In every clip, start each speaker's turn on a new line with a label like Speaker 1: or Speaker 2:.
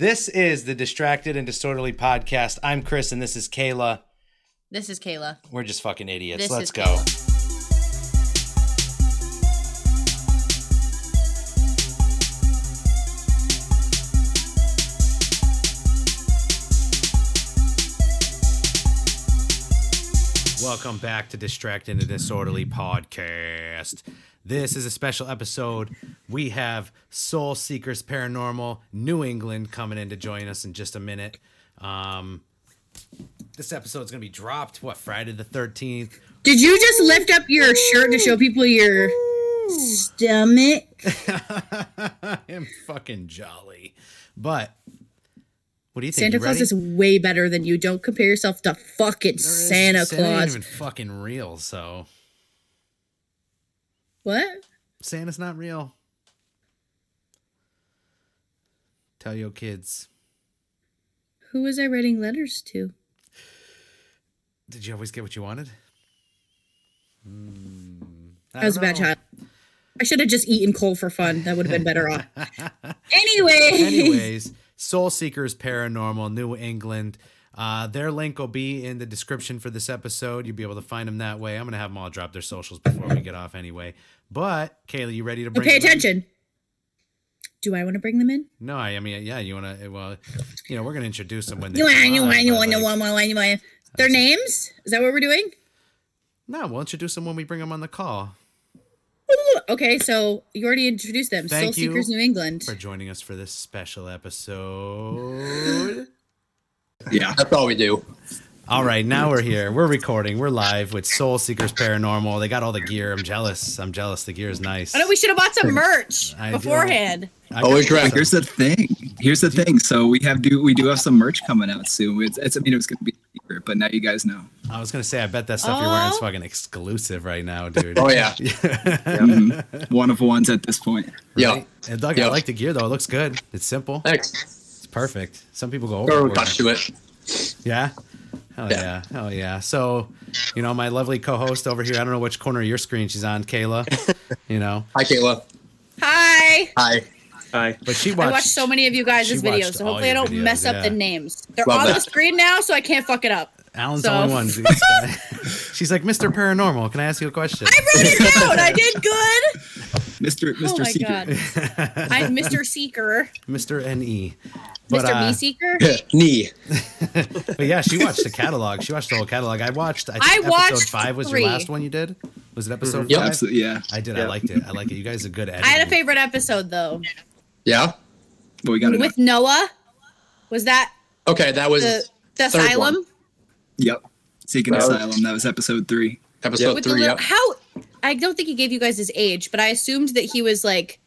Speaker 1: This is the Distracted and Disorderly podcast. I'm Chris and this is Kayla.
Speaker 2: This is Kayla.
Speaker 1: We're just fucking idiots.
Speaker 2: This
Speaker 1: Let's go.
Speaker 2: Kayla.
Speaker 1: Welcome back to Distracted and Disorderly podcast. This is a special episode. We have Soul Seekers Paranormal New England coming in to join us in just a minute. Um, this episode is going to be dropped, what, Friday the 13th?
Speaker 3: Did you just lift up your shirt to show people your stomach?
Speaker 1: I am fucking jolly. But what do you think?
Speaker 3: Santa
Speaker 1: You
Speaker 3: Claus is way better than you. Don't compare yourself to fucking
Speaker 1: There is-
Speaker 3: Santa
Speaker 1: ain't
Speaker 3: Claus.
Speaker 1: even fucking real, so
Speaker 3: What?
Speaker 1: Santa's not real. Tell your kids.
Speaker 3: Who was I writing letters to?
Speaker 1: Did you always get what you wanted? Hmm,
Speaker 3: I was a bad child. I should have just eaten coal for fun. That would have been better off. Anyway.
Speaker 1: Anyways, Soul Seekers Paranormal, New England. Uh, their link will be in the description for this episode. You'll be able to find them that way. I'm gonna have them all drop their socials before we get off anyway. But Kayla, you ready to bring?
Speaker 3: pay
Speaker 1: them in?
Speaker 3: attention. Do I want to bring them in?
Speaker 1: No, I, I mean, yeah, you wanna? Well, you know, we're gonna introduce them when they.
Speaker 3: You want,
Speaker 1: come
Speaker 3: you
Speaker 1: on,
Speaker 3: want, you
Speaker 1: but,
Speaker 3: want, you
Speaker 1: like-
Speaker 3: want, you want, you want. Their names? Is that what we're doing?
Speaker 1: No, we'll introduce them when we bring them on the call.
Speaker 3: Okay, so you already introduced them.
Speaker 1: Thank
Speaker 3: Soul
Speaker 1: you
Speaker 3: Seekers New England.
Speaker 1: For joining us for this special episode.
Speaker 4: Yeah, that's all we do.
Speaker 1: All right, now we're here. We're recording. We're live with Soul Seekers Paranormal. They got all the gear. I'm jealous. I'm jealous. The gear is nice.
Speaker 2: I know we should have bought some merch
Speaker 1: I
Speaker 2: beforehand.
Speaker 1: I
Speaker 4: Always
Speaker 1: got
Speaker 4: right.
Speaker 5: Here's the thing. Here's the thing. So we have do we do have some merch coming out soon. It's, it's I mean it was gonna be a secret, but now you guys know.
Speaker 1: I was gonna say, I bet that stuff you're wearing is
Speaker 2: Oh.
Speaker 1: fucking exclusive right now, dude.
Speaker 4: Oh yeah,
Speaker 5: Mhm. One of ones at this point.
Speaker 4: yeah.
Speaker 1: And Doug, I like the gear though. It looks good. It's simple.
Speaker 4: Thanks.
Speaker 1: It's perfect. Some people go
Speaker 4: Throw a
Speaker 1: overboard.
Speaker 4: touch to it.
Speaker 1: Yeah. Hell yeah.
Speaker 4: Yeah.
Speaker 1: Hell yeah. So, you know, my lovely co-host over here. I don't know which corner of your screen she's on, Kayla. You know,
Speaker 4: Hi, Kayla.
Speaker 2: Hi.
Speaker 4: Hi.
Speaker 6: Hi.
Speaker 1: but she
Speaker 2: I
Speaker 1: watched.
Speaker 2: watched so many of you guys' videos, so hopefully I don't
Speaker 1: videos,
Speaker 2: mess up the names. They're
Speaker 4: Love
Speaker 2: on the screen now, so I can't fuck it up.
Speaker 1: Alan's
Speaker 2: so-
Speaker 1: the only one. She's like, Mr. Paranormal. Can I ask you a question?
Speaker 2: I wrote it down. I did good.
Speaker 5: Mr. Mr. Seeker.
Speaker 2: Oh my
Speaker 5: Secret.
Speaker 2: god. I'm Mr. Seeker.
Speaker 1: Mr. Ne. But,
Speaker 2: Mr.
Speaker 1: uh,
Speaker 2: Me Seeker.
Speaker 4: Knee.
Speaker 1: But yeah, she watched the catalog. She watched the whole catalog. I watched. I, think
Speaker 2: I
Speaker 1: episode
Speaker 2: watched
Speaker 1: five was
Speaker 2: three.
Speaker 1: your last one you did. Was it episode
Speaker 4: Yep.
Speaker 1: five?
Speaker 5: Absolutely, yeah.
Speaker 1: I did. I liked it. I like it. You guys are good at.
Speaker 2: I had a favorite episode though.
Speaker 4: Yeah.
Speaker 5: But we got it.
Speaker 2: With Noah. Was that
Speaker 4: Okay, that was
Speaker 2: the the asylum?
Speaker 4: one.
Speaker 5: Yep. Seeking
Speaker 6: That was-
Speaker 5: Asylum. That was episode three.
Speaker 4: episode
Speaker 2: With the
Speaker 4: three.
Speaker 2: little,
Speaker 4: Yep.
Speaker 2: how I don't think he gave you guys his age, but I assumed that he was like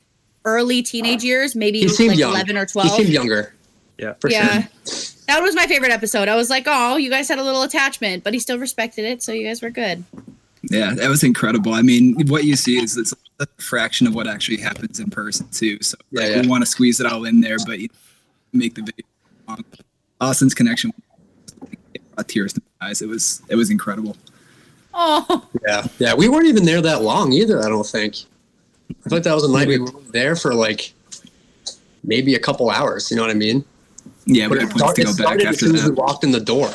Speaker 2: early teenage years, maybe
Speaker 4: He seemed
Speaker 2: like
Speaker 4: young.
Speaker 2: eleven or twelve.
Speaker 4: He
Speaker 2: twelve.
Speaker 4: seemed younger.
Speaker 6: Yeah.
Speaker 4: For
Speaker 2: yeah.
Speaker 4: sure.
Speaker 2: That was my favorite episode. I was like, oh, you guys had a little attachment, but he still respected it, so you guys were good.
Speaker 5: Yeah, that was incredible. I mean, what you see is it's a fraction of what actually happens in person too. So
Speaker 4: Yeah,
Speaker 5: like,
Speaker 4: yeah.
Speaker 5: we want to squeeze it all in there, but you make the video long. Austin's connection brought tears to my eyes. It was it was incredible.
Speaker 2: Oh,
Speaker 4: Yeah. Yeah. We weren't even there that long either. I don't think. I feel like that was a night we were there for like maybe a couple hours. You know what I mean?
Speaker 5: Yeah,
Speaker 4: But
Speaker 5: we
Speaker 4: it, start,
Speaker 5: to
Speaker 4: it
Speaker 5: go back
Speaker 4: started as
Speaker 5: after
Speaker 4: soon as we walked in the door.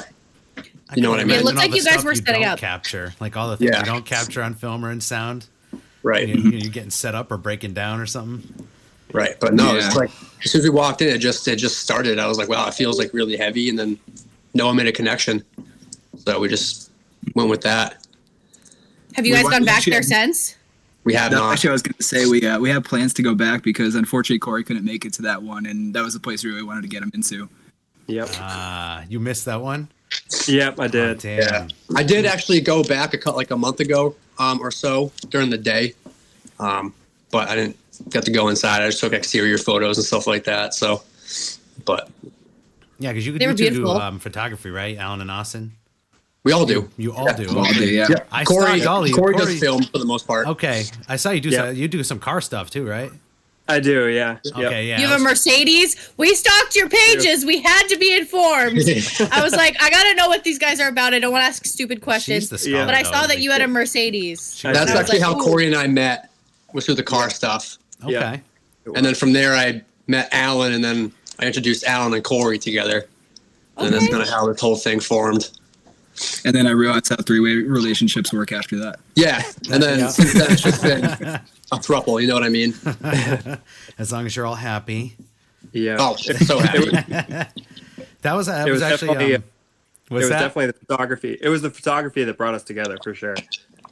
Speaker 4: You know what I mean?
Speaker 2: It looked like you guys were
Speaker 1: you
Speaker 2: setting up.
Speaker 1: Capture like all the things
Speaker 4: Yeah.
Speaker 1: you don't capture on film or in sound.
Speaker 4: Right.
Speaker 1: You, you're getting set up or breaking down or something.
Speaker 4: Right. But no, it's like as soon as we walked in, it just it just started. I was like, wow, it feels like really heavy, and then no Noah made a connection, so we just went with that.
Speaker 2: have you
Speaker 5: We
Speaker 2: guys
Speaker 5: wa-
Speaker 2: gone back there since?
Speaker 4: We have
Speaker 5: No,
Speaker 4: not.
Speaker 5: actually, I was going to say we uh, we have plans to go back because unfortunately Corey couldn't make it to that one, and that was the place we really wanted to get him into.
Speaker 6: Yep.
Speaker 1: Ah, you missed that one.
Speaker 6: Yep, I
Speaker 1: Oh,
Speaker 6: did.
Speaker 1: damn.
Speaker 4: Yeah. I did actually go back a cut like a month ago um, or so during the day, um, but I didn't get to go inside. I just took exterior photos and stuff like that. So, but
Speaker 1: Yeah, because you,
Speaker 2: They
Speaker 1: you
Speaker 2: were
Speaker 1: two do um, photography, right? Alan and Austin.
Speaker 4: we all do.
Speaker 1: You all do.
Speaker 5: All
Speaker 1: okay.
Speaker 5: day, yeah.
Speaker 4: Yeah.
Speaker 1: I
Speaker 4: Corey,
Speaker 1: saw Dolly.
Speaker 4: Corey,
Speaker 1: Corey-
Speaker 4: does film for the most part.
Speaker 1: Okay, I saw you do.
Speaker 6: Yeah.
Speaker 1: Some, you do some car stuff too, right?
Speaker 6: I do, yeah.
Speaker 1: Okay, yeah.
Speaker 2: you have a Mercedes. We stalked your pages. We had to be informed. I was like, I gotta know what these guys are about. I don't want to ask stupid
Speaker 1: She's
Speaker 2: questions.
Speaker 1: the scholar,
Speaker 2: But I
Speaker 1: though,
Speaker 2: saw that
Speaker 1: like-
Speaker 2: you had a Mercedes.
Speaker 4: That's
Speaker 2: And I was
Speaker 4: actually
Speaker 2: like,
Speaker 4: how. Corey and I met was through the car stuff,
Speaker 1: Okay.
Speaker 6: Yeah.
Speaker 4: and then from there I met Alan, and then I introduced Alan and Corey together, and that's kind of how this whole thing formed.
Speaker 5: And then I realized how three way relationships work after that.
Speaker 4: Yeah, and then
Speaker 1: Yeah.
Speaker 4: since then it's just been a throuple. You know what I mean?
Speaker 1: As long as you're all happy.
Speaker 6: Yeah.
Speaker 4: Oh, so happy.
Speaker 1: That was that
Speaker 6: It
Speaker 1: was,
Speaker 6: was
Speaker 1: actually
Speaker 6: definitely-
Speaker 1: um,
Speaker 6: it
Speaker 1: was
Speaker 6: was
Speaker 1: that
Speaker 6: definitely the photography. It was the photography that brought us together for sure.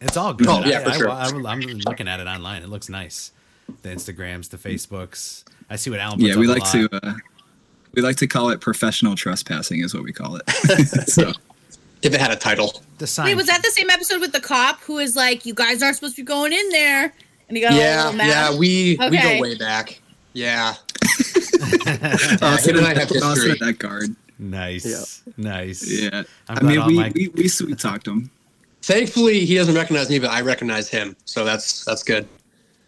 Speaker 1: It's all good.
Speaker 4: Oh, yeah,
Speaker 1: I,
Speaker 4: for sure.
Speaker 1: I, am looking at it online. It looks nice. The Instagrams, the Facebooks. I see what Alan puts
Speaker 5: Yeah, we
Speaker 1: up a
Speaker 5: like to uh, we like to call it professional trespassing, is what we call it. so
Speaker 4: if it had a title.
Speaker 1: the sign.
Speaker 2: Wait, was that the same episode with the cop who was like, "You guys aren't supposed to be going in there," and he got a
Speaker 4: Yeah,
Speaker 2: little mad?
Speaker 4: yeah, we we go way back. Yeah,
Speaker 5: Austin,
Speaker 4: him and I have history.
Speaker 5: at that guard.
Speaker 1: nice?
Speaker 6: Yeah.
Speaker 1: Nice.
Speaker 5: Yeah,
Speaker 1: I'm
Speaker 5: i mean, we,
Speaker 1: my-
Speaker 5: we we sweet talked him.
Speaker 4: Thankfully he doesn't recognize me, but I recognize him, so that's that's good.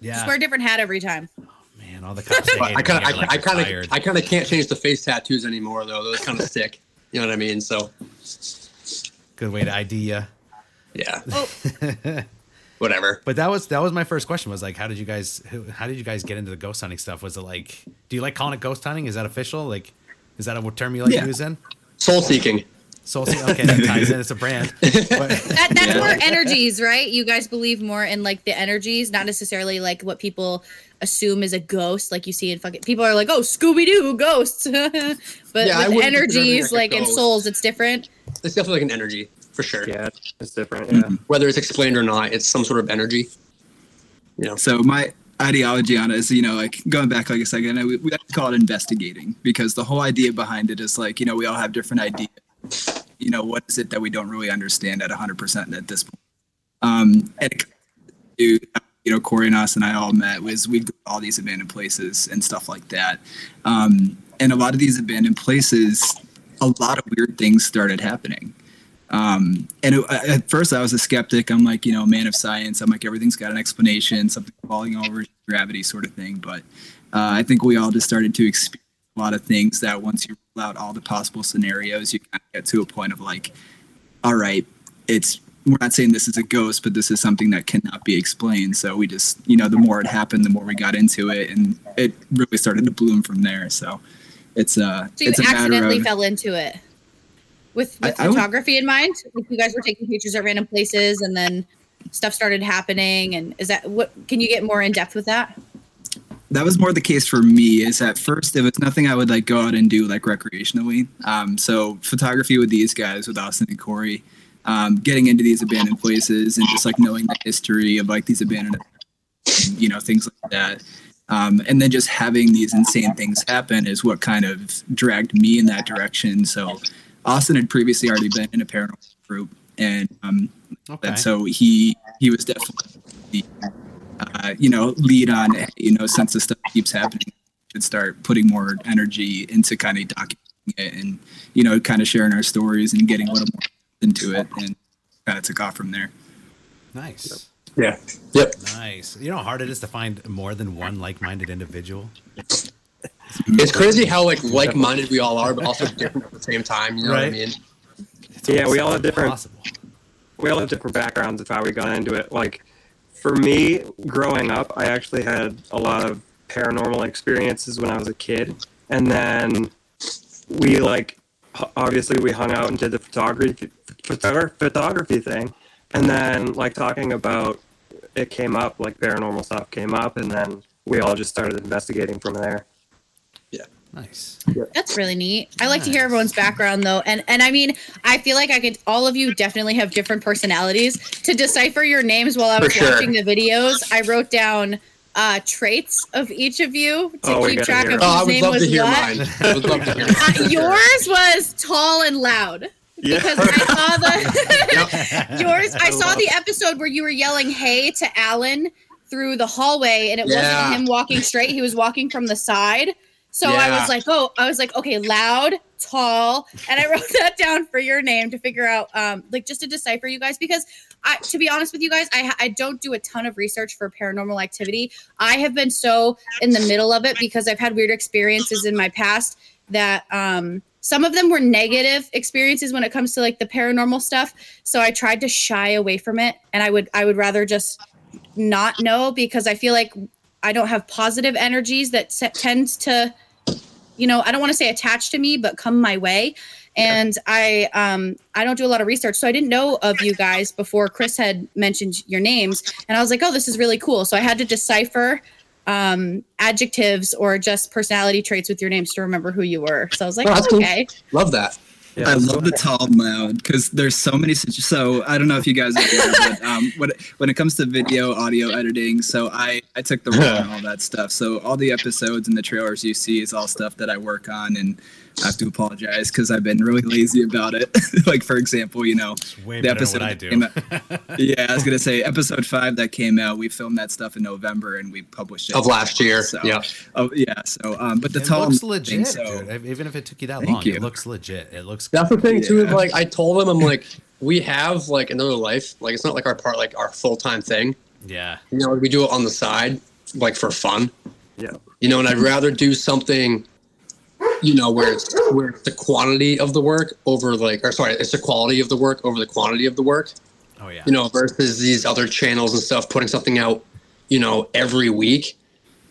Speaker 1: Yeah.
Speaker 2: Just wear a different hat every time.
Speaker 1: Oh, man, all the cops. hate
Speaker 4: But I kind of, I kind of. I kind of can't change the face tattoos anymore, though. Those kind of stick. You know what I mean? So
Speaker 1: Good way to ID you.
Speaker 4: yeah,
Speaker 2: Oh,
Speaker 4: whatever.
Speaker 1: But that was that was my first question. Was like, how did you guys how did you guys get into the ghost hunting stuff? Was it like, do you like calling it ghost hunting? Is that official? Like, is that a term you like
Speaker 5: Yeah.
Speaker 1: using?
Speaker 4: Soul seeking.
Speaker 1: Soul Seek- Okay, that ties in. It's a brand. But,
Speaker 2: that, that's
Speaker 5: Yeah.
Speaker 2: more energies, right? You guys believe more in like the energies, not necessarily like what people assume is a ghost. Like you see in fucking people are like, "Oh, Scooby Doo, ghosts," but
Speaker 4: Yeah,
Speaker 2: with energies,
Speaker 4: like
Speaker 2: like in souls, it's different.
Speaker 4: It's definitely like an energy for sure.
Speaker 6: Yeah, it's different. Mm-hmm. Yeah.
Speaker 4: Whether it's explained or not, it's some sort of energy. You know.
Speaker 5: So my ideology on it is, you know, like going back like a second, we, we like to call it investigating because the whole idea behind it is like, you know, we all have different ideas. You know, what is it that we don't really understand at 100% at this point? Um, and it, you know, Corey and us and I all met was we'd go to all these abandoned places and stuff like that. Um, and a lot of these abandoned places, a lot of weird things started happening. Um, and it, at first I was a skeptic. I'm like, you know, man of science. I'm like, everything's got an explanation, something falling over gravity sort of thing. But uh, I think we all just started to experience a lot of things that once you out all the possible scenarios, you kind of get to a point of like, all right, it's, we're not saying this is a ghost, but this is something that cannot be explained. So we just, you know, the more it happened, the more we got into it and it really started to bloom from there. So it's, uh,
Speaker 2: So you
Speaker 5: it's
Speaker 2: accidentally
Speaker 5: of,
Speaker 2: fell into it with, with
Speaker 5: I- I would-
Speaker 2: photography in mind. Like you guys were taking pictures at random places, and then stuff started happening. And is that what? Can you get more in depth with that?
Speaker 5: That was more the case for me is at first it was nothing i would like go out and do like recreationally. Um, so photography with these guys with austin and corey um, getting into these abandoned places and just like knowing the history of like these abandoned you know things like that. Um, and then just having these insane things happen is what kind of dragged me in that direction. So austin had previously already been in a paranormal group and um,
Speaker 1: okay.
Speaker 5: and so he he was definitely the, uh, you know lead on you know since this stuff keeps happening should start putting more energy into kind of documenting it and you know kind of sharing our stories and getting a little more into it and kind of took off from there
Speaker 1: nice.
Speaker 4: Yeah. Yep.
Speaker 1: Nice. You know how hard it is to find more than one like-minded individual.
Speaker 4: It's crazy how like like-minded we all are, but also different at the same time. You know what I mean?
Speaker 1: It's
Speaker 6: Yeah, we all have different-
Speaker 1: Impossible.
Speaker 6: we all have different backgrounds of how we got into it. Like for me, growing up, I actually had a lot of paranormal experiences when I was a kid, and then we like obviously we hung out and did the photography photography thing, and then like talking about it came up like paranormal stuff came up, and then we all just started investigating from there.
Speaker 1: Nice.
Speaker 2: That's really neat. I like to hear everyone's background though. And and I mean, I feel like I could all of you definitely have different personalities. To decipher your names while I was
Speaker 4: sure.
Speaker 2: watching the videos, I wrote down uh traits of each of you to
Speaker 6: Oh,
Speaker 2: keep track of
Speaker 6: it.
Speaker 4: Oh,
Speaker 2: whose name was what.
Speaker 4: mine. I would love to hear.
Speaker 2: Uh, yours was tall and loud
Speaker 6: Yeah.
Speaker 2: because I saw the yours. I
Speaker 6: I
Speaker 2: saw the episode where you were yelling "Hey" to Alan through the hallway, and it
Speaker 4: Yeah.
Speaker 2: wasn't him walking straight. He was walking from the side. So I was like, "Oh, I was like, okay, loud, tall," and I wrote that down for your name to figure out, um, like just to decipher you guys because. I, to be honest with you guys, I, I don't do a ton of research for paranormal activity. I have been so in the middle of it because I've had weird experiences in my past that um, some of them were negative experiences when it comes to like the paranormal stuff. So I tried to shy away from it, and I would I would rather just not know because I feel like I don't have positive energies that se- tends to you know, I don't want to say attached to me, but come my way. And I um I don't do a lot of research, so I didn't know of you guys before Chris had mentioned your names, and I was like, oh, this is really cool. So I had to decipher um adjectives or just personality traits with your names to remember who you were. So I was like,
Speaker 4: Oh,
Speaker 2: oh,
Speaker 4: cool.
Speaker 2: okay.
Speaker 4: Love that.
Speaker 6: Yeah,
Speaker 5: I love the tall loud because there's so many. So I don't know if you guys are aware, but um, when it, when it comes to video, audio editing, so I I took the role and all that stuff. So all the episodes and the trailers you see is all stuff that I work on, and I have to apologize because I've been really lazy about it. like for example, you know,
Speaker 1: Way
Speaker 5: the episode
Speaker 1: what I
Speaker 5: that
Speaker 1: do.
Speaker 5: came out- yeah, I was gonna say episode five that came out. We filmed that stuff in November and we published it
Speaker 4: Of last year.
Speaker 5: So,
Speaker 4: Yeah.
Speaker 5: Oh yeah. So um, but the
Speaker 1: it
Speaker 5: tall
Speaker 1: looks
Speaker 5: thing,
Speaker 1: legit,
Speaker 5: so-
Speaker 1: dude. Even if it took you that long,
Speaker 5: you.
Speaker 1: it looks legit. It looks.
Speaker 4: That's the thing too. Is
Speaker 5: Yeah.
Speaker 4: like I told him, I'm like, we have like another life. Like it's not like our part, like our full time thing.
Speaker 1: Yeah.
Speaker 4: You know, we do it on the side, like for fun.
Speaker 6: Yeah.
Speaker 4: You know, and I'd rather do something, you know, where it's where it's the quantity of the work over like, or sorry, it's the quality of the work over the quantity of the work.
Speaker 1: Oh yeah.
Speaker 4: You know, versus these other channels and stuff putting something out, you know, every week.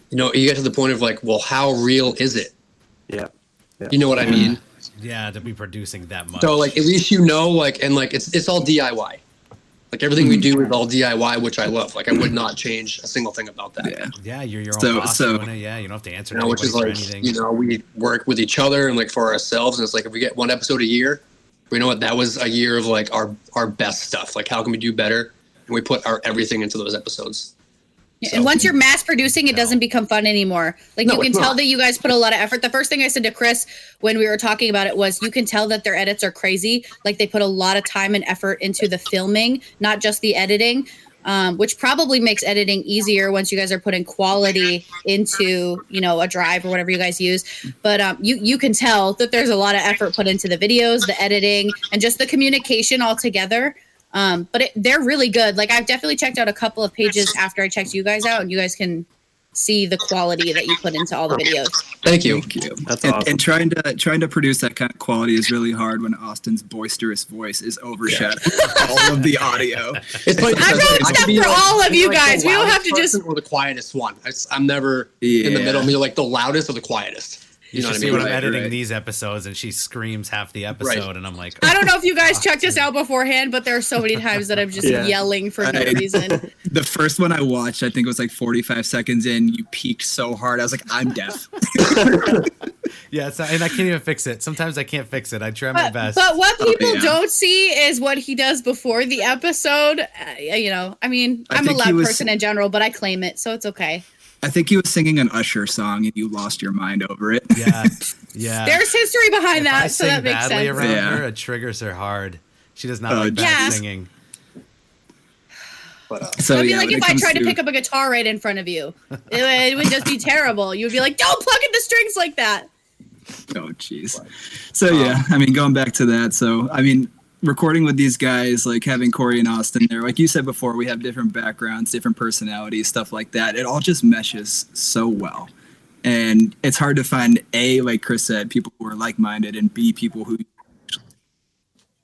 Speaker 4: You know, you get to the point of like, well, how real is it?
Speaker 6: Yeah.
Speaker 4: You know what I mean?
Speaker 1: yeah, to be producing that much.
Speaker 4: So like at least you know like and like it's it's all DIY. Like everything we hmm. do is all DIY, which I love. Like I would not change a single thing about that.
Speaker 5: yeah.
Speaker 1: yeah, you're your own
Speaker 5: So-
Speaker 1: boss
Speaker 5: so-
Speaker 1: doing it. Yeah, you don't have to answer
Speaker 4: You know, which is like
Speaker 1: anything.
Speaker 4: you know we work with each other and like for ourselves, and it's like if we get one episode a year, we know what that was a year of like our our best stuff. Like how can we do better? And we put our everything into those episodes. So-
Speaker 2: And once you're mass producing, it doesn't become fun anymore. Like
Speaker 4: No,
Speaker 2: you can tell
Speaker 4: not.
Speaker 2: that you guys put a lot of effort. The first thing I said to Chris when we were talking about it was you can tell that their edits are crazy. Like they put a lot of time and effort into the filming, not just the editing. Um, which probably makes editing easier once you guys are putting quality into you know a drive or whatever you guys use but um, you you can tell that there's a lot of effort put into the videos the editing and just the communication all together um, but it, they're really good. Like I've definitely checked out a couple of pages after I checked you guys out, and you guys can see the quality that you put into all the videos.
Speaker 4: Thank you.
Speaker 5: Thank you.
Speaker 6: That's
Speaker 5: and,
Speaker 6: awesome.
Speaker 5: and trying to trying to produce that kind of quality is really hard when Austin's boisterous voice is overshadowing all of the audio.
Speaker 4: It's like
Speaker 2: I wrote
Speaker 4: could
Speaker 2: stuff
Speaker 4: be,
Speaker 2: for all of
Speaker 4: I'm
Speaker 2: you
Speaker 4: like
Speaker 2: guys. We don't have to just-
Speaker 4: person or the quietest one. It's, I'm never in the middle. I'm either like the loudest or the quietest.
Speaker 1: You
Speaker 4: You know
Speaker 1: should
Speaker 4: what I
Speaker 1: see
Speaker 4: mean?
Speaker 1: when I'm
Speaker 5: Right,
Speaker 1: editing
Speaker 5: right.
Speaker 1: these episodes, and she screams half the episode, and I'm like,
Speaker 2: I don't know if you guys checked this out beforehand, but there are so many times that I'm just
Speaker 6: Yeah.
Speaker 2: yelling for no
Speaker 5: I-
Speaker 2: reason.
Speaker 5: The first one I watched, I think it was like 45 seconds in. You peaked so hard, I was like, I'm deaf.
Speaker 1: yeah, not, and I can't even fix it. Sometimes I can't fix it. I try my
Speaker 2: But,
Speaker 1: best.
Speaker 2: but what people
Speaker 5: yeah.
Speaker 2: don't see is what he does before the episode. Uh, you know, I mean,
Speaker 5: I
Speaker 2: I'm a loud
Speaker 5: was-
Speaker 2: person in general, but I claim it, so it's okay.
Speaker 5: I think he was singing an Usher song and you lost your mind over it.
Speaker 1: yeah, yeah.
Speaker 2: There's history behind
Speaker 1: if I
Speaker 2: that, so
Speaker 1: sing
Speaker 2: that makes
Speaker 1: badly
Speaker 2: sense.
Speaker 1: around
Speaker 5: Yeah.
Speaker 1: her, it triggers her hard. She does not
Speaker 5: Oh,
Speaker 1: like bad
Speaker 2: Yeah.
Speaker 1: singing.
Speaker 4: But, uh,
Speaker 5: So
Speaker 2: It'd be
Speaker 5: yeah,
Speaker 2: like if I tried to, pick up a guitar right in front of you. It, would- it would just be terrible. You'd be like, "Don't plug in the strings like that."
Speaker 5: Oh, jeez. So yeah, I mean, going back to that. So I mean, recording with these guys, like having Corey and Austin there, like you said before, we have different backgrounds, different personalities, stuff like that. It all just meshes so well, and it's hard to find a, like Chris said, people who are like-minded, and b, people who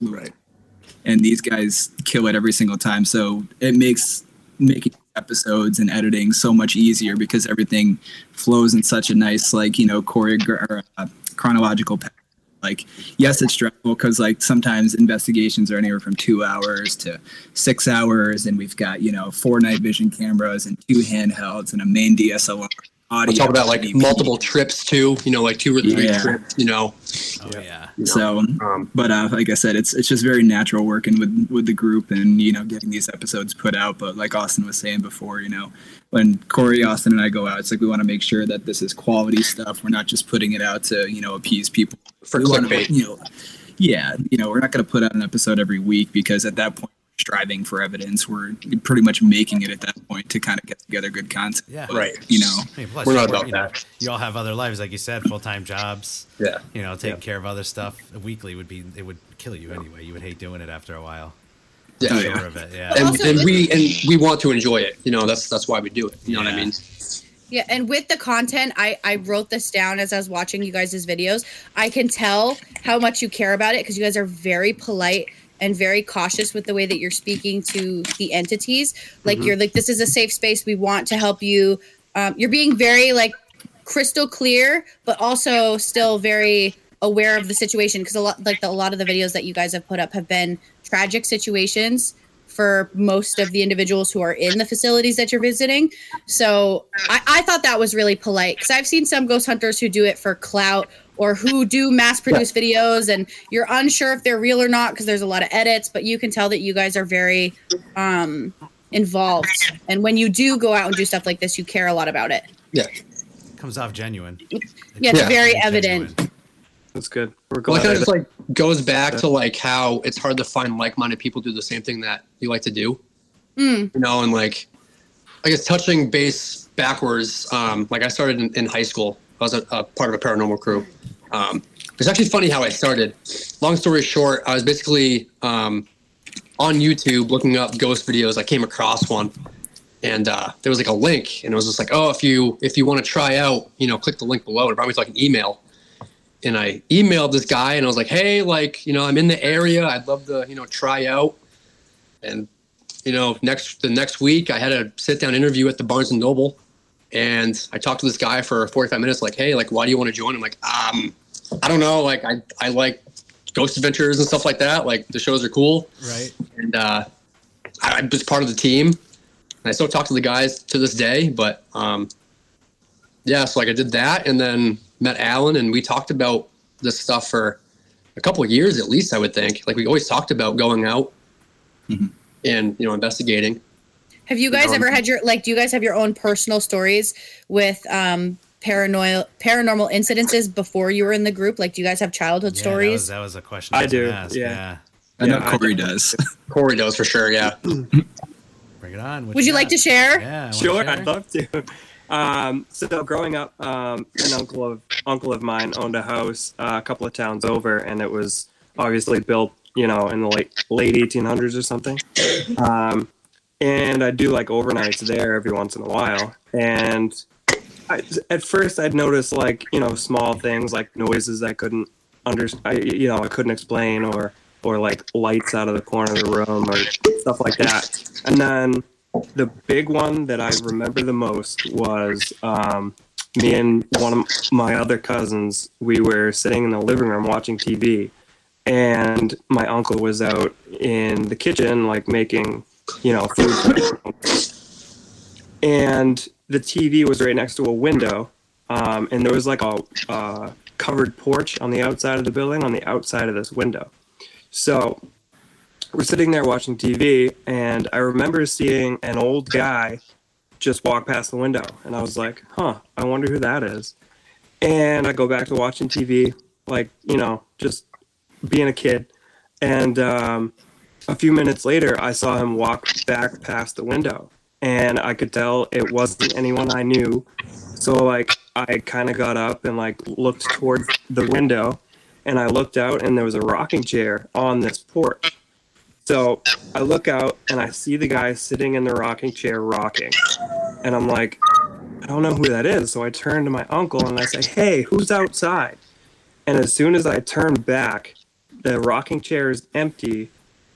Speaker 4: right.
Speaker 5: and these guys kill it every single time. So it makes making episodes and editing so much easier because everything flows in such a nice, like you know, choreo- or, uh, chronological path. Like, yes, it's stressful because like sometimes investigations are anywhere from two hours to six hours, and we've got you know four night vision cameras and two handhelds and a main DSLR. Audio,
Speaker 4: We'll talk about like
Speaker 5: DP.
Speaker 4: multiple trips too. You know, like two or three
Speaker 5: Yeah.
Speaker 4: trips. You know,
Speaker 1: Oh yeah.
Speaker 4: you know.
Speaker 5: So,
Speaker 4: Um,
Speaker 5: but uh, like I said, it's it's just very natural working with with the group and you know getting these episodes put out. But like Austin was saying before, you know, when Corey, Austin, and I go out, it's like we want to make sure that this is quality stuff. We're not just putting it out to you know appease people
Speaker 4: for
Speaker 5: We wanna. You know, yeah, you know, we're not going to put out an episode every week because at that point, we're striving for evidence. We're pretty much making it at that point to kind of get together good content.
Speaker 1: Yeah.
Speaker 4: Right.
Speaker 5: You know,
Speaker 1: I mean, plus,
Speaker 4: We're
Speaker 1: you
Speaker 4: not about
Speaker 1: you know,
Speaker 4: that.
Speaker 1: You all have other lives, like you said, full time jobs.
Speaker 4: Yeah.
Speaker 1: You know, taking care of other stuff. Weekly would be it would kill you anyway. You would hate doing it after a while.
Speaker 4: Yeah.
Speaker 1: Sure
Speaker 5: yeah.
Speaker 1: of it. Yeah.
Speaker 4: And,
Speaker 2: Also,
Speaker 4: and we and we want to enjoy it. You know, that's that's why we do it. You know what I
Speaker 1: Yeah.
Speaker 4: mean?
Speaker 2: Yeah, and with the content, I I wrote this down as I was watching you guys' videos. I can tell how much you care about it because you guys are very polite and very cautious with the way that you're speaking to the entities. Like
Speaker 4: Mhm.
Speaker 2: you're like, this is a safe space. We want to help you. Um, you're being very like crystal clear, but also still very aware of the situation because a lot like the, a lot of the videos that you guys have put up have been tragic situations for most of the individuals who are in the facilities that you're visiting. So I, I thought that was really polite because I've seen some ghost hunters who do it for clout or who do mass produce videos and you're unsure if they're real or not because there's a lot of edits, but you can tell that you guys are very um, involved. And when you do go out and do stuff like this, you care a lot about it.
Speaker 4: Yeah.
Speaker 1: Comes off genuine.
Speaker 2: Yeah, it's
Speaker 4: Yeah.
Speaker 2: very
Speaker 1: Genuine.
Speaker 2: evident.
Speaker 6: That's good. We're
Speaker 4: Well, it
Speaker 6: glad.
Speaker 4: kind of just like goes back to like how it's hard to find like-minded people do the same thing that you like to do.
Speaker 2: Mm.
Speaker 4: You know, and like I guess touching base backwards. Um, like I started in, in high school. I was a, a part of a paranormal crew. Um, it's actually funny how I started. Long story short, I was basically um, on YouTube looking up ghost videos. I came across one, and uh, there was like a link, and it was just like, oh, if you if you want to try out, you know, click the link below. It brought me to like an email and I emailed this guy and I was like, hey, like, you know, I'm in the area. I'd love to, you know, try out. And, you know, next the next week I had a sit down interview at the Barnes and Noble. And I talked to this guy for 45 minutes, like, hey, like, why do you want to join? I'm like, um, I don't know. Like, I, I like ghost adventures and stuff like that. Like, the shows are cool.
Speaker 1: Right.
Speaker 4: And uh, I, I was part of the team. And I still talk to the guys to this day. But um, yeah, so like I did that and then met Alan and we talked about this stuff for a couple of years at least, I would think. Like we always talked about going out
Speaker 5: Mhm.
Speaker 4: and, you know, investigating.
Speaker 2: Have you guys ever had your like? Do you guys have your own personal stories with um paranormal paranormal incidences before you were in the group? Like, do you guys have childhood
Speaker 1: Yeah, that was,
Speaker 2: stories?
Speaker 1: that was a question.
Speaker 6: I
Speaker 1: was gonna
Speaker 6: do,
Speaker 1: ask,
Speaker 6: yeah.
Speaker 5: I know
Speaker 6: Yeah, I
Speaker 5: Corey
Speaker 6: don't-
Speaker 5: does.
Speaker 4: Corey does for sure. Yeah.
Speaker 1: Bring it on. What
Speaker 2: Would you like
Speaker 1: got?
Speaker 2: to share?
Speaker 1: Yeah. wanna
Speaker 6: Sure,
Speaker 1: share?
Speaker 6: I'd love to. Um, so growing up, um, an uncle of uncle of mine owned a house uh, a couple of towns over, and it was obviously built, you know, in the late late 1800s or something. Um, and I do like overnights there every once in a while. And I, at first, I'd notice like you know small things like noises I couldn't under, I, you know, I couldn't explain, or or like lights out of the corner of the room or stuff like that. And then the big one that I remember the most was um, me and one of my other cousins. We were sitting in the living room watching TV, and my uncle was out in the kitchen, like making, you know. And the TV was right next to a window, um, and there was like a uh, covered porch on the outside of the building, on the outside of this window. So we're sitting there watching TV, and I remember seeing an old guy just walk past the window, and I was like, "Huh, I wonder who that is." And I go back to watching TV, like you know, just being a kid. And um, a few minutes later, I saw him walk back past the window, and I could tell it wasn't anyone I knew. So like, I kind of got up and like looked towards the window, and I looked out, and there was a rocking chair on this porch. So I look out and I see the guy sitting in the rocking chair rocking. And I'm like, I don't know who that is. So I turn to my uncle and I say, Hey, who's outside? And as soon as I turn back, the rocking chair is empty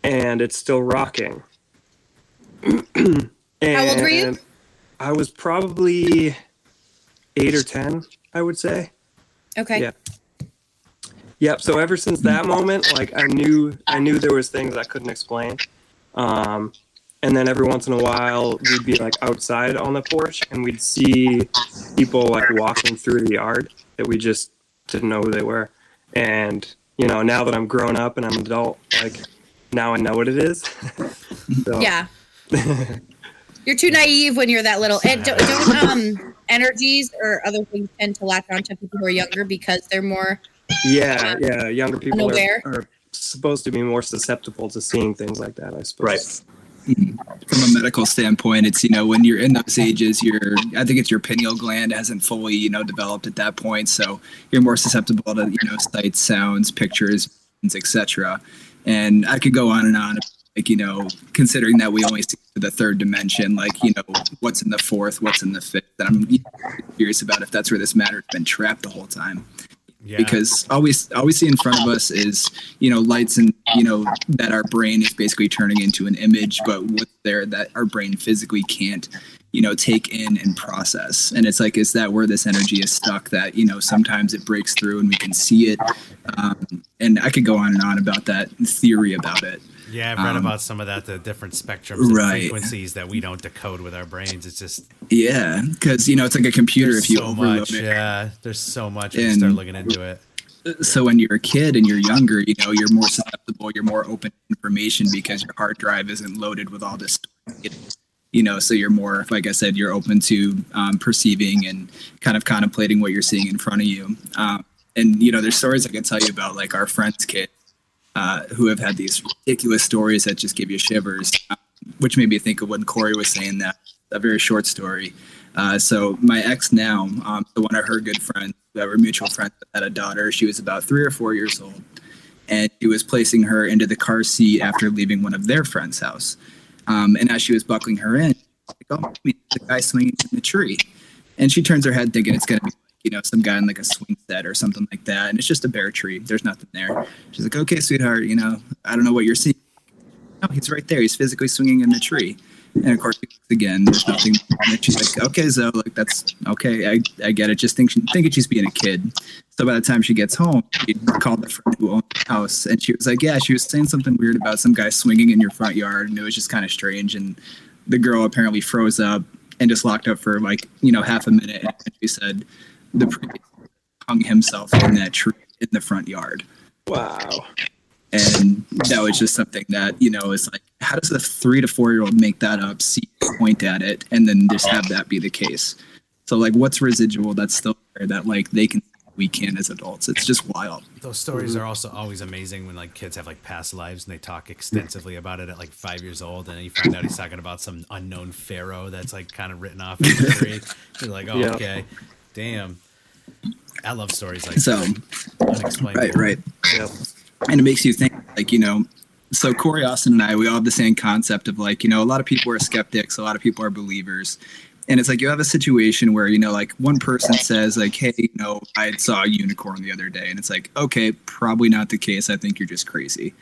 Speaker 6: and it's still rocking. and
Speaker 2: How old were you?
Speaker 6: I was probably eight or 10, I would say.
Speaker 2: Okay.
Speaker 6: Yeah. Yep. So ever since that moment, like I knew, I knew there was things I couldn't explain. Um, and then every once in a while, we'd be like outside on the porch, and we'd see people like walking through the yard that we just didn't know who they were. And you know, now that I'm grown up and I'm an adult, like now I know what it is. so,
Speaker 2: Yeah. you're too naive when you're that little. And don't, don't um energies or other things tend to latch onto people who are younger because they're more
Speaker 6: Yeah. Yeah. Younger people are,
Speaker 2: Unaware.
Speaker 6: are supposed to be more susceptible to seeing things like that. I suppose.
Speaker 4: Right.
Speaker 5: From a medical standpoint, it's you know when you're in those ages, your I think it's your pineal gland hasn't fully you know developed at that point, so you're more susceptible to you know sights, sounds, pictures, etc. And I could go on and on. Like you know, considering that we only see the third dimension, like you know what's in the fourth, what's in the fifth. And I'm curious about if that's where this matter's been trapped the whole time
Speaker 1: Yeah.
Speaker 5: because all we all we see in front of us is you know lights and you know that our brain is basically turning into an image but what's there that our brain physically can't you know take in and process and it's like is that where this energy is stuck that you know sometimes it breaks through and we can see it um, and i could go on and on about that theory about it
Speaker 1: Yeah, I've read
Speaker 5: Um,
Speaker 1: about some of that, the different spectrums
Speaker 5: Right.
Speaker 1: frequencies that we don't decode with our brains. It's just
Speaker 5: yeah because you know it's like a computer if you
Speaker 1: so
Speaker 5: overload
Speaker 1: much.
Speaker 5: it
Speaker 1: Yeah, there's so much when you start looking into it.
Speaker 5: so when you're a kid and you're younger, you know, you're more susceptible, you're more open to information because your hard drive isn't loaded with all this, you know, so you're more, like I said, you're open to um, perceiving and kind of contemplating what you're seeing in front of you. Um, and, you know, there's stories I can tell you about like our friends' kids uh, who have had these ridiculous stories that just give you shivers, um, which made me think of when Corey was saying that, a very short story. Uh, so my ex now, um, one of her good friends, that were mutual friends, had a daughter. She was about three or four years old, and she was placing her into the car seat after leaving one of their friend's house. Um, and as she was buckling her in, like, oh, the guy swinging from the tree, and she turns her head thinking it's gonna be you know some guy in like a swing set or something like that, and it's just a bare tree. There's nothing there. She's like, okay, sweetheart, you know, I don't know what you're seeing. No, he's right there. He's physically swinging in the tree. And of course, again, there's nothing. She's like, okay, Zoe, like that's okay. I, I get it. Just think, thinking she's being a kid. So by the time she gets home, she called the friend who owned the house, and she was like, yeah, she was saying something weird about some guy swinging in your front yard, and it was just kind of strange. And the girl apparently froze up and just locked up for like you know half a minute. And she said the hung himself in that tree in the front yard
Speaker 6: Wow.
Speaker 5: And that was just something that you know is like how does a three to four year old make that up see point at it and then just have that be the case so like what's residual that's still there that like they can we can as adults it's just wild
Speaker 1: Those stories are also always amazing when like kids have like past lives and they talk extensively about it at like five years old, and you find out he's talking about some unknown pharaoh that's like kind of written off in history. You're like, oh,
Speaker 6: Yeah.
Speaker 1: okay, damn. I love stories like
Speaker 5: so
Speaker 1: that. Unexplainable.
Speaker 5: right right
Speaker 6: Yep.
Speaker 5: And it makes you think like you know so corey austin and i we all have the same concept of like you know a lot of people are skeptics a lot of people are believers. And it's like you have a situation where you know like one person says like hey you know i saw a unicorn the other day. And it's like okay probably not the case. I think you're just crazy.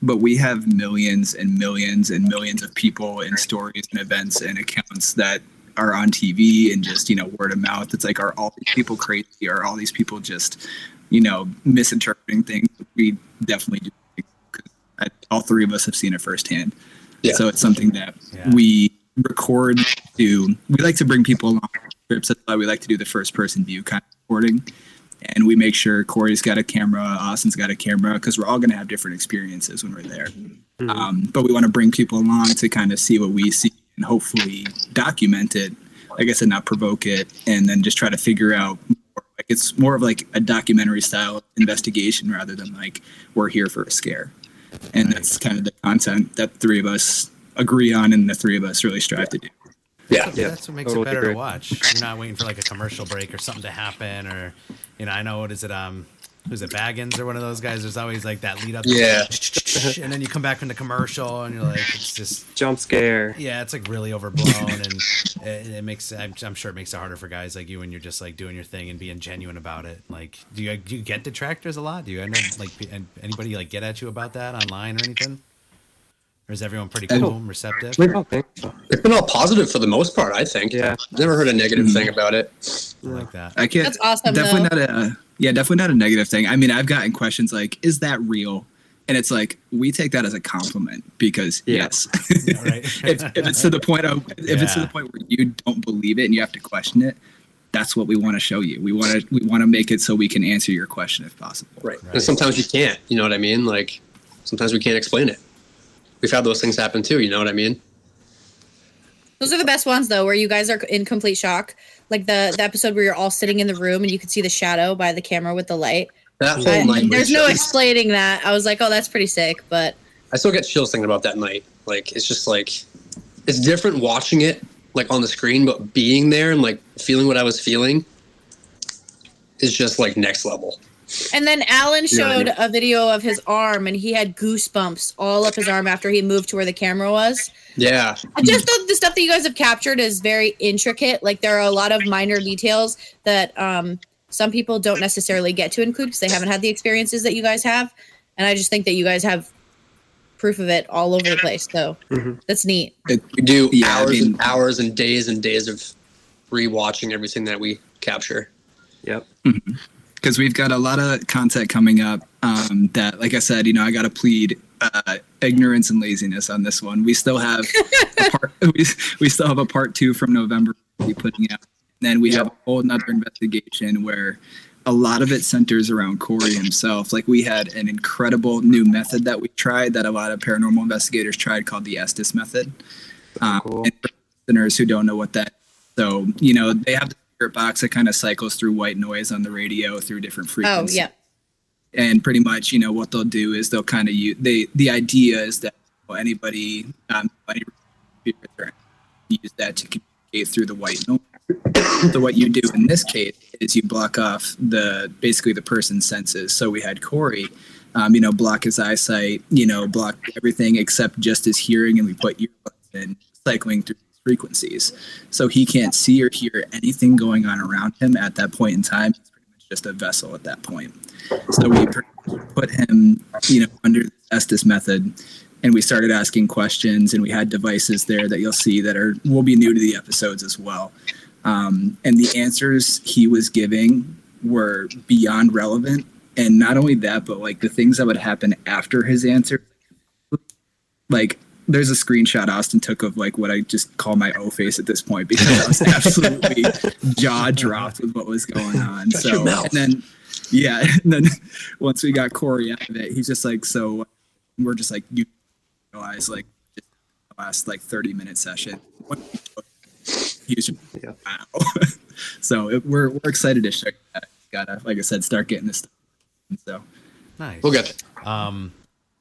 Speaker 5: But we have millions and millions and millions of people and stories and events and accounts that are on tv and just you know word of mouth. It's like are all these people crazy? Are all these people just you know misinterpreting things we definitely do 'cause I, all three of us have seen it firsthand
Speaker 4: Yeah.
Speaker 5: so it's something that
Speaker 1: Yeah.
Speaker 5: we record to we like to bring people along trips that's why we like to do the first person view kind of recording and we make sure corey's got a camera austin's got a camera because we're all going to have different experiences when we're there um, but we want to bring people along to kind of see what we see and hopefully document it like i said not provoke it and then just try to figure out more. Like it's more of like a documentary style investigation rather than like we're here for a scare and that's kind of the content that three of us agree on and the three of us really strive to do
Speaker 4: Yeah.
Speaker 6: Yeah,
Speaker 1: That's what makes
Speaker 6: totally
Speaker 1: it better
Speaker 6: agree.
Speaker 1: to watch. You're not waiting for like a commercial break or something to happen, or you know, I know what is it? Um, who's it? Bagans or one of those guys? There's always like that lead up.
Speaker 4: Yeah.
Speaker 1: and then you come back from the commercial, and you're like, it's just
Speaker 6: Jump scare.
Speaker 1: yeah, it's like really overblown, and it, it makes I'm, I'm sure it makes it harder for guys like you when you're just like doing your thing and being genuine about it. Like, do you do you get detractors a lot? Do you end up like anybody like get at you about that online or anything? Or is everyone pretty cool and receptive?
Speaker 6: I don't think so.
Speaker 4: It's been all positive for the most part, I think.
Speaker 6: Yeah.
Speaker 4: I've Never heard a negative
Speaker 5: Mhm.
Speaker 4: thing about it.
Speaker 1: I like that.
Speaker 5: i can't
Speaker 2: That's awesome,
Speaker 5: definitely
Speaker 2: though.
Speaker 5: not a yeah definitely not a negative thing i mean i've gotten questions like is that real and it's like we take that as a compliment because
Speaker 6: Yeah.
Speaker 5: yes
Speaker 1: Yeah, right.
Speaker 5: if, if it's to the point of if it's to the point where you don't believe it and you have to question it that's what we want to show you we want to we want to make it so we can answer your question if possible
Speaker 4: Right.
Speaker 1: Right.
Speaker 4: And sometimes you can't. You know what I mean? Like sometimes we can't explain it. We've had those things happen too. You know what I mean?
Speaker 2: Those are the best ones though, where you guys are in complete shock. Like the, the episode where you're all sitting in the room and you can see the shadow by the camera with the light.
Speaker 4: That whole
Speaker 2: I-
Speaker 4: night.
Speaker 2: there's no explaining that. I was like, oh, that's pretty sick. But
Speaker 4: I still get chills thinking about that night. Like it's just like it's different watching it like on the screen, but being there and like feeling what I was feeling is just like next level.
Speaker 2: And then Alan
Speaker 4: You know what I
Speaker 2: showed a video of his arm and he had goosebumps all up his arm after he moved to where the camera was.
Speaker 4: Yeah.
Speaker 2: I just thought the stuff that you guys have captured is very intricate. Like there are a lot of minor details that um, some people don't necessarily get to include because they haven't had the experiences that you guys have. And I just think that you guys have proof of it all over the place. So
Speaker 6: Mhm.
Speaker 2: that's neat.
Speaker 5: It,
Speaker 4: We do
Speaker 5: Yeah, I
Speaker 4: hours
Speaker 5: mean-
Speaker 4: and hours and days and days of rewatching everything that we capture.
Speaker 6: Yep.
Speaker 5: Because we've got a lot of content coming up um, that, like I said, you know, I got to plead uh, ignorance and laziness on this one. We still have a part, we, we still have a part two from November to be putting out. And then we have a whole another investigation where a lot of it centers around Corey himself. Like we had an incredible new method that we tried that a lot of paranormal investigators tried called the Estes method. Um,
Speaker 6: Cool.
Speaker 5: and for listeners who don't know what that so, you know, they have box that kind of cycles through white noise on the radio through different frequencies.
Speaker 2: Oh yeah.
Speaker 5: And pretty much, you know, what they'll do is they'll kind of use, they, the idea is that anybody, um, any use that to communicate through the white noise. so what you do in this case is you block off the, basically the person's senses. So we had Corey, um, you know, block his eyesight, you know, block everything except just his hearing, and we put earbuds in, cycling through frequencies. So he can't see or hear anything going on around him at that point in time. He's pretty much just a vessel at that point. So we put him, you know, under the Estes method, and we started asking questions, and we had devices there that you'll see that are will be new to the episodes as well. Um, and the answers he was giving were beyond relevant. And not only that, but like the things that would happen after his answer, like there's a screenshot Austin took of like what I just call my O face at this point because I was absolutely jaw dropped with what was going on.
Speaker 4: Shut
Speaker 5: so
Speaker 4: your mouth.
Speaker 5: and then yeah, and then once we got Corey out of it, he's just like, so we're just like you realize like just the last like 30 minute session. He was just
Speaker 6: Yeah.
Speaker 5: wow. so it, we're we're excited to share that. Gotta like I said, start getting this stuff. So
Speaker 1: Nice.
Speaker 4: We'll get
Speaker 1: Um,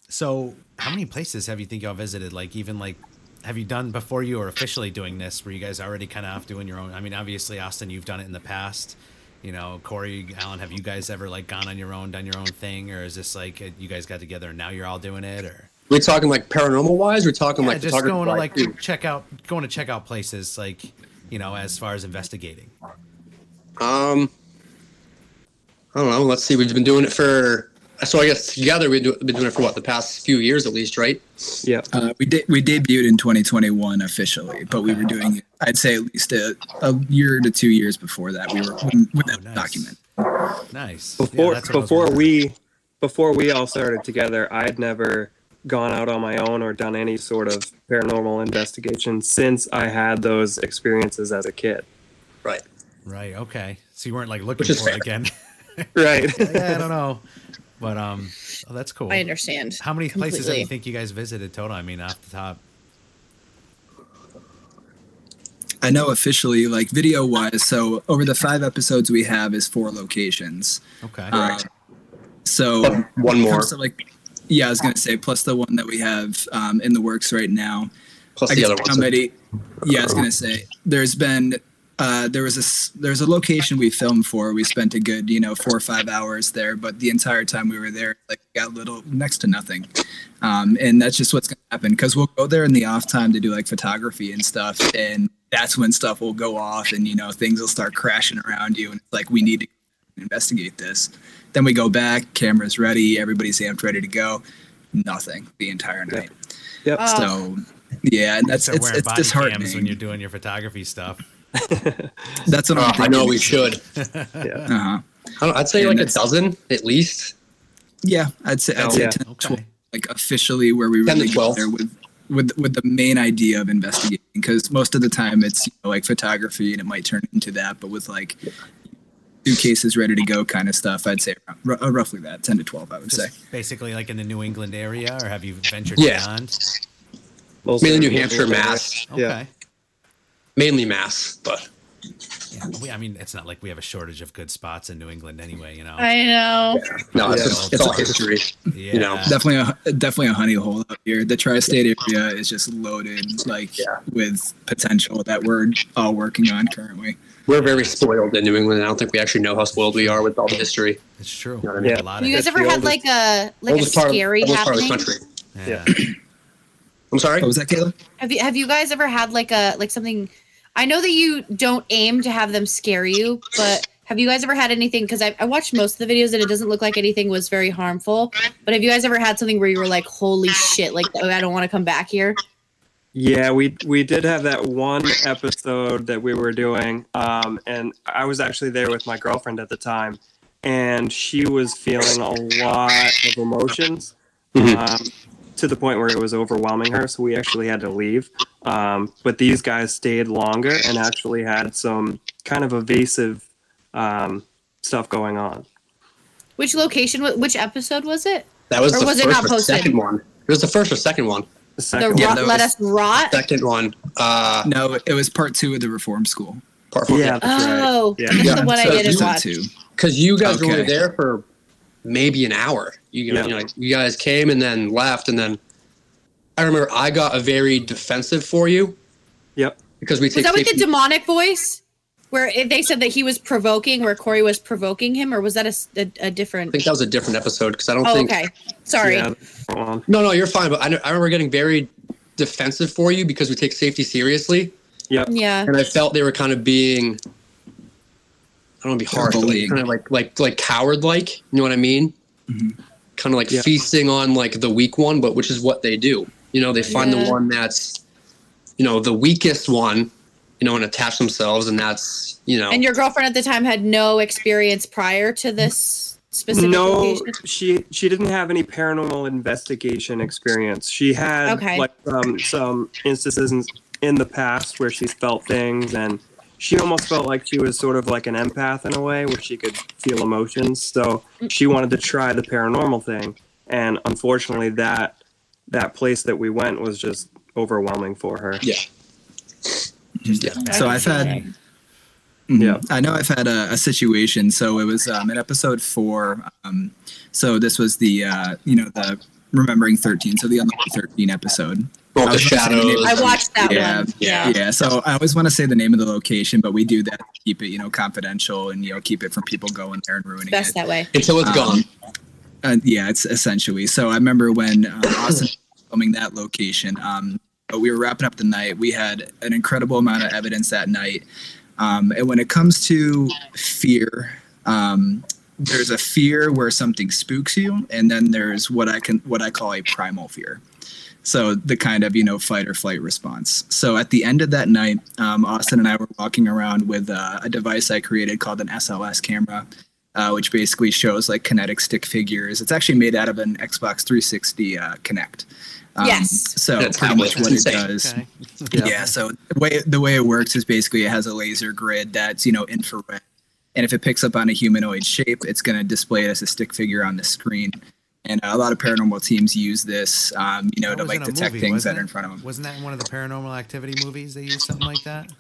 Speaker 1: so how many places have you think y'all visited? Like even like, have you done before you were officially doing this? Were you guys already kind of off doing your own? I mean, obviously, Austin, you've done it in the past. You know, Corey, Alan, have you guys ever like gone on your own, done your own thing, or is this like you guys got together and now you're all doing it, or
Speaker 4: We're talking like paranormal wise. We're talking
Speaker 1: yeah,
Speaker 4: like
Speaker 1: just going to like
Speaker 4: too.
Speaker 1: check out, going to check out places like you know, as far as investigating.
Speaker 4: Um, I don't know. Let's see. We've been doing it for. So I guess together we've been doing it for what the past few years at least, right?
Speaker 6: Yeah,
Speaker 5: uh, we did we debuted in 2021 officially, but we were doing it. I'd say at least a, a year to two years before that. We were with that
Speaker 1: Oh, nice.
Speaker 5: document.
Speaker 1: Nice.
Speaker 6: Before
Speaker 1: that's what I was
Speaker 6: before we before we all started together i had never gone out on my own or done any sort of paranormal investigation since i had those experiences as a kid
Speaker 4: Right.
Speaker 1: Right. Okay. So you weren't like looking
Speaker 4: Which is
Speaker 1: for it again.
Speaker 6: right
Speaker 1: yeah, I don't know, but um, oh, that's cool.
Speaker 2: I understand.
Speaker 1: How many places do you think you guys visited total? I mean, off the top.
Speaker 5: I know officially, like video wise. So over the five episodes we have is four locations.
Speaker 1: Okay.
Speaker 5: Um, so
Speaker 4: But one
Speaker 5: when it
Speaker 4: more.
Speaker 5: comes to, like, yeah, I was gonna say plus the one that we have um, in the works right now.
Speaker 4: Plus
Speaker 5: I
Speaker 4: the
Speaker 5: guess
Speaker 4: other ones.
Speaker 5: somebody. Yeah, I was gonna say there's been uh, there was a s- there's a location we filmed for. We spent a good you know four or five hours there, but the entire time we were there, like got little next to nothing, um, and that's just what's gonna happen because we'll go there in the off time to do like photography and stuff, and that's when stuff will go off, and you know things will start crashing around you, and it's like we need to investigate this. Then we go back, cameras ready, everybody's amped, ready to go. Nothing the entire night.
Speaker 6: yep
Speaker 2: Oh.
Speaker 5: So yeah, and that's
Speaker 1: Start
Speaker 5: it's it's
Speaker 1: body cams
Speaker 5: disheartening.
Speaker 1: when you're doing your photography stuff.
Speaker 5: That's what
Speaker 4: Oh,
Speaker 5: I'm
Speaker 4: I
Speaker 5: thinking.
Speaker 4: know we should.
Speaker 6: yeah
Speaker 5: Uh-huh.
Speaker 4: I don't, I'd say
Speaker 5: And
Speaker 4: like a dozen at least.
Speaker 5: Yeah, I'd say I'd
Speaker 4: Oh,
Speaker 5: say
Speaker 6: yeah.
Speaker 5: 10,
Speaker 1: Okay.
Speaker 5: 12, like officially where we really get there with with with the main idea of investigating because most of the time it's you know, like photography and it might turn into that, but with like suitcases ready to go kind of stuff, I'd say r- uh, roughly that ten to twelve. I would say.
Speaker 1: Basically like in the New England area, or have you ventured
Speaker 4: Yeah.
Speaker 1: beyond?
Speaker 4: Mainly New Hampshire. Mass.
Speaker 1: Okay.
Speaker 6: Yeah.
Speaker 4: Mainly Mass, but
Speaker 1: Yeah. We, I mean, it's not like we have a shortage of good spots in New England anyway. You know.
Speaker 2: I know.
Speaker 4: no, it's,
Speaker 6: Yeah.
Speaker 4: just, it's all history.
Speaker 1: yeah.
Speaker 4: know,
Speaker 5: Definitely a definitely a honey hole out here. The tri-state area is just loaded like
Speaker 4: Yeah.
Speaker 5: with potential that we're all working on currently.
Speaker 4: We're very spoiled in New England. I don't think we actually know how spoiled we are with all the history.
Speaker 1: It's true.
Speaker 4: know I mean?
Speaker 1: A lot of
Speaker 2: You guys
Speaker 6: It's
Speaker 2: ever had
Speaker 6: oldest-
Speaker 2: like a like a
Speaker 4: oldest part,
Speaker 2: scary
Speaker 4: oldest part of the
Speaker 2: happening?
Speaker 4: country.
Speaker 1: yeah.
Speaker 4: I'm sorry.
Speaker 5: What was that, Kayla?
Speaker 2: Have you have you guys ever had like a like something? I know that you don't aim to have them scare you, but have you guys ever had anything? Because I, I watched most of the videos and it doesn't look like anything was very harmful. But have you guys ever had something where you were like, "Holy shit!" Like, oh, I don't want to come back here.
Speaker 6: Yeah, we we did have that one episode that we were doing, um, and I was actually there with my girlfriend at the time, and she was feeling a lot of emotions,
Speaker 4: Mhm.
Speaker 6: um, to the point where it was overwhelming her. So we actually had to leave. Um, but these guys stayed longer and actually had some kind of evasive um, stuff going on.
Speaker 2: Which location? Which episode was it?
Speaker 4: That was
Speaker 2: Or
Speaker 4: the
Speaker 2: was it
Speaker 4: first
Speaker 2: not
Speaker 4: or
Speaker 2: posted?
Speaker 4: second one. It was the first or second one.
Speaker 6: The
Speaker 2: The
Speaker 6: second
Speaker 5: Yeah,
Speaker 2: rot,
Speaker 5: that
Speaker 2: let us rot.
Speaker 4: Second one. Uh,
Speaker 5: No, it was part two of the Reform School.
Speaker 4: part four.
Speaker 6: Yeah, that's right.
Speaker 2: Oh,
Speaker 6: Yeah.
Speaker 2: that's
Speaker 4: Yeah,
Speaker 2: the one I didn't
Speaker 4: you-
Speaker 2: watch.
Speaker 5: Two.
Speaker 4: because you guys were there for maybe an hour. You,
Speaker 6: Yeah.
Speaker 4: you know, you guys came and then left, and then I remember I got a very defensive for you
Speaker 6: Yep.
Speaker 4: because we
Speaker 2: Was that with the demonic voice? Where they said that he was provoking, where Corey was provoking him, or was that a different?
Speaker 4: I think that was a different episode because I don't
Speaker 2: Oh,
Speaker 4: think.
Speaker 2: okay. Sorry.
Speaker 6: Yeah.
Speaker 4: No, no, you're fine. But I, I remember getting very defensive for you because we take safety seriously,
Speaker 6: Yep.
Speaker 2: Yeah.
Speaker 4: and I felt they were kind of being. I don't want to be harsh, but
Speaker 5: bullying.
Speaker 4: kind of like like like coward like. You know what I mean?
Speaker 5: Mhm.
Speaker 4: Kind of like
Speaker 6: Yeah.
Speaker 4: feasting on like the weak one, but which is what they do. You know, they find
Speaker 2: Yeah.
Speaker 4: the one that's, you know, the weakest one, you know, and attach themselves, and that's you know.
Speaker 2: And your girlfriend at the time had no experience prior to this specific
Speaker 6: no
Speaker 2: location?
Speaker 6: she she didn't have any paranormal investigation experience she had
Speaker 2: Okay.
Speaker 6: like um, some instances in, in the past where she's felt things and she almost felt like she was sort of like an empath in a way where she could feel emotions so she wanted to try the paranormal thing and unfortunately that that place that we went was just overwhelming for her
Speaker 4: yeah. Yeah.
Speaker 5: So I've had- Mhm.
Speaker 6: Yeah.
Speaker 5: I know I've had a, a situation. So it was um, in episode four. Um, so this was the uh, you know the remembering thirteen. So the unlucky thirteen episode.
Speaker 4: Well,
Speaker 5: I
Speaker 4: the
Speaker 5: was the
Speaker 4: shadows.
Speaker 2: I watched that
Speaker 5: Yeah,
Speaker 2: one.
Speaker 4: yeah.
Speaker 2: Yeah.
Speaker 5: Yeah. So I always want to say the name of the location, but we do that to keep it you know confidential and you know keep it from people going there and ruining
Speaker 2: Best
Speaker 5: it.
Speaker 2: Best that way.
Speaker 4: Until it's
Speaker 5: Um,
Speaker 4: gone.
Speaker 5: Uh, yeah, it's essentially. So I remember when um, Austin was filming that location. Um, but we were wrapping up the night. We had an incredible amount of evidence that night. Um, and when it comes to fear, um, there's a fear where something spooks you, and then there's what I can what I call a primal fear. So the kind of you know fight or flight response. So at the end of that night, um, Austin and I were walking around with uh, a device I created called an SLS camera uh, which basically shows like kinetic stick figures. It's actually made out of an Xbox 360 uh, Kinect. Um,
Speaker 2: Yes.
Speaker 5: So
Speaker 4: That's
Speaker 5: pretty much what
Speaker 4: That's
Speaker 5: it does.
Speaker 1: Okay.
Speaker 5: Yeah. So the way the way it works is basically it has a laser grid that's you know infrared, and if it picks up on a humanoid shape, it's going to display it as a stick figure on the screen. And a lot of paranormal teams use this, um, you know,
Speaker 1: That
Speaker 5: to like detect
Speaker 1: movie,
Speaker 5: things that
Speaker 1: wasn't
Speaker 5: are in front of them.
Speaker 1: Wasn't that in one of the paranormal activity movies they used something like that?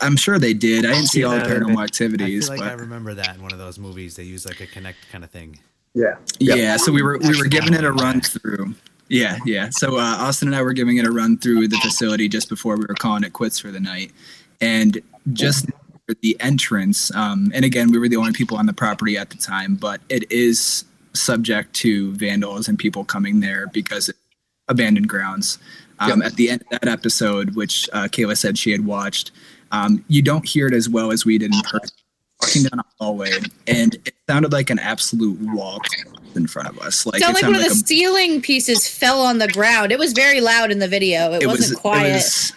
Speaker 5: I'm sure they did. I didn't see all the
Speaker 6: Yeah,
Speaker 5: paranormal
Speaker 1: I
Speaker 5: activities,
Speaker 1: feel like I remember that in one of those movies. They use like a Kinect kind of thing.
Speaker 6: yeah
Speaker 5: Yeah, so we were we were giving it a run through. Yeah, yeah. So uh, Austin and I were giving it a run through the facility just before we were calling it quits for the night, and just the entrance. Um, and again, we were the only people on the property at the time, but it is subject to vandals and people coming there because it's abandoned grounds. Um, At the end of that episode, which uh, Kayla said she had watched, um, you don't hear it as well as we did in person. Walking down a hallway, and it sounded like an absolute wall in front of us. Like
Speaker 2: Sound
Speaker 5: it
Speaker 2: like one
Speaker 5: sounded
Speaker 2: of the
Speaker 5: a
Speaker 2: ceiling pieces fell on the ground. It was very loud in the video. It, wasn't quiet.
Speaker 5: was-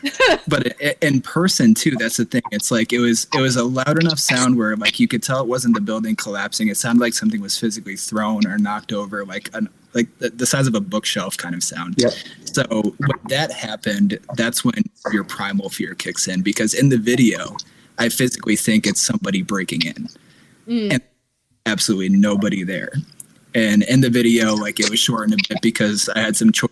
Speaker 5: but it, it- in person too. That's the thing. It's like it was. It was a loud enough sound where like you could tell it wasn't the building collapsing. It sounded like something was physically thrown or knocked over, like an like the, the size of a bookshelf kind of sound.
Speaker 4: Yep.
Speaker 5: So when that happened, that's when your primal fear kicks in because in the video, I physically think it's somebody breaking in,
Speaker 2: Mm.
Speaker 5: and absolutely nobody there. And in the video, like it was shortened a bit because I had some choice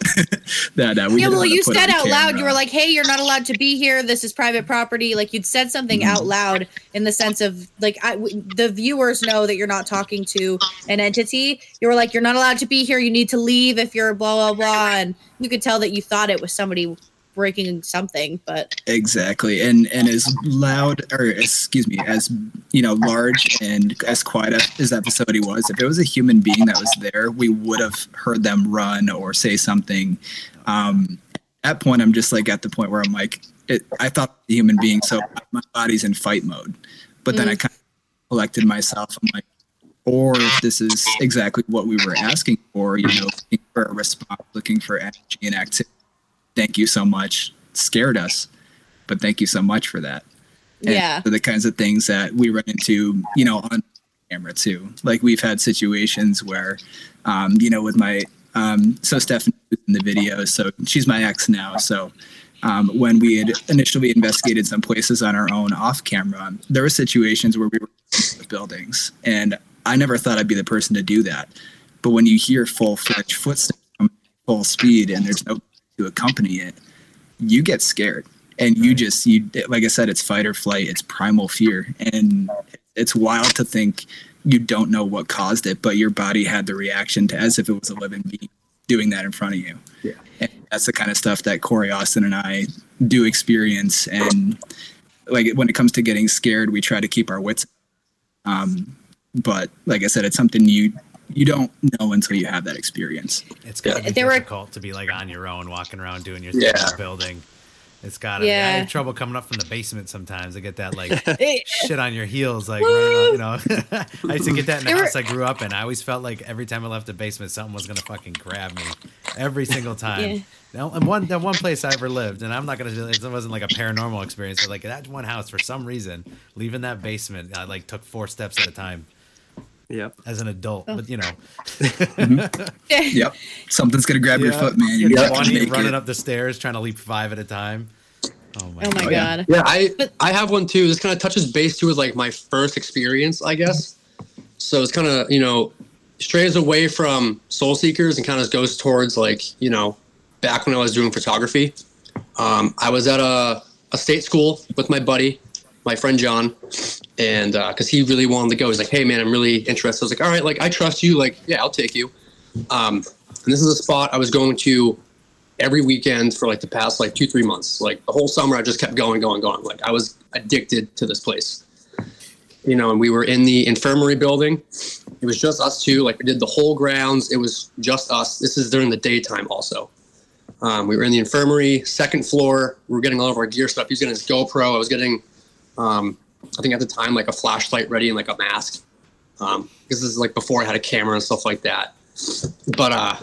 Speaker 5: that uh, we
Speaker 2: yeah, well, you said out loud, you were like, hey, you're not allowed to be here. This is private property. Like, you'd said something
Speaker 5: Mm-hmm.
Speaker 2: out loud in the sense of, like, I, w- the viewers know that you're not talking to an entity. You were like, you're not allowed to be here. You need to leave if you're blah, blah, blah. And you could tell that you thought it was somebody breaking something, but
Speaker 5: Exactly, and and as loud or excuse me, as you know, large and as quiet as, that facility was, if it was a human being that was there, we would have heard them run or say something. Um, at point, I'm just like at the point where I'm like, it, I thought the human being, so my body's in fight mode, but then I kind of collected myself. I'm like, or if this is exactly what we were asking for, you know, looking for a response, looking for energy and activity. Thank you so much. Scared us, but thank you so much for that. And
Speaker 2: Yeah.
Speaker 5: the kinds of things that we run into, you know, on camera too. Like we've had situations where, um, you know, with my um, so Stephanie in the video, so she's my ex now. So um, when we had initially investigated some places on our own off camera, there were situations where we were in buildings, and I never thought I'd be the person to do that. But when you hear full fledged footsteps full speed and there's no to accompany it, you get scared. And you just you like i said it's fight or flight it's primal fear. And it's wild to think you don't know what caused it but your body had the reaction to as if it was a living being doing that in front of you.
Speaker 4: Yeah.
Speaker 5: and that's the kind of stuff that corey austin and i do experience. And like when it comes to getting scared we try to keep our wits um but like i said it's something you you don't know until you have that experience
Speaker 1: It's gotta be
Speaker 2: There were-
Speaker 1: difficult to be like on your own, walking around doing your thing
Speaker 4: Yeah.
Speaker 1: in the building. It's gotta. be. I have trouble coming up from the basement sometimes. I get that like shit on your heels, like running on, you know. I used to get that in the
Speaker 2: There were-
Speaker 1: house I grew up in. I always felt like every time I left the basement, something was gonna fucking grab me. Every single time.
Speaker 2: Yeah.
Speaker 1: Now, and one that one place I ever lived, and I'm not gonna. It wasn't like a paranormal experience, but like that one house for some reason, leaving that basement, I like took four steps at a time
Speaker 6: Yep.
Speaker 1: as an adult.
Speaker 2: Oh.
Speaker 1: But you know,
Speaker 5: yep something's gonna grab your foot man
Speaker 1: You're
Speaker 5: you have to make
Speaker 1: running
Speaker 5: it.
Speaker 1: up the stairs trying to leap five at a time. Oh my,
Speaker 2: oh my
Speaker 5: yeah.
Speaker 2: god.
Speaker 4: Yeah, I I have one too. This kind of touches base too with like my first experience, I guess. So it's kind of you know strays away from Soulseekers and kind of goes towards like you know back when I was doing photography. Um, I was at a a state school with my buddy, my friend John, and uh because he really wanted to go, he's like, "Hey man, I'm really interested." I was like, "All right, like I trust you. Like yeah, I'll take you." Um, and this is a spot I was going to every weekend for like the past like two three months. Like the whole summer i just kept going going going. Like i was addicted to this place. You know and we were in the infirmary building. It was just us two. Like we did the whole grounds. It was just us. This is during the daytime also. Um, we were in the infirmary second floor. We were getting all of our gear stuff. He was getting his gopro. I was getting um, i think at the time like a flashlight ready and like a mask um, this is like before i had a camera and stuff like that. But uh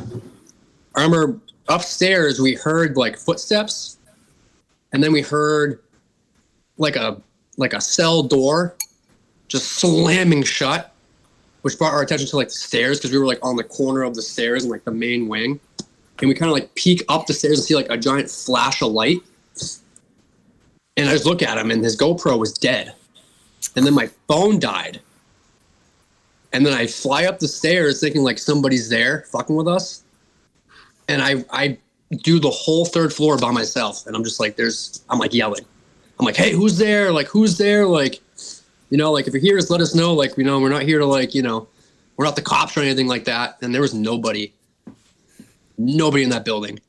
Speaker 4: I remember upstairs we heard like footsteps, and then we heard like a like a cell door just slamming shut, which brought our attention to like the stairs because we were like on the corner of the stairs and like the main wing, and we kind of like peek up the stairs and see like a giant flash of light, and I just look at him and his GoPro was dead, and then my phone died. And then I fly up the stairs thinking like somebody's there fucking with us and I I do the whole third floor by myself, and I'm just like, there's, I'm like yelling, I'm like, hey, who's there? Like, who's there? Like, you know, like if you're here, just let us know. Like, you know, we're not here to like, you know, we're not the cops or anything like that. And there was nobody, nobody in that building.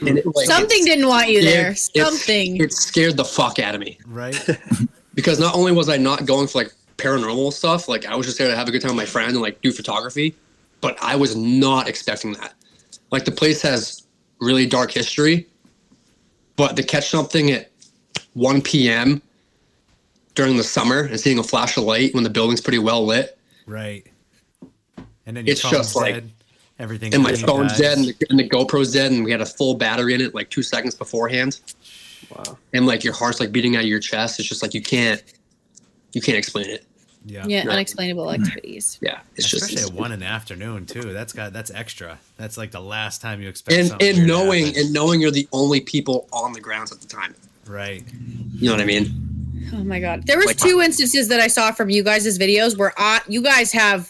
Speaker 4: And it, like,
Speaker 2: Something
Speaker 4: it
Speaker 2: didn't want you there.
Speaker 4: scared- it-
Speaker 2: Something.
Speaker 4: It scared the fuck out of me
Speaker 1: right?
Speaker 4: because not only was I not going for like paranormal stuff, like I was just there to have a good time with my friend and like do photography, but I was not expecting that. Like the place has really dark history, but to catch something at 1 p.m. during the summer and seeing a flash of light when the building's pretty well lit,
Speaker 1: Right. And then your
Speaker 4: It's
Speaker 1: phone's
Speaker 4: just like-
Speaker 1: dead. Everything.
Speaker 4: and my phone's
Speaker 1: dies.
Speaker 4: dead and the, and the GoPro's dead, and we had a full battery in it like two seconds beforehand,
Speaker 6: Wow.
Speaker 4: and like your heart's like beating out of your chest. It's just like you can't, you can't explain it.
Speaker 1: Yeah.
Speaker 2: yeah,
Speaker 4: No.
Speaker 2: unexplainable mm-hmm. activities.
Speaker 4: Yeah, it's just
Speaker 1: Especially
Speaker 4: it's-
Speaker 1: at one in the afternoon too. That's got that's extra. That's like the last time you expect
Speaker 4: and
Speaker 1: something
Speaker 4: and knowing and knowing you're the only people on the grounds at the time.
Speaker 1: right.
Speaker 4: You know what I mean?
Speaker 2: Oh my god. There was
Speaker 4: Like-
Speaker 2: two instances that I saw from you guys' videos where I, you guys have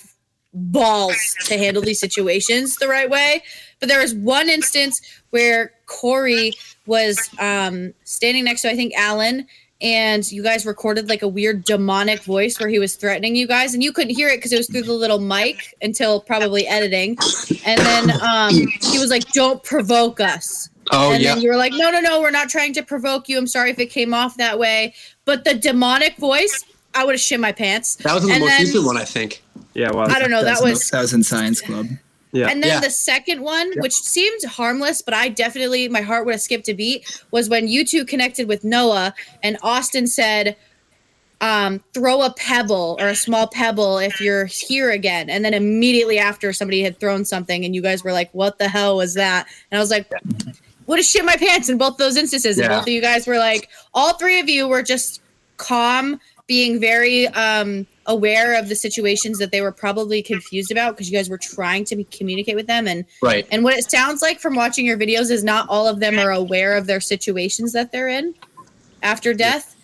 Speaker 2: balls to handle these situations the right way. But there was one instance where Corey was um, standing next to I think Alan and you guys recorded like a weird demonic voice where he was threatening you guys and you couldn't hear it because it was through the little mic until probably editing. And then um, he was like, Don't provoke us.
Speaker 4: Oh
Speaker 2: and
Speaker 4: yeah.
Speaker 2: then you were like, no, no, no, we're not trying to provoke you. I'm sorry if it came off that way. But the demonic voice, I would have shit my pants.
Speaker 4: That was the
Speaker 2: and
Speaker 4: most
Speaker 2: then-
Speaker 4: recent one, I think.
Speaker 6: Yeah. Well.
Speaker 2: I don't know. That
Speaker 5: in-
Speaker 2: was,
Speaker 5: that was in science club
Speaker 6: Yeah.
Speaker 2: and then
Speaker 4: Yeah.
Speaker 2: the second one, which seemed harmless, but I definitely, my heart would have skipped a beat, was when you two connected with Noah and Austin said, um, throw a pebble or a small pebble if you're here again. And then immediately after somebody had thrown something and you guys were like, what the hell was that? And I was like, would have shit my pants in both those instances. And
Speaker 4: Yeah.
Speaker 2: both of you guys were like, all three of you were just calm, being very um, aware of the situations that they were probably confused about because you guys were trying to be, communicate with them. And
Speaker 4: Right.
Speaker 2: and what it sounds like from watching your videos is not all of them are aware of their situations that they're in after death.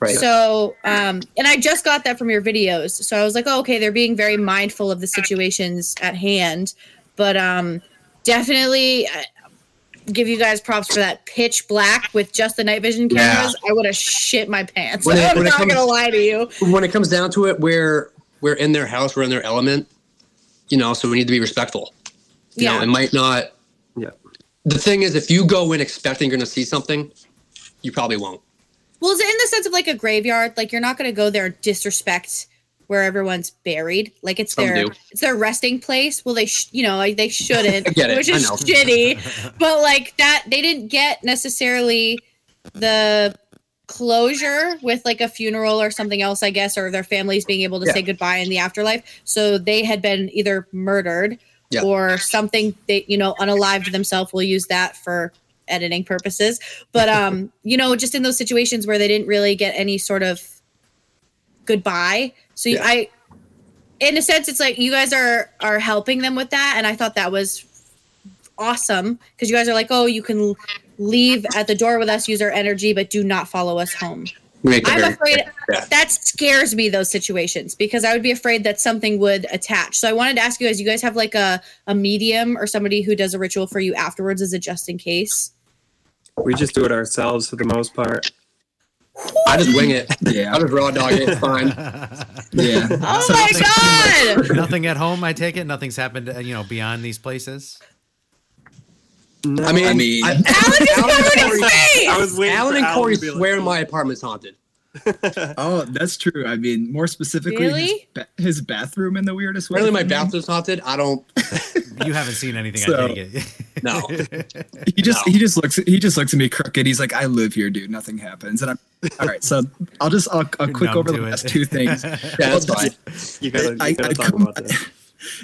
Speaker 4: Right.
Speaker 2: So, um, and I just got that from your videos. So I was like, oh, okay, they're being very mindful of the situations at hand. But um, definitely give you guys props for that pitch black with just the night vision
Speaker 4: Yeah.
Speaker 2: cameras. I would have shit my pants.
Speaker 4: When it-
Speaker 2: I'm
Speaker 4: it
Speaker 2: not
Speaker 4: comes-
Speaker 2: gonna lie to you.
Speaker 4: when it comes down to it, we're we're in their house, we're in their element, you know, so we need to be respectful. You
Speaker 2: Yeah.
Speaker 4: know, it might not.
Speaker 6: Yeah.
Speaker 4: The thing is, if you go in expecting you're going to see something, you probably won't.
Speaker 2: Well, is it in the sense of like a graveyard? Like you're not going to go there and disrespect where everyone's buried. Like it's
Speaker 4: Some
Speaker 2: their
Speaker 4: do.
Speaker 2: it's their resting place. Well, they sh- you know like they shouldn't,
Speaker 4: I get it.
Speaker 2: which is shitty. But like that, they didn't get necessarily the closure with like a funeral or something else, I guess, or their families being able to
Speaker 4: Yeah.
Speaker 2: say goodbye in the afterlife. So they had been either murdered
Speaker 4: Yeah.
Speaker 2: or something they you know unalived themselves. We'll use that for editing purposes but um you know just in those situations where they didn't really get any sort of goodbye so you
Speaker 4: Yeah.
Speaker 2: i in a sense it's like you guys are are helping them with that and i thought that was awesome because you guys are like oh you can leave at the door with us use our energy but do not follow us home i'm afraid
Speaker 4: Yeah.
Speaker 2: that scares me those situations because i would be afraid that something would attach so i wanted to ask you guys you guys have like a, a medium or somebody who does a ritual for you afterwards as a just in case
Speaker 6: We just do it ourselves for the most part.
Speaker 4: I just wing it.
Speaker 5: Yeah.
Speaker 4: I just raw dog it. It's fine.
Speaker 5: Yeah.
Speaker 2: oh
Speaker 5: So
Speaker 2: my god
Speaker 1: Nothing at home, I take it. Nothing's happened, uh, you know, beyond these places.
Speaker 6: No,
Speaker 4: I mean,
Speaker 5: I mean-
Speaker 2: Alex is covered in face!
Speaker 6: I was waiting
Speaker 4: Alan and
Speaker 6: Alan
Speaker 4: Corey
Speaker 6: to be like,
Speaker 4: swear my apartment's haunted.
Speaker 5: Oh, that's true. I mean, more specifically, his, ba- his bathroom in the weirdest way.
Speaker 4: Apparently, my
Speaker 5: for me.
Speaker 4: bathroom's haunted. I don't.
Speaker 1: You haven't seen anything,
Speaker 5: So-
Speaker 1: I take it.
Speaker 4: No.
Speaker 5: He just
Speaker 4: No.
Speaker 5: he just looks he just looks at me crooked. He's like, I live here, dude. Nothing happens. And I'm all right. So I'll just I'll, I'll
Speaker 1: You're
Speaker 5: quick over
Speaker 1: to
Speaker 5: the
Speaker 1: it.
Speaker 5: last two things.
Speaker 4: Yeah, that's fine.
Speaker 6: You gotta, you gotta
Speaker 5: I
Speaker 6: talk
Speaker 5: come-
Speaker 6: about this.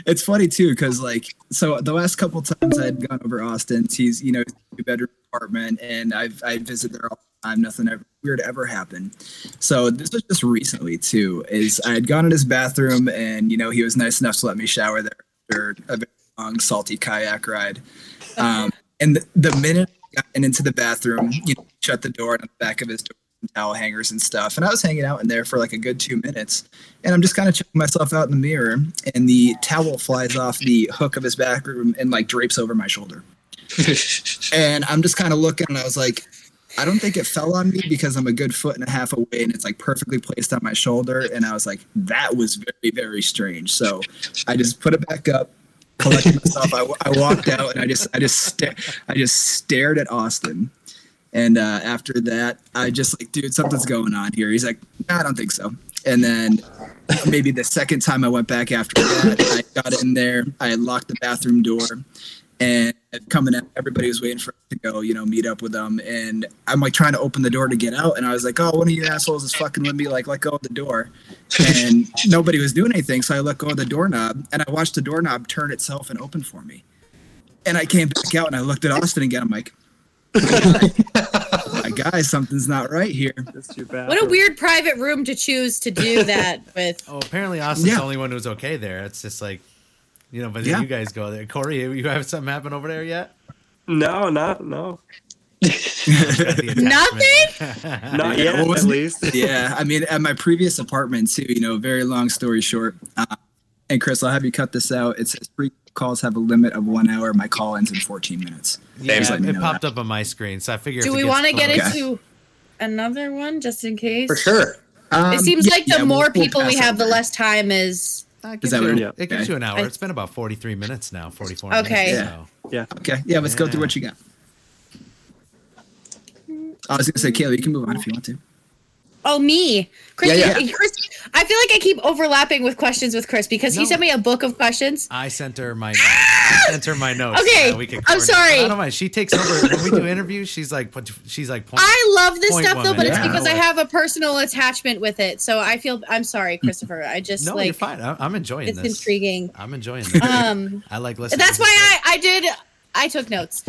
Speaker 5: It's funny too because like so the last couple times I'd gone over Austin's, he's you know two bedroom apartment, and I've I visit there all the time. Nothing ever weird ever happened. So this was just recently too. Is I had gone in his bathroom, and you know he was nice enough to let me shower there after a very long salty kayak ride. Um, and the, the minute I got into the bathroom, you know, shut the door on the back of his door. Towel hangers and stuff, and I was hanging out in there for like a good two minutes, and I'm just kind of checking myself out in the mirror, and the towel flies off the hook of his bathroom and like drapes over my shoulder. And I'm just kind of looking, and I was like, I don't think it fell on me because I'm a good foot and a half away, and it's like perfectly placed on my shoulder. And I was like, that was very, very strange. So I just put it back up, collected myself. I, I walked out, and I just, I just, sta- I just stared at Austin. And uh, after that, I just like, dude, something's going on here. He's like, nah, I don't think so. And then maybe the second time I went back after that, I got in there, I locked the bathroom door, and coming out, everybody was waiting for us to go, you know, meet up with them. And I'm like trying to open the door to get out, and I was like, oh, one of you assholes is fucking with me, like, let go of the door. And nobody was doing anything, so I let go of the doorknob, and I watched the doorknob turn itself and open for me. And I came back out and I looked at Austin again. I'm like, my guy, something's not right here.
Speaker 6: That's too bad.
Speaker 2: What a weird private room to choose to do that with.
Speaker 1: Oh, apparently Austin's
Speaker 5: Yeah.
Speaker 1: the only one who's okay there. It's just like, you know, but then
Speaker 5: Yeah.
Speaker 1: you guys go there. Corey, you have something happen over there yet?
Speaker 6: No, not no,
Speaker 1: Nothing.
Speaker 6: not yet.
Speaker 5: what
Speaker 6: at
Speaker 5: was
Speaker 6: least.
Speaker 5: yeah, I mean, at my previous apartment too. You know, very long story short. Uh, and Chris, I'll have you cut this out. It says free calls have a limit of one hour. My call ends in 14 minutes.
Speaker 1: yeah,
Speaker 5: Just
Speaker 1: it popped
Speaker 5: that.
Speaker 1: up on my screen, so I figured.
Speaker 2: Do we want to get
Speaker 1: close-
Speaker 5: Okay.
Speaker 2: into another one just in case?
Speaker 4: For sure.
Speaker 5: Um,
Speaker 2: It seems
Speaker 5: yeah,
Speaker 2: like the
Speaker 5: yeah, we'll-
Speaker 2: more
Speaker 5: we'll
Speaker 2: people we have, the less time is.
Speaker 1: Uh, it
Speaker 5: Is
Speaker 1: gives
Speaker 5: that
Speaker 1: you,
Speaker 5: what-
Speaker 6: Yeah.
Speaker 1: it gives
Speaker 5: okay.
Speaker 1: you an hour. It's been about 43 minutes now, 44
Speaker 2: Okay.
Speaker 1: minutes.
Speaker 5: Yeah.
Speaker 1: So.
Speaker 5: Okay, yeah, let's go through what you got. I was gonna say, Kayla, you can move on if you want to.
Speaker 2: Oh, me. Chris,
Speaker 4: Yeah,
Speaker 2: you- Chris, I feel like I keep overlapping with questions with Chris because he sent me a book of questions.
Speaker 1: I sent her my I sent her my notes.
Speaker 2: Okay,
Speaker 1: uh, we could
Speaker 2: I'm sorry.
Speaker 1: I don't mind. She takes over when we do interviews. She's like, she's like, point.
Speaker 2: I love this
Speaker 1: Point
Speaker 2: stuff though,
Speaker 1: woman,
Speaker 2: but it's because I have a personal attachment with it. So I feel I'm sorry, Christopher. I just
Speaker 1: no,
Speaker 2: like
Speaker 1: you're fine. I- I'm enjoying
Speaker 2: it's
Speaker 1: this.
Speaker 2: intriguing.
Speaker 1: I'm enjoying this.
Speaker 2: Um,
Speaker 1: I like listening.
Speaker 2: that's
Speaker 1: to
Speaker 2: why. I I did I took notes,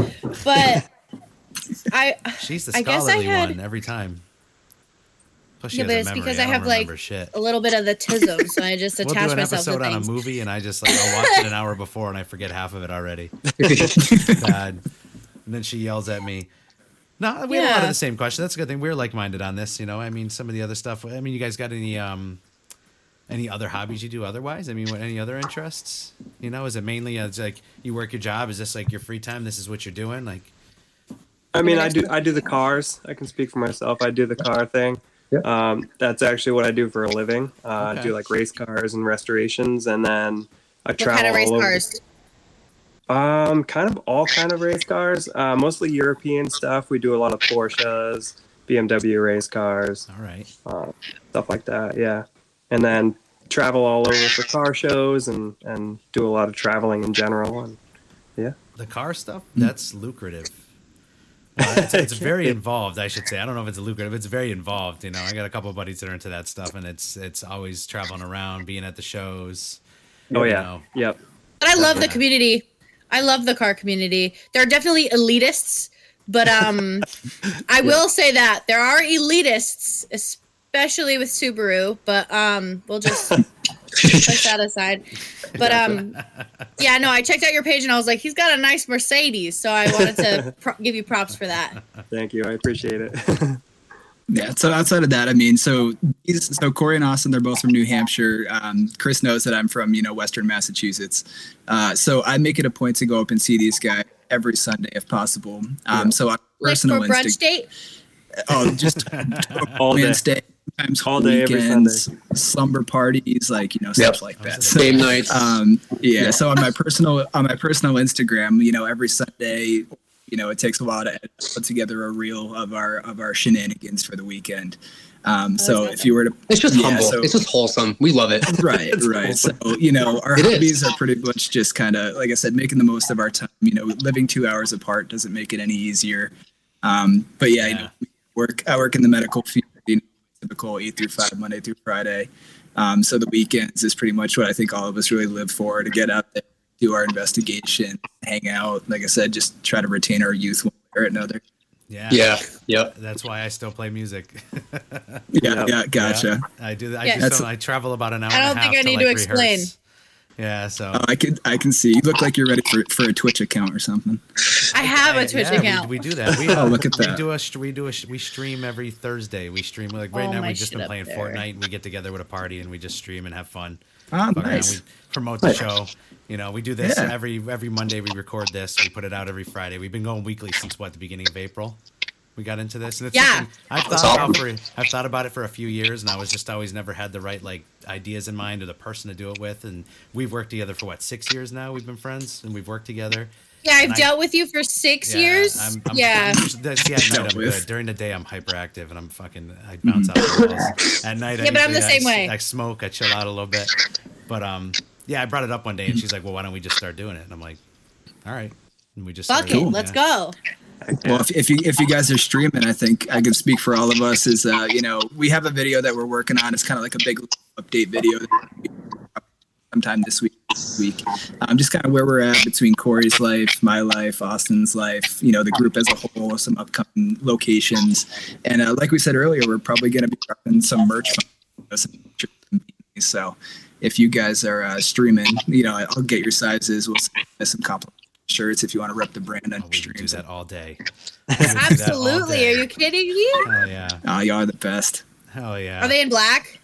Speaker 2: but I
Speaker 1: She's the
Speaker 2: I guess I
Speaker 1: scholarly
Speaker 2: had-
Speaker 1: one every time. Plus, she
Speaker 2: Yeah,
Speaker 1: has
Speaker 2: but it's
Speaker 1: memory.
Speaker 2: because
Speaker 1: I,
Speaker 2: I have, like,
Speaker 1: shit.
Speaker 2: a little bit of the tism, so I just attach
Speaker 1: We'll
Speaker 2: attach
Speaker 1: do an
Speaker 2: myself to
Speaker 1: episode on a movie, and I just like I'll watch it an hour before, and I forget half of it already. Bad. And then she yells at me. No, we have a lot of the same question. That's a good thing. We're like minded on this, you know. I mean, some of the other stuff. I mean, you guys got any um, any other hobbies you do otherwise? I mean, what any other interests? You know, is it mainly uh, it's like you work your job? Is this like your free time? This is what you're doing? Like,
Speaker 6: I mean, I do I do the cars. I can speak for myself. I do the car thing.
Speaker 4: Yeah.
Speaker 6: Um, that's actually what I do for a living. Uh, I do like race cars and restorations, and then I
Speaker 2: What
Speaker 6: travel
Speaker 2: kind of race
Speaker 6: all over.
Speaker 2: cars?
Speaker 6: Um, kind of all kind of race cars. Uh, mostly European stuff. We do a lot of Porsches, BMW race cars,
Speaker 1: all right,
Speaker 6: uh, stuff like that. Yeah, and then travel all over for car shows and and do a lot of traveling in general. And yeah,
Speaker 1: the car stuff that's lucrative. Uh, it's, it's very involved, I should say. I don't know if it's lucrative. It's very involved. You know, I got a couple of buddies that are into that stuff, and it's it's always traveling around, being at the shows.
Speaker 6: oh yeah,
Speaker 1: know.
Speaker 6: yep.
Speaker 2: But I love the community. I love the car community. There are definitely elitists, but um, I will say that there are elitists, especially with Subaru. But um, we'll just push that aside. But um, yeah, no, I checked out your page and I was like, he's got a nice Mercedes, so I wanted to pro- give you props for that.
Speaker 6: Thank you. I appreciate it.
Speaker 5: Yeah. So outside of that, I mean, so these, so Corey and Austin, they're both from New Hampshire. Um, Chris knows that I'm from, you know, Western Massachusetts. Uh, so I make it a point to go up and see these guys every Sunday if possible. Um, so on
Speaker 2: Like
Speaker 5: personal
Speaker 2: for brunch
Speaker 5: Insta-
Speaker 2: date.
Speaker 5: oh, just
Speaker 6: all day.
Speaker 5: Wednesday, sometimes
Speaker 6: All day, every
Speaker 5: weekends, slumber parties, like you know,
Speaker 4: Yep.
Speaker 5: stuff like that. So,
Speaker 4: Game nights.
Speaker 5: um, yeah,
Speaker 4: Yeah.
Speaker 5: So on my personal on my personal Instagram, you know, every Sunday, you know, it takes a while to edit, put together a reel of our of our shenanigans for the weekend. Um, so if you were to
Speaker 4: it's just
Speaker 5: yeah,
Speaker 4: humble.
Speaker 5: so-
Speaker 4: it's just wholesome. We love it.
Speaker 5: right right so you know our
Speaker 4: It is.
Speaker 5: hobbies are pretty much just kind of like i said making the most of our time you know living two hours apart doesn't make it any easier um but yeah, You
Speaker 1: Yeah.
Speaker 5: know, we work i work in the medical field you know, typical eight through five monday through friday um so the weekends is pretty much what i think all of us really live for to get out there do our investigation hang out like i said just try to retain our youth one way or another
Speaker 1: Yeah,
Speaker 4: Yeah. Yep.
Speaker 1: That's why I still play music.
Speaker 5: yeah
Speaker 6: Yeah.
Speaker 5: yeah gotcha
Speaker 1: Yeah, I do. I
Speaker 2: Yeah.
Speaker 1: don't, I travel about an hour.
Speaker 2: I
Speaker 1: and a
Speaker 2: don't think I need
Speaker 1: like,
Speaker 2: to explain.
Speaker 1: rehearse. Yeah. So
Speaker 5: Oh, I can I can see. You look like you're ready for for a Twitch account or something.
Speaker 2: I have a Twitch
Speaker 1: yeah,
Speaker 2: account.
Speaker 1: We, we do that. We,
Speaker 5: Oh,
Speaker 1: uh,
Speaker 5: look at that.
Speaker 1: We do a we do a we stream every Thursday. We stream like right
Speaker 2: Oh,
Speaker 1: now. We've just been playing
Speaker 2: there.
Speaker 1: Fortnite. We get together with a party and we just stream and have fun.
Speaker 5: Ah,
Speaker 1: Fuck around.
Speaker 5: nice.
Speaker 1: We promote the show. You know, we do this
Speaker 5: Yeah.
Speaker 1: every every Monday. We record this. We put it out every Friday. We've been going weekly since what the beginning of April. We got into this, and it's
Speaker 2: Yeah.
Speaker 1: I've thought
Speaker 4: That's
Speaker 1: about for I've thought about it for a few years, and I was just always never had the right like ideas in mind or the person to do it with. And we've worked together for what six years now. We've been friends, and we've worked together.
Speaker 2: yeah, I've
Speaker 1: and I-
Speaker 2: dealt with you for six
Speaker 1: Yeah,
Speaker 2: years.
Speaker 1: I'm, I'm,
Speaker 2: yeah.
Speaker 1: I'm usually- see, at night I'm good. During the day I'm hyperactive and I'm fucking I bounce out walls. At night, I
Speaker 2: Yeah, but I'm the
Speaker 1: usually-
Speaker 2: same
Speaker 1: I,
Speaker 2: way.
Speaker 1: I smoke, I chill out a little bit. But um, yeah, I brought it up one day and she's like, "Well, why don't we just start doing it?" And I'm like, "All right." And we just
Speaker 2: Fuck
Speaker 1: started,
Speaker 2: it. Let's
Speaker 1: yeah.
Speaker 2: go.
Speaker 5: Well, if, if you if you guys are streaming, I think I can speak for all of us. Is uh, you know, we have a video that we're working on. It's kind of like a big update video. Sometime this week, this week, um, just kind of where we're at between Corey's life, my life, Austin's life. You know, the group as a whole, some upcoming locations, and uh, like we said earlier, we're probably going to be dropping some merch. So, if you guys are uh, streaming, you know, I'll get your sizes. We'll send some compliment shirts if you want to rep the brand on
Speaker 1: Oh, we
Speaker 5: your
Speaker 1: could do that all day. We could do that all
Speaker 2: Absolutely.
Speaker 1: day.
Speaker 2: Are you kidding me?
Speaker 1: Hell yeah!
Speaker 5: Ah, oh, you are the best.
Speaker 1: Hell yeah!
Speaker 2: Are they in black?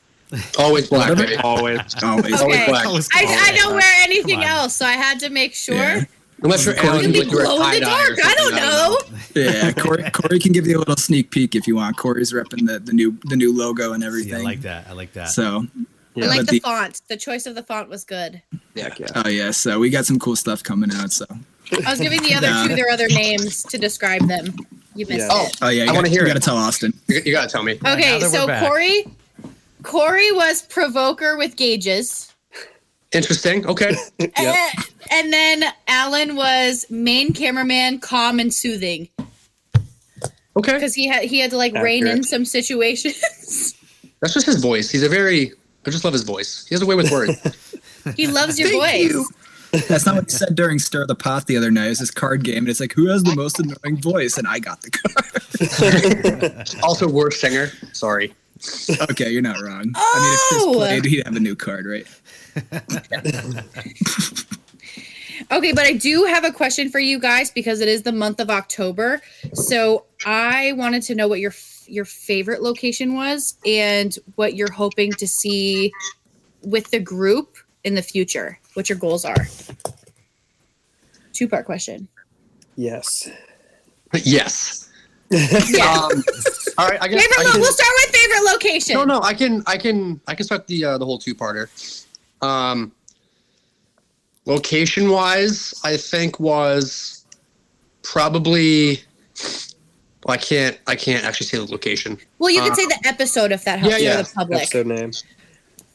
Speaker 4: Always black. baby.
Speaker 6: Always.
Speaker 5: Always.
Speaker 4: Always
Speaker 2: Okay.
Speaker 4: black.
Speaker 1: That
Speaker 2: I. I don't wear anything else, so I had to make sure.
Speaker 5: Yeah.
Speaker 4: Unless you're
Speaker 5: Corey
Speaker 4: Alan,
Speaker 2: It could be
Speaker 4: like you're
Speaker 2: glow in the dark. I don't know.
Speaker 5: Yeah, Corey, Corey can give you a little sneak peek if you want. Corey's repping the, the new the new logo and
Speaker 1: See,
Speaker 5: everything.
Speaker 1: I like that. I like that.
Speaker 5: So,
Speaker 6: Yeah.
Speaker 2: I like the,
Speaker 5: the-
Speaker 2: font. The choice of the font was good.
Speaker 6: Heck yeah.
Speaker 5: oh yeah, so we got some cool stuff coming out. So
Speaker 2: I was giving the other
Speaker 5: Yeah.
Speaker 2: two their other names to describe them. You missed
Speaker 6: Yeah.
Speaker 4: Oh,
Speaker 2: it.
Speaker 5: Oh yeah, you
Speaker 4: I wanna
Speaker 5: gotta,
Speaker 4: hear
Speaker 5: you
Speaker 4: it.
Speaker 5: gotta tell Austin.
Speaker 4: You, you gotta tell me.
Speaker 1: now
Speaker 2: Okay,
Speaker 1: that we're
Speaker 2: so
Speaker 1: back.
Speaker 2: Corey, Corey was provoker with gauges,
Speaker 4: Interesting. Okay.
Speaker 2: Eh, and then Alan was main cameraman, calm and soothing,
Speaker 4: Okay.
Speaker 2: because he had he had to like rein in
Speaker 6: Accurate.
Speaker 2: some situations.
Speaker 4: That's just his voice. He's a very. I just love his voice. He has a way with words.
Speaker 2: he loves your
Speaker 5: Thank
Speaker 2: voice.
Speaker 5: You. That's not what he said during Stir the Pot the other night. It was this card game, and it's like, who has the most annoying voice? And I got the card.
Speaker 4: also, worst singer. Sorry.
Speaker 5: okay, you're not wrong. I mean, if
Speaker 2: Oh!
Speaker 5: Chris played, he'd have a new card, right?
Speaker 2: Okay, but I do have a question for you guys because it is the month of October. So I wanted to know what your your favorite location was and what you're hoping to see with the group in the future. What your goals are. Two part question.
Speaker 6: Yes.
Speaker 4: Yes.
Speaker 2: Yeah.
Speaker 4: Um, all right. I guess.
Speaker 2: favorite.
Speaker 4: I can,
Speaker 2: we'll start with favorite location.
Speaker 4: No, no, I can, I can, I can start the uh, the whole two parter. Um, location wise, I think was probably. Well, I can't, I can't actually say the location.
Speaker 2: Well, you can
Speaker 4: Uh,
Speaker 2: say the episode if that helps
Speaker 4: yeah, yeah.
Speaker 2: the public.
Speaker 6: Episode name.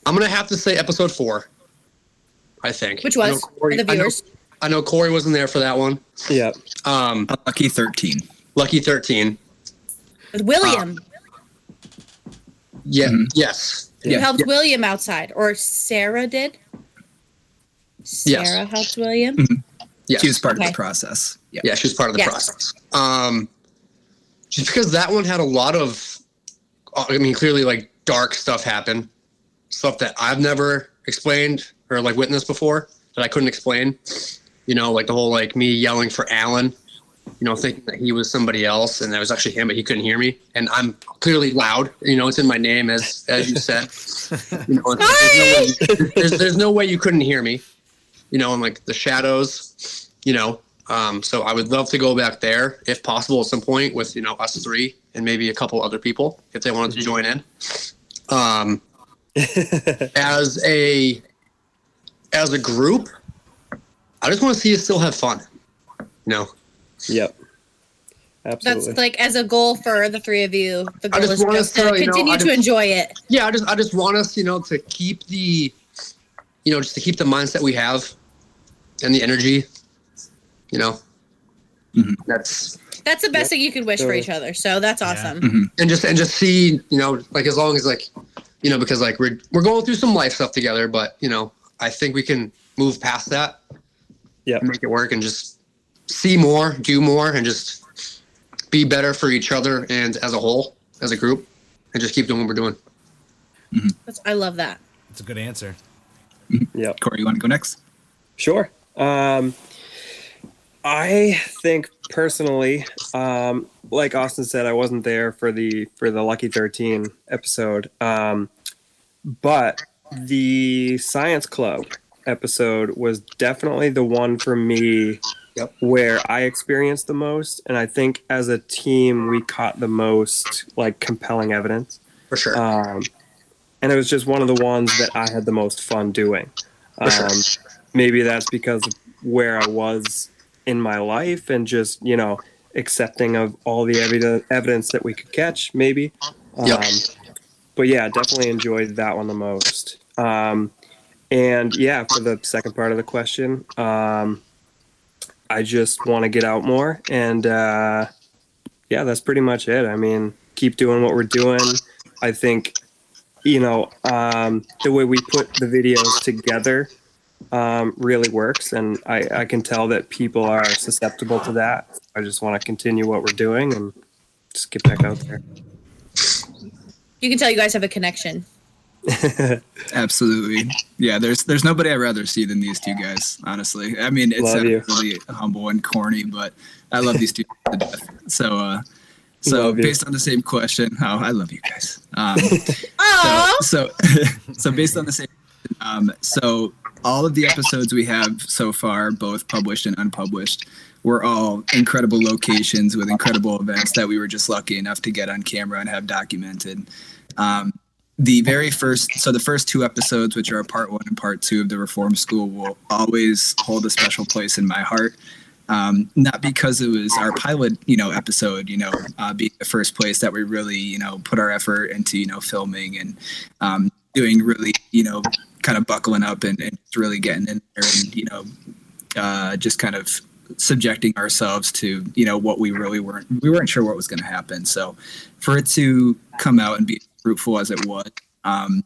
Speaker 4: I'm gonna have to say episode four. I think.
Speaker 2: Which
Speaker 4: I know
Speaker 2: was
Speaker 4: Corey-
Speaker 2: for the
Speaker 4: I know-
Speaker 2: viewers.
Speaker 4: I know Corey wasn't there for that one.
Speaker 6: Yeah.
Speaker 4: Um,
Speaker 5: Lucky 13.
Speaker 4: Lucky thirteen.
Speaker 2: With William.
Speaker 4: Yeah.
Speaker 5: Mhm.
Speaker 4: Yes.
Speaker 2: you
Speaker 5: yeah,
Speaker 2: helped
Speaker 4: yeah.
Speaker 2: William outside, or Sarah did.
Speaker 4: Yes.
Speaker 2: Sarah helped William.
Speaker 4: Yes.
Speaker 5: She was part of the process. Yeah.
Speaker 4: Yeah, she was part of the
Speaker 2: Yes.
Speaker 4: process. Um, just because that one had a lot of, uh, I mean, clearly like dark stuff happen, stuff that I've never explained or like witnessed before that I couldn't explain. You know, like the whole like me yelling for Alan, you know, thinking that he was somebody else and that was actually him, but he couldn't hear me. And I'm clearly loud. You know, it's in my name as as you said. You know, there's, no way, there's, there's no way you couldn't hear me. You know, and like the shadows. You know, um, so I would love to go back there if possible at some point with you know us three and maybe a couple other people if they wanted to join in. Um, as a as a group, I just want to see us still have fun. You know,
Speaker 6: Yep. Absolutely.
Speaker 2: That's like as a goal for the three of you. The
Speaker 4: I
Speaker 2: goal
Speaker 4: just
Speaker 2: is
Speaker 4: want
Speaker 2: just
Speaker 4: us
Speaker 2: to
Speaker 4: to, you know,
Speaker 2: continue
Speaker 4: I
Speaker 2: to enjoy it.
Speaker 4: yeah, I just I just want us you know to keep the you know just to keep the mindset we have and the energy. You know,
Speaker 5: Mhm.
Speaker 4: that's
Speaker 2: That's the best thing you could wish for each other. So that's
Speaker 1: Yeah.
Speaker 2: awesome.
Speaker 4: and just and just see you know like as long as like you know because like we're we're going through some life stuff together but you know i think we can move past that Yeah. make it work and just see more do more and just be better for each other and as a whole as a group and just keep doing what we're doing
Speaker 2: That's, I love that.
Speaker 1: That's a good answer.
Speaker 6: Yeah,
Speaker 5: Corey, you want to go next?
Speaker 6: Sure. Um, I think personally, um, like Austin said, I wasn't there for the for the Lucky Thirteen episode, um, but the Science Club episode was definitely the one for me
Speaker 4: Yep.
Speaker 6: where I experienced the most, and I think as a team we caught the most like compelling evidence
Speaker 4: for sure
Speaker 6: um, and it was just one of the ones that I had the most fun doing.
Speaker 4: For sure.
Speaker 6: Um, maybe that's because of where I was in my life and just you know accepting of all the evidence that we could catch. Maybe, um,
Speaker 4: Yep.
Speaker 6: But yeah, definitely enjoyed that one the most. Um, and yeah, for the second part of the question, um, I just want to get out more and. Uh, yeah, that's pretty much it. I mean, keep doing what we're doing. I think, you know, um, the way we put the videos together um, really works, and I, I can tell that people are susceptible to that. I just want to continue what we're doing and just get back out there.
Speaker 2: You can tell you guys have a connection.
Speaker 5: Absolutely. Yeah, there's there's nobody I'd rather see than these two guys, honestly. I mean, it's
Speaker 6: Love
Speaker 5: really humble and corny, but I love these two to death. So uh so
Speaker 6: Love you.
Speaker 5: based on the same question, oh, I love you guys. Um
Speaker 2: Oh,
Speaker 5: so so based on the same um so all of the episodes we have so far both published and unpublished were all incredible locations with incredible events that we were just lucky enough to get on camera and have documented. Um the very first so the first two episodes which are part one and part two of the reform school will always hold a special place in my heart. Um, not because it was our pilot, you know, episode, you know, uh, being the first place that we really, you know, put our effort into, you know, filming and um, doing really, you know, kind of buckling up and, and really getting in there and, you know, uh, just kind of subjecting ourselves to you know what we really weren't we weren't sure what was going to happen so for it to come out and be fruitful as it was um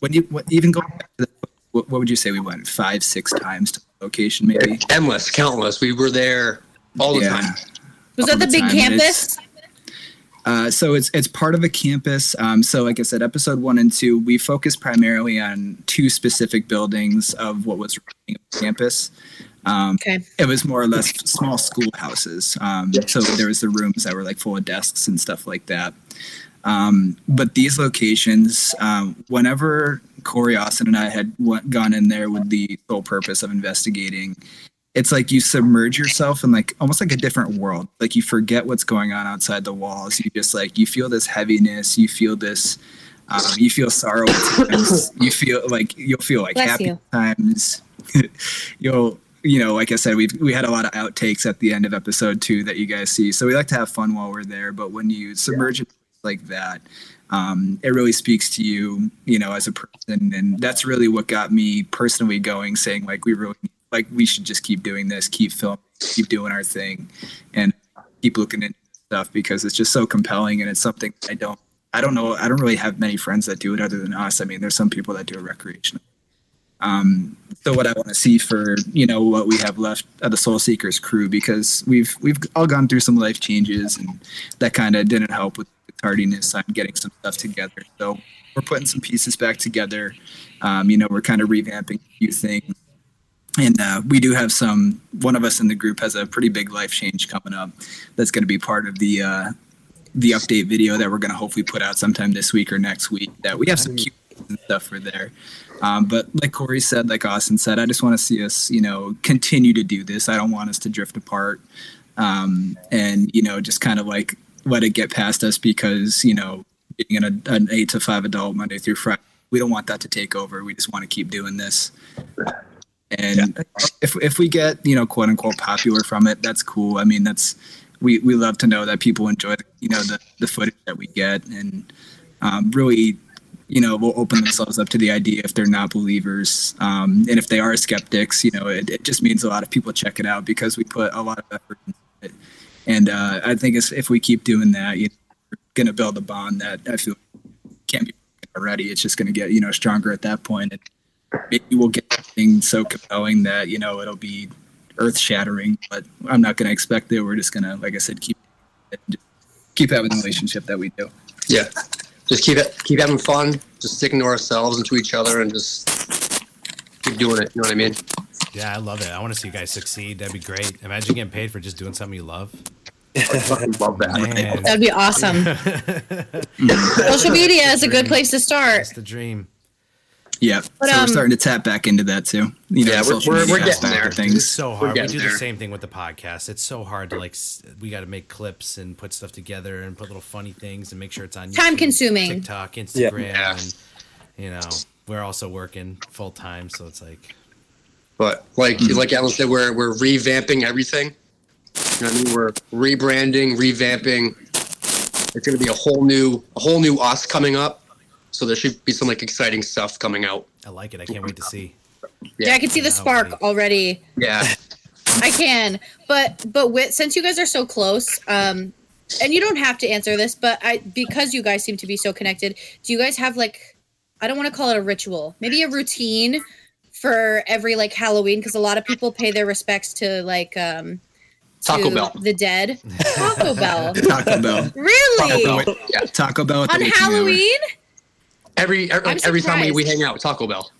Speaker 5: when you what, even going back to the, what, what would you say we went five six times to the location maybe
Speaker 4: Endless, countless. We were there all the
Speaker 5: Yeah.
Speaker 4: time.
Speaker 2: Was
Speaker 5: all
Speaker 2: that the big
Speaker 5: time,
Speaker 2: campus?
Speaker 5: Uh, so it's it's part of a campus. Um, so like I said, episode one and two, we focus primarily on two specific buildings of what was remaining campus. Um,
Speaker 2: Okay.
Speaker 5: it was more or less small schoolhouses. Um, so there was the rooms that were like full of desks and stuff like that. Um, but these locations, um, whenever Corey Austin and I had went, gone in there with the sole purpose of investigating, it's like you submerge yourself in like almost like a different world. Like you forget what's going on outside the walls. You just like you feel this heaviness. You feel this. Um, you feel sorrow. You feel like you'll feel like
Speaker 2: Bless
Speaker 5: happy
Speaker 2: you.
Speaker 5: times. you'll you know, like I said, we've we had a lot of outtakes at the end of episode two that you guys see. So we like to have fun while we're there. But when you submerge it like that, um, it really speaks to you, you know, as a person, and that's really what got me personally going, saying like we really like we should just keep doing this, keep filming, keep doing our thing, and keep looking into stuff because it's just so compelling and it's something I don't. I don't know. I don't really have many friends that do it other than us. I mean, there's some people that do it recreationally. Um, so what I want to see for you know what we have left of the Soulseekers crew because we've we've all gone through some life changes and that kind of didn't help with the tardiness on getting some stuff together. So we're putting some pieces back together. Um, you know, we're kind of revamping a few things, and uh, we do have some. One of us in the group has a pretty big life change coming up. That's going to be part of the uh, the update video that we're going to hopefully put out sometime this week or next week. That we have some cute and stuff were there. Um, but like Corey said, like Austin said, I just want to see us, you know, continue to do this. I don't want us to drift apart, um, and you know, just kind of like let it get past us because you know, being an, an eight to five adult Monday through Friday, we don't want that to take over. We just want to keep doing this. And if if we get you know quote unquote popular from it, that's cool. I mean, that's we we love to know that people enjoy you know the the footage that we get and um, really you know will open themselves up to the idea if they're not believers. Um, and if they are skeptics you know it, it just means a lot of people check it out because we put a lot of effort into it. And uh, i think if we keep doing that you know, we're going to build a bond that i feel can't be already. It's just going to get you know stronger at that point. And maybe we'll get something so compelling that you know it'll be earth shattering but i'm not going to expect it. We're just going to like i said keep keep having the relationship that we do.
Speaker 4: Yeah. Just keep it, keep having fun. Just sticking to ourselves and to each other, and just keep doing it. You know what I mean?
Speaker 1: Yeah, I love it. I want to see you guys succeed. That'd be great. Imagine getting paid for just doing something you love.
Speaker 4: I fucking love that.
Speaker 1: Man,
Speaker 2: That'd be awesome. Social media is a good place to start.
Speaker 1: that's the dream.
Speaker 5: Yeah,
Speaker 2: But,
Speaker 5: so
Speaker 2: um,
Speaker 5: we're starting to tap back into that too. You know,
Speaker 4: Yeah, we're- we're- we're getting
Speaker 5: aspect
Speaker 4: there.
Speaker 5: of
Speaker 1: It's so hard. We
Speaker 4: getting
Speaker 1: do the same thing with the podcast. It's so hard to like. We got to make clips and put stuff together and put little funny things and make sure it's on
Speaker 2: Time
Speaker 1: YouTube,
Speaker 2: consuming.
Speaker 1: TikTok, Instagram,
Speaker 4: Yeah.
Speaker 1: and you know we're also working full time, so it's like
Speaker 4: But like like Alan said, we're we're revamping everything. You know what I mean? We're rebranding, revamping. It's gonna be a whole new a whole new us coming up. So there should be some like exciting stuff coming out.
Speaker 1: I like it. I can't wait to see.
Speaker 2: Yeah, I can see the spark
Speaker 1: right.
Speaker 2: already.
Speaker 4: Yeah.
Speaker 2: I can, but but with since you guys are so close, um, and you don't have to answer this, but I because you guys seem to be so connected, do you guys have like I don't want to call it a ritual, maybe a routine for every like Halloween? Because a lot of people pay their respects to like um
Speaker 4: Taco
Speaker 2: to
Speaker 4: Bell.
Speaker 2: the dead. Taco Bell,
Speaker 5: Taco Bell.
Speaker 2: really
Speaker 4: Taco Bell. Yeah.
Speaker 5: Taco Bell
Speaker 2: on
Speaker 5: witching hour.
Speaker 2: Halloween?
Speaker 4: Every every, every time we, we hang out, Taco Bell.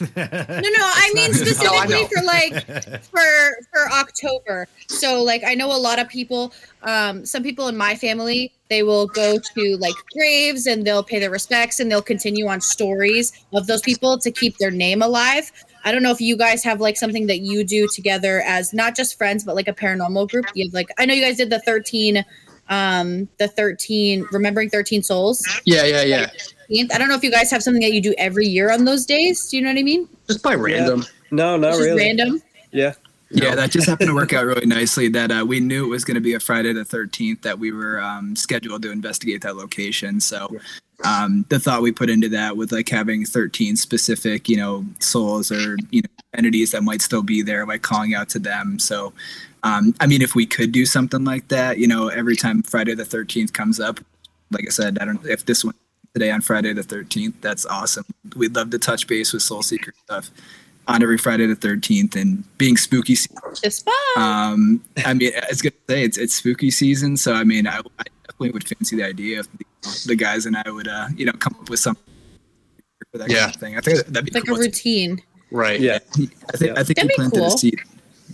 Speaker 2: No, no, I mean specifically
Speaker 4: No, I
Speaker 2: for like for for October. So like I know a lot of people um some people in my family they will go to like graves and they'll pay their respects and they'll continue on stories of those people to keep their name alive. I don't know if you guys have like something that you do together as not just friends but like a paranormal group. You have like I know you guys did the 13 um the 13 remembering 13 souls.
Speaker 4: Yeah, yeah, yeah.
Speaker 2: I don't know if you guys have something that you do every year on those days. Do you know what I mean?
Speaker 4: Just by random.
Speaker 6: No, not
Speaker 2: just
Speaker 6: really.
Speaker 2: random.
Speaker 6: Yeah.
Speaker 5: Yeah, that just happened to work out really nicely. That uh, we knew it was going to be a Friday the 13th that we were um, scheduled to investigate that location. So um, the thought we put into that with like having 13 specific, you know, souls or you know entities that might still be there, like calling out to them. So, um, I mean, if we could do something like that, you know, every time Friday the 13th comes up, like I said, I don't know if this one today on Friday the 13th, that's awesome. We'd love to touch base with Soul Seeker stuff on every Friday the 13th and being spooky season.
Speaker 2: Just fun.
Speaker 5: Um, I mean, I was gonna say it's it's spooky season, so I mean, I, I definitely would fancy the idea if the, the guys and I would, uh, you know, come up with something for that
Speaker 4: Yeah.
Speaker 5: kind of thing. I think that'd be
Speaker 2: It's like a
Speaker 5: cool.
Speaker 2: routine.
Speaker 4: Right.
Speaker 6: Yeah.
Speaker 5: I think I think
Speaker 2: That'd
Speaker 5: you
Speaker 2: be
Speaker 5: planted
Speaker 2: cool.
Speaker 5: a seed.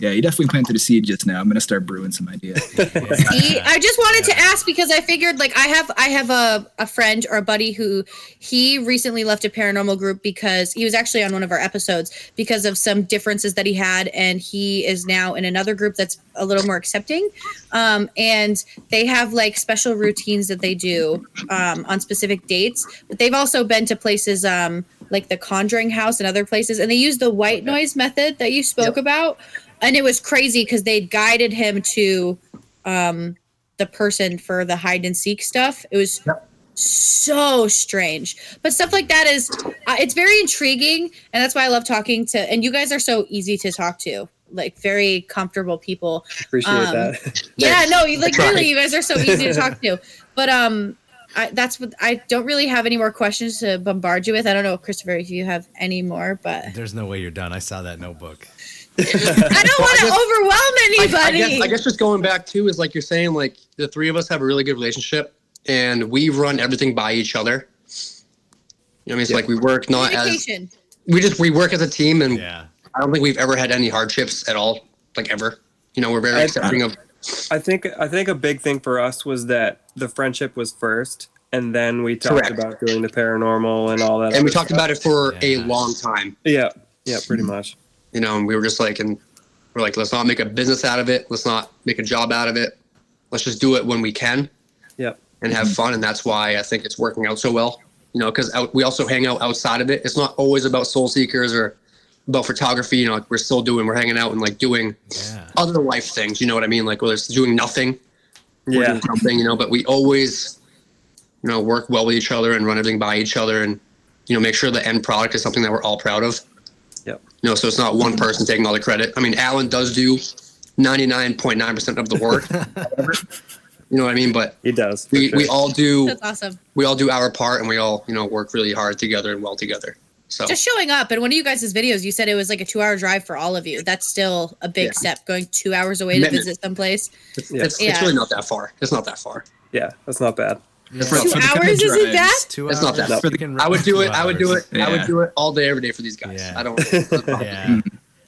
Speaker 5: Yeah, you definitely planted a seed just now. I'm gonna start brewing some ideas.
Speaker 2: See, I just wanted to ask because I figured like I have I have a, a friend or a buddy who he recently left a paranormal group because he was actually on one of our episodes because of some differences that he had and he is now in another group that's a little more accepting um, and they have like special routines that they do um, on specific dates but they've also been to places um, like the conjuring house and other places and they use the white noise method that you spoke about and it was crazy because they guided him to um the person for the hide and seek stuff it was so strange but stuff like that is uh, it's very intriguing and that's why i love talking to and you guys are so easy to talk to like very comfortable people
Speaker 6: Appreciate
Speaker 2: Um,
Speaker 6: that.
Speaker 2: yeah no you like really you guys are so easy to talk to but um I, that's what I don't really have any more questions to bombard you with. I don't know, Christopher, if you have any more, but
Speaker 1: There's no way you're done. I saw that notebook.
Speaker 2: I don't want to overwhelm
Speaker 4: I, I
Speaker 2: anybody.
Speaker 4: guess, I guess just going back to is like you're saying, like the three of us have a really good relationship, and we run everything by each other. You know what I mean? It's like we work not as we just we work as a team, and
Speaker 1: Yeah.
Speaker 4: I don't think we've ever had any hardships at all, like ever. You know, we're very
Speaker 6: I-
Speaker 4: accepting of.
Speaker 6: I think I think a big thing for us was that the friendship was first, and then we talked
Speaker 4: Correct.
Speaker 6: about doing the paranormal and all that.
Speaker 4: And we talked
Speaker 6: stuff.
Speaker 4: about it for a long time.
Speaker 6: Yeah, yeah, pretty much.
Speaker 4: You know, and we were just like, and we're like, let's not make a business out of it. Let's not make a job out of it. Let's just do it when we can.
Speaker 6: Yep.
Speaker 4: and have mm-hmm. fun. And that's why I think it's working out so well. You know, because we also hang out outside of it. It's not always about Soulseekers or about photography. You know, like we're still doing, we're hanging out and like doing
Speaker 1: Yeah.
Speaker 4: other life things. You know what I mean? Like whether it's doing nothing, we're
Speaker 6: Yeah,
Speaker 4: doing something. You know, but we always, you know, work well with each other and run everything by each other, and you know, make sure the end product is something that we're all proud of.
Speaker 6: Yep.
Speaker 4: You know, so it's not one person taking all the credit. I mean, Alan does do ninety nine point nine percent of the work. you know what I mean? But
Speaker 6: he does.
Speaker 4: we,
Speaker 6: sure.
Speaker 4: we all do
Speaker 2: That's awesome.
Speaker 4: we all do our part and we all you know work really hard together and well together so
Speaker 2: Just showing up. And one of you guys' videos, you said it was like a two hour drive for all of you. That's still a big
Speaker 4: Yeah.
Speaker 2: step, going two hours away to
Speaker 4: Commitment.
Speaker 2: visit someplace.
Speaker 4: it's,
Speaker 6: Yeah.
Speaker 4: it's,
Speaker 2: Yeah.
Speaker 4: it's really not that far it's not that far
Speaker 6: yeah, that's not bad.
Speaker 4: It's
Speaker 5: For-
Speaker 4: not
Speaker 2: Two
Speaker 5: for the
Speaker 4: that
Speaker 5: kind of
Speaker 2: hours isn't
Speaker 5: drives-
Speaker 2: that?
Speaker 1: Two
Speaker 4: It's not that-
Speaker 5: for the-
Speaker 1: Freaking
Speaker 4: i would do it i would do
Speaker 1: hours.
Speaker 4: it i would do it all day every day for these guys
Speaker 1: Yeah.
Speaker 4: i don't
Speaker 1: Yeah.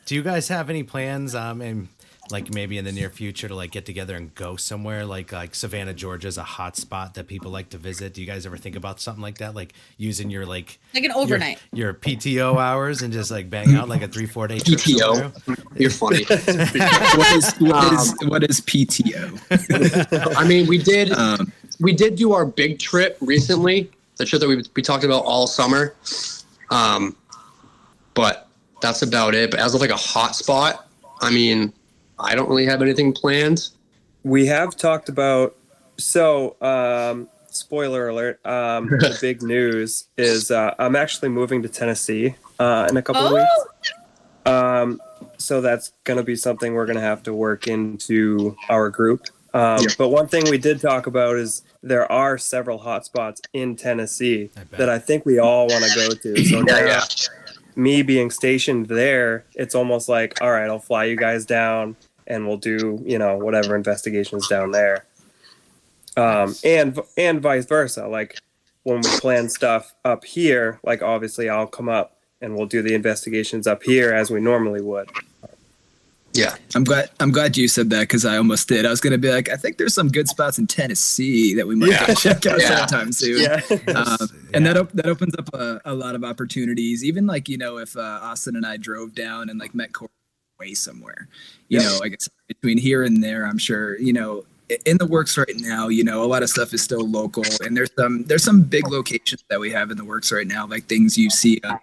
Speaker 1: Do you guys have any plans? Um, and like maybe in the near future to like get together and go somewhere like like Savannah, Georgia is a hot spot that people like to visit. Do you guys ever think about something like that? Like using your like
Speaker 2: Like an overnight.
Speaker 1: your, PTO hours and just like bang out like a three four day trip somewhere?
Speaker 4: PTO. you're funny
Speaker 5: what is what is what is PTO?
Speaker 4: i mean we did
Speaker 5: Um,
Speaker 4: we did do our big trip recently the trip that we, we talked about all summer. Um but that's about it. But as of like a hot spot i mean i don't really have anything planned.
Speaker 6: We have talked about so um spoiler alert um the big news is uh i'm actually moving to tennessee uh in a couple of
Speaker 2: Oh,
Speaker 6: weeks um so that's going to be something we're going to have to work into our group um,
Speaker 4: Yeah.
Speaker 6: but one thing we did talk about is there are several hotspots in tennessee
Speaker 1: I
Speaker 6: that i think we all want to go to. So
Speaker 4: Yeah,
Speaker 6: now,
Speaker 4: yeah.
Speaker 6: me being stationed there it's almost like all right i'll fly you guys down and we'll do you know whatever investigations down there. Um and and vice versa like when we plan stuff up here like obviously i'll come up and we'll do the investigations up here as we normally would
Speaker 4: yeah
Speaker 5: I'm glad I'm glad you said that because I almost did. I was gonna be like, I think there's some good spots in Tennessee that we might
Speaker 6: Yeah.
Speaker 5: check out
Speaker 4: Yeah.
Speaker 5: sometime soon.
Speaker 6: yeah
Speaker 5: Um, and that op- that opens up a, a lot of opportunities. Even like you know, if uh, Austin and I drove down and like met Corey way somewhere, you
Speaker 6: Yeah.
Speaker 5: know, I guess between here and there, I'm sure you know in the works right now. You know, a lot of stuff is still local, and there's some there's some big locations that we have in the works right now, like things you see, uh,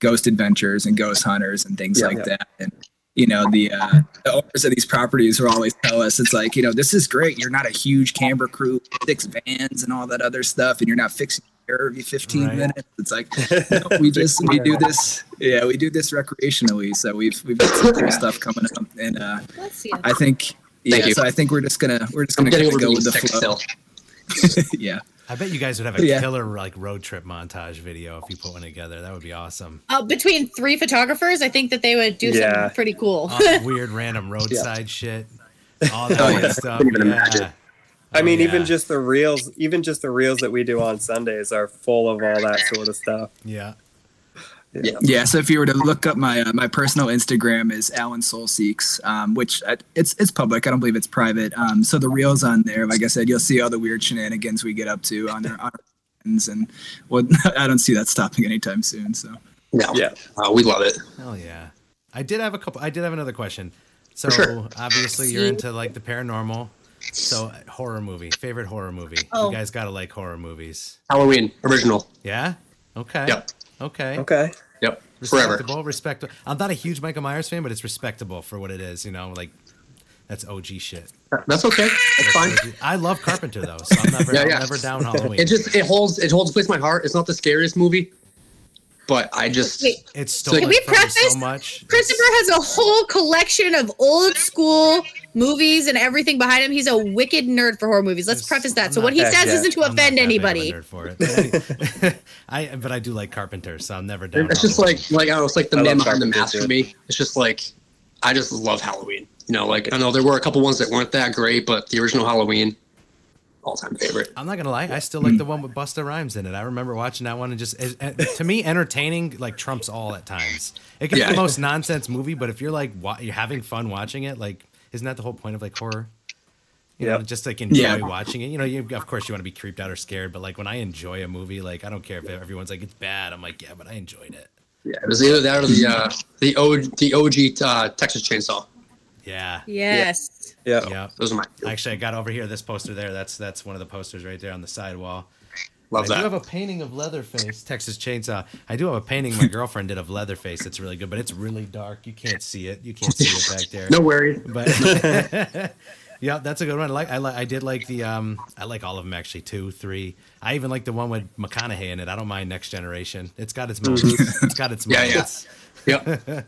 Speaker 5: Ghost Adventures and Ghost Hunters and things
Speaker 6: Yeah.
Speaker 5: like
Speaker 6: Yeah.
Speaker 5: that. And you know the uh, the owners of these properties will always tell us it's like you know this is great. You're not a huge camber crew, six vans and all that other stuff, and you're not fixing your hair every 15
Speaker 1: Right.
Speaker 5: minutes. It's like no, we just we do this. Yeah, we do this recreationally. So we've we've got some cool stuff coming up, and uh, I think yeah.
Speaker 4: Thank you.
Speaker 5: So I think we're just gonna we're just gonna
Speaker 4: getting
Speaker 5: kinda
Speaker 4: over
Speaker 5: go with the
Speaker 4: sick
Speaker 5: flow.
Speaker 4: still.
Speaker 5: yeah.
Speaker 1: I bet you guys would have a
Speaker 5: Yeah.
Speaker 1: killer like road trip montage video if you put one together. That would be awesome.
Speaker 2: Uh, between three photographers, I think that they would do
Speaker 6: Yeah.
Speaker 2: something pretty cool.
Speaker 1: All weird random roadside shit. All that
Speaker 5: Oh, yeah.
Speaker 1: of stuff.
Speaker 4: Couldn't even
Speaker 1: yeah.
Speaker 4: imagine.
Speaker 6: I
Speaker 1: Oh,
Speaker 6: mean, even just the reels, even just the reels that we do on Sundays are full of all that sort of stuff.
Speaker 1: yeah.
Speaker 4: Yeah.
Speaker 5: Yeah, so if you were to look up my uh, my personal Instagram is Alan Soul Seeks, um, which I, it's it's public. I don't believe it's private. Um, so the reels on there, like I said, you'll see all the weird shenanigans we get up to on our, on our ends, and well, I don't see that stopping anytime soon. So
Speaker 4: No.
Speaker 6: Yeah.
Speaker 4: Uh, we love it.
Speaker 1: Hell yeah. I did have a couple. I did have another question. So
Speaker 4: sure.
Speaker 1: obviously you're into like the paranormal. So horror movie, favorite horror movie.
Speaker 2: Oh.
Speaker 1: You guys gotta like horror movies.
Speaker 4: Halloween original.
Speaker 1: Yeah. Okay.
Speaker 4: Yep.
Speaker 1: Okay.
Speaker 6: Okay.
Speaker 4: Yep. Forever.
Speaker 1: Respectable. Respectable. I'm not a huge Michael Myers fan, but it's respectable for what it is. You know, like that's OG shit.
Speaker 4: That's okay. That's fine.
Speaker 1: OG. I love Carpenter though, so I'm never,
Speaker 4: Yeah,
Speaker 1: I'm never down Halloween.
Speaker 4: It just it holds it holds a place in my heart. It's not the scariest movie, but I just
Speaker 2: Wait,
Speaker 1: it's stolen
Speaker 2: Can we
Speaker 1: from
Speaker 2: preface-
Speaker 1: so much.
Speaker 2: Christopher has a whole collection of old school movies and everything behind him. He's a wicked nerd for horror movies. Let's
Speaker 1: Just-
Speaker 2: preface that.
Speaker 1: I'm
Speaker 2: so what he says
Speaker 6: yeah,
Speaker 2: isn't to
Speaker 1: I'm
Speaker 2: offend
Speaker 1: that big of a
Speaker 2: anybody.
Speaker 1: nerd for it. But I, but I do like Carpenter, so I'm never down.
Speaker 4: it's just
Speaker 1: Halloween.
Speaker 4: like like I don't it's like the
Speaker 6: I
Speaker 4: man behind the
Speaker 6: Carpenter,
Speaker 4: mask for me. It's just like I just love Halloween. You know, like I know there were a couple ones that weren't that great, but the original Halloween, all time favorite.
Speaker 1: I'm not gonna lie, I still like the one with Busta Rhymes in it. I remember watching that one and just it, it- to me, entertaining like trumps all at times. It can
Speaker 4: Yeah.
Speaker 1: be the most nonsense movie, but if you're like wa- you're having fun watching it, like isn't that the whole point of like horror? You know, just like enjoy
Speaker 5: Yeah.
Speaker 1: watching it. You know, you of course you want to be creeped out or scared, but like when I enjoy a movie, like I don't care if everyone's like it's bad. I'm like, yeah, but I enjoyed it.
Speaker 4: Yeah, it was either that or the uh, the OG the OG uh, Texas Chainsaw.
Speaker 1: Yeah.
Speaker 2: Yes.
Speaker 6: Yeah.
Speaker 1: Yeah.
Speaker 4: Those are my
Speaker 1: Actually, I got over here this poster there. That's that's one of the posters right there on the side wall.
Speaker 4: Love
Speaker 1: I
Speaker 4: that.
Speaker 1: do have a painting of Leatherface, Texas Chainsaw. I do have a painting my girlfriend did of Leatherface. It's really good, but it's really dark. You can't see it. You can't see it back there.
Speaker 4: no worries.
Speaker 1: But yeah, that's a good one. I like I like I did like the um I like all of them actually two, three. I even like the one with McConaughey in it. I don't mind Next Generation. It's got its moments. it's got its
Speaker 4: Yeah, yeah. Yep.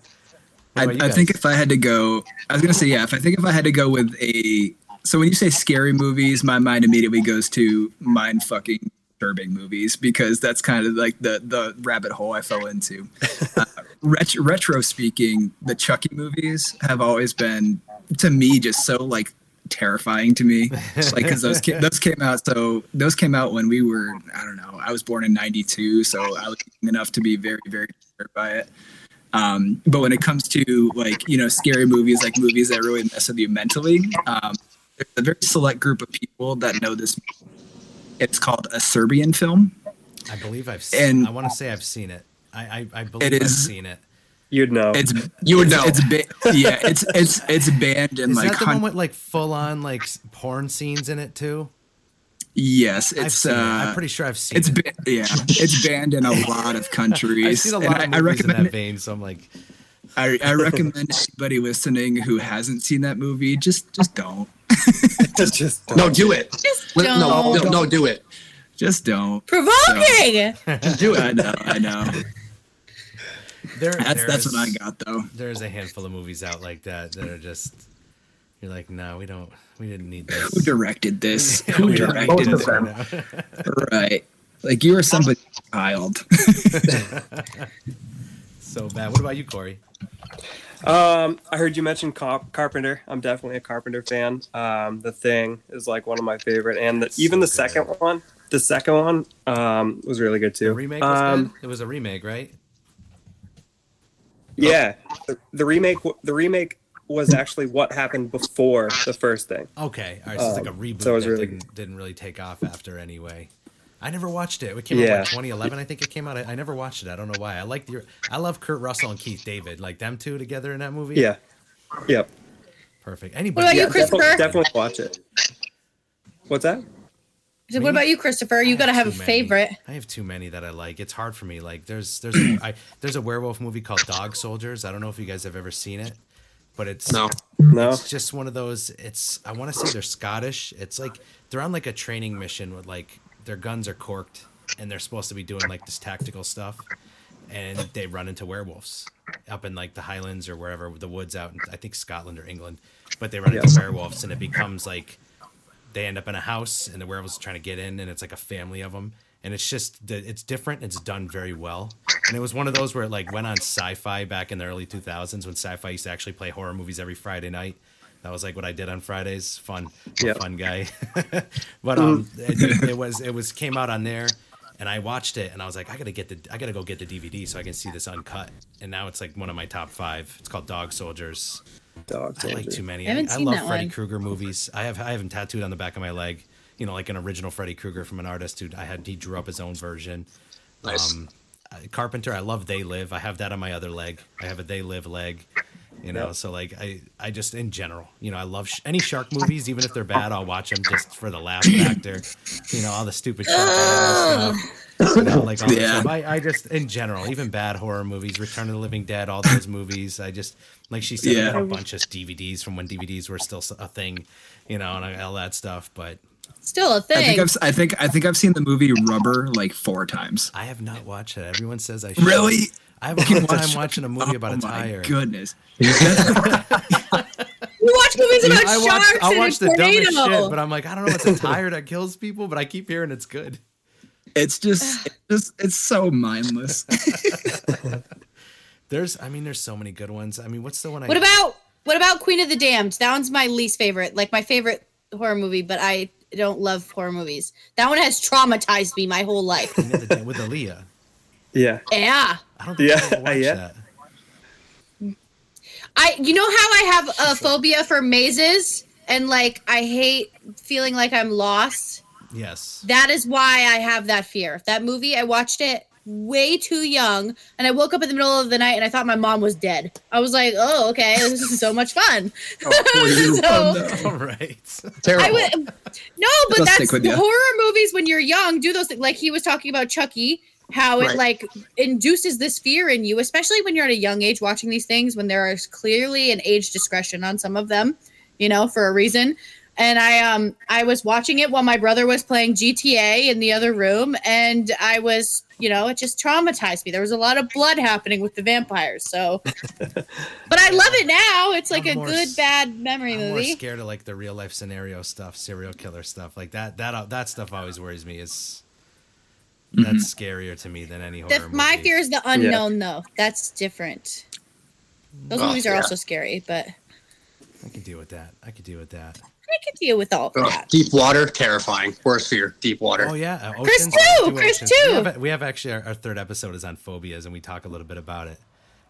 Speaker 5: I, I think if I had to go, I was gonna say yeah. If I think if I had to go with a, so when you say scary movies, my mind immediately goes to mind fucking disturbing movies because that's kind of like the the rabbit hole I fell into. uh, ret- retro speaking, the Chucky movies have always been to me just so like terrifying to me like because those ca- those came out so those came out when we were i don't know i was born in 92 so i was young enough to be very very disturbed by it um, but when it comes to like you know scary movies, like movies that really mess with you mentally, um, there's a very select group of people that know this. It's called a Serbian film.
Speaker 1: I believe I've seen
Speaker 5: And-
Speaker 1: I want to say I've seen it. I I, I believe
Speaker 5: It
Speaker 1: I've
Speaker 5: is-
Speaker 1: seen it.
Speaker 6: You'd know.
Speaker 5: It's
Speaker 4: You would know.
Speaker 5: It's ba- yeah. It's it's it's banned in
Speaker 1: Is
Speaker 5: like
Speaker 1: that the
Speaker 5: hun-
Speaker 1: one with like full on like porn scenes in it too?
Speaker 5: yes. It's
Speaker 1: seen it.
Speaker 5: uh,
Speaker 1: I'm pretty sure I've seen
Speaker 5: it's
Speaker 1: it.
Speaker 5: yeah. It's banned in a lot of countries.
Speaker 1: I've seen a
Speaker 5: and
Speaker 1: of
Speaker 5: I, I
Speaker 1: movies in
Speaker 5: recommend
Speaker 1: that vein, so I'm like,
Speaker 5: I, I recommend anybody listening who hasn't seen that movie just just don't
Speaker 6: just
Speaker 4: No, do it.
Speaker 2: Just
Speaker 4: Let-
Speaker 2: don't.
Speaker 4: no, no, no, do it.
Speaker 5: just don't.
Speaker 2: Provoking.
Speaker 4: Just do it.
Speaker 5: I know. I know.
Speaker 1: there,
Speaker 5: That's that's what I got though.
Speaker 1: There's a handful of movies out like that that are just. You're like, no, we don't. We didn't need this.
Speaker 5: Who directed this? Who
Speaker 1: we don't need
Speaker 5: directed
Speaker 1: this
Speaker 4: them.
Speaker 1: right.
Speaker 5: Right. Like you are somebody's child.
Speaker 1: so bad. What about you, Corey?
Speaker 6: Um, I heard you mention Carp- Carpenter. I'm definitely a Carpenter fan. Um, the Thing is like one of my favorite, and the, even the
Speaker 1: good.
Speaker 6: second one, the second one, um, was really good
Speaker 1: The
Speaker 6: too.
Speaker 1: remake was
Speaker 6: um,
Speaker 1: good. It was a remake, right?
Speaker 6: Yeah, the, the remake. The remake was actually what happened before the first thing.
Speaker 1: Okay, all right. So it's like a
Speaker 6: Um,
Speaker 1: reboot
Speaker 6: so it was
Speaker 1: that
Speaker 6: really
Speaker 1: didn't, didn't really take off after anyway. I never watched it. It came out
Speaker 6: Yeah.
Speaker 1: in 2011, I think it came out. I, I never watched it. I don't know why. I like the. I love Kurt Russell and Keith David. Like them two together in that movie.
Speaker 6: Yeah, yep.
Speaker 1: perfect.
Speaker 2: What
Speaker 1: Anybody?
Speaker 2: about you,
Speaker 6: Yeah, definitely,
Speaker 2: Christopher?
Speaker 6: definitely watch it. What's that?
Speaker 2: So what about you, Christopher? You
Speaker 1: I
Speaker 2: gotta have a
Speaker 1: many.
Speaker 2: favorite.
Speaker 1: I have too many that I like. It's hard for me. Like there's there's I, there's a werewolf movie called Dog Soldiers. I don't know if you guys have ever seen it. but it's
Speaker 4: No.
Speaker 6: No.
Speaker 1: it's just one of those. It's I want to say they're Scottish. It's like they're on like a training mission with like their guns are corked and they're supposed to be doing like this tactical stuff, and they run into werewolves up in like the Highlands or wherever the woods out in I think Scotland or England, but they run into werewolves and it becomes like they end up in a house and the werewolves are trying to get in and it's like a family of them and it's just it's different. It's done very well. And it was one of those where it like went on sci-fi back in the early 2000s when sci-fi used to actually play horror movies every friday night that was like what i did on fridays fun I'm
Speaker 6: Yeah.
Speaker 1: fun guy but um it, it was it was came out on there and i watched it and i was like i gotta get the i gotta go get the dvd so i can see this uncut and now it's like one of my top five it's called dog soldiers
Speaker 6: Dog
Speaker 1: I like too many.
Speaker 2: I
Speaker 1: I,
Speaker 2: haven't
Speaker 1: I
Speaker 2: seen
Speaker 1: love
Speaker 2: that
Speaker 1: Freddy. Krueger movies. I have I have him tattooed on the back of my leg. You know, like an original Freddy Krueger from an artist who I had. He drew up his own version.
Speaker 4: Nice.
Speaker 1: Um, Carpenter. I love They Live. I have that on my other leg. I have a They Live leg. You know,
Speaker 6: Yep.
Speaker 1: so like I I just in general, you know, I love sh- any shark movies, even if they're bad. I'll watch them just for the laugh factor. You know, all the stupid shark stuff. You know, like all
Speaker 5: Yeah.
Speaker 1: stuff. I, I just in general, even bad horror movies, Return of the Living Dead, all those movies. I just like she said, I
Speaker 5: Yeah.
Speaker 1: a bunch of DVDs from when DVDs were still a thing, you know, and uh, all that stuff. But
Speaker 2: Still a
Speaker 5: I think
Speaker 2: thing.
Speaker 5: I've I think I think I've seen the movie Rubber like four times.
Speaker 1: I have not watched it. Everyone says I should.
Speaker 5: Really?
Speaker 1: I have a hard time watching a movie about
Speaker 5: oh
Speaker 1: a tire.
Speaker 5: Oh my goodness.
Speaker 2: You watch movies about
Speaker 1: I watch,
Speaker 2: sharks
Speaker 1: I
Speaker 2: and
Speaker 1: watch
Speaker 2: a
Speaker 1: the dumbest shit, but I'm like, I don't know, it's a tire that kills people, but I keep hearing it's good.
Speaker 5: It's just it's just it's so mindless.
Speaker 1: There's, I mean, there's so many good ones. I mean, what's the one I?
Speaker 2: What about what about Queen of the Damned? That one's my least favorite. Like my favorite horror movie, but I don't love horror movies. That one has traumatized me my whole life.
Speaker 1: Queen of the Damned with Aaliyah?
Speaker 2: Yeah.
Speaker 6: Yeah.
Speaker 1: I don't think
Speaker 6: Yeah,
Speaker 1: I ever watched
Speaker 6: yeah.
Speaker 1: that.
Speaker 2: I you know how I have a phobia for mazes and like I hate feeling like I'm lost.
Speaker 1: Yes.
Speaker 2: That is why I have that fear. That movie I watched it way too young and I woke up in the middle of the night and I thought my mom was dead. I was like, "Oh, okay, this is so much fun." oh, so
Speaker 1: All right.
Speaker 4: Terrible.
Speaker 2: I would no, but that's
Speaker 5: stick with ya.
Speaker 2: horror movies when you're young do those things. Like he was talking about Chucky, how it
Speaker 4: Right.
Speaker 2: like induces this fear in you, especially when you're at a young age watching these things when there is clearly an age discretion on some of them, you know, for a reason. And I um I was watching it while my brother was playing GTA in the other room, and I was, you know, it just traumatized me. There was a lot of blood happening with the vampires, so. but I love it now. It's like
Speaker 1: I'm
Speaker 2: a
Speaker 1: more
Speaker 2: good
Speaker 1: s-
Speaker 2: bad memory
Speaker 1: I'm more
Speaker 2: movie.
Speaker 1: scared of like the real life scenario stuff, serial killer stuff, like that. That that stuff always worries me. Is that's scarier to me than any horror
Speaker 2: The,
Speaker 1: movie.
Speaker 2: my fear is the unknown, though. That's different. Those
Speaker 4: Oh,
Speaker 2: movies are
Speaker 4: yeah.
Speaker 2: also scary, but
Speaker 1: I can deal with that. I can deal with that.
Speaker 2: I could deal with all of that.
Speaker 4: deep water, terrifying. Worst fear, deep water.
Speaker 1: Oh yeah, uh,
Speaker 2: Chris too, Chris
Speaker 1: oceans.
Speaker 2: too.
Speaker 1: We have, we have actually our, our third episode is on phobias, and we talk a little bit about it.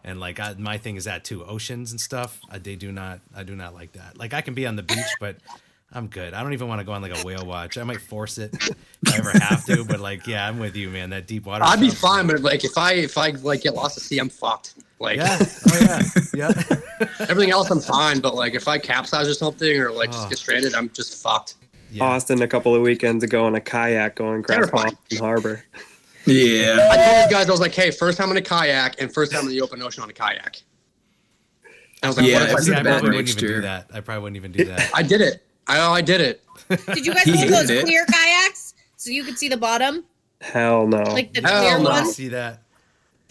Speaker 1: And like I, my thing is that too, oceans and stuff. I, they do not, I do not like that. Like I can be on the beach, but I'm good. I don't even want to go on like a whale watch. I might force it if I ever have to, but like yeah, I'm with you, man. That deep water.
Speaker 4: I'd be
Speaker 1: stuff,
Speaker 4: fine, but like if I if I like get lost at sea, I'm fucked. Like
Speaker 1: Yeah. Oh yeah. Yeah.
Speaker 4: everything else, I'm fine. But like if I capsize or something or like
Speaker 1: Oh.
Speaker 4: just get stranded, I'm just fucked.
Speaker 1: yeah.
Speaker 6: Austin a couple of weekends ago on a kayak going across
Speaker 4: Terrifying.
Speaker 6: Harbor.
Speaker 5: Yeah.
Speaker 4: I told these guys I was like, hey, first time in a kayak and first time in the open ocean on a kayak. I was like,
Speaker 5: Yeah,
Speaker 4: what if I
Speaker 5: it's
Speaker 1: See,
Speaker 5: a
Speaker 1: I
Speaker 4: did
Speaker 5: bad
Speaker 1: probably wouldn't even do that. I probably wouldn't even do that.
Speaker 4: I did it. I I did it.
Speaker 2: Did you guys
Speaker 5: He
Speaker 2: go those
Speaker 5: hated it.
Speaker 2: clear kayaks so you could see the bottom,
Speaker 6: Hell no.
Speaker 2: like the
Speaker 4: Hell
Speaker 2: clear
Speaker 4: no.
Speaker 2: ones?
Speaker 1: See that?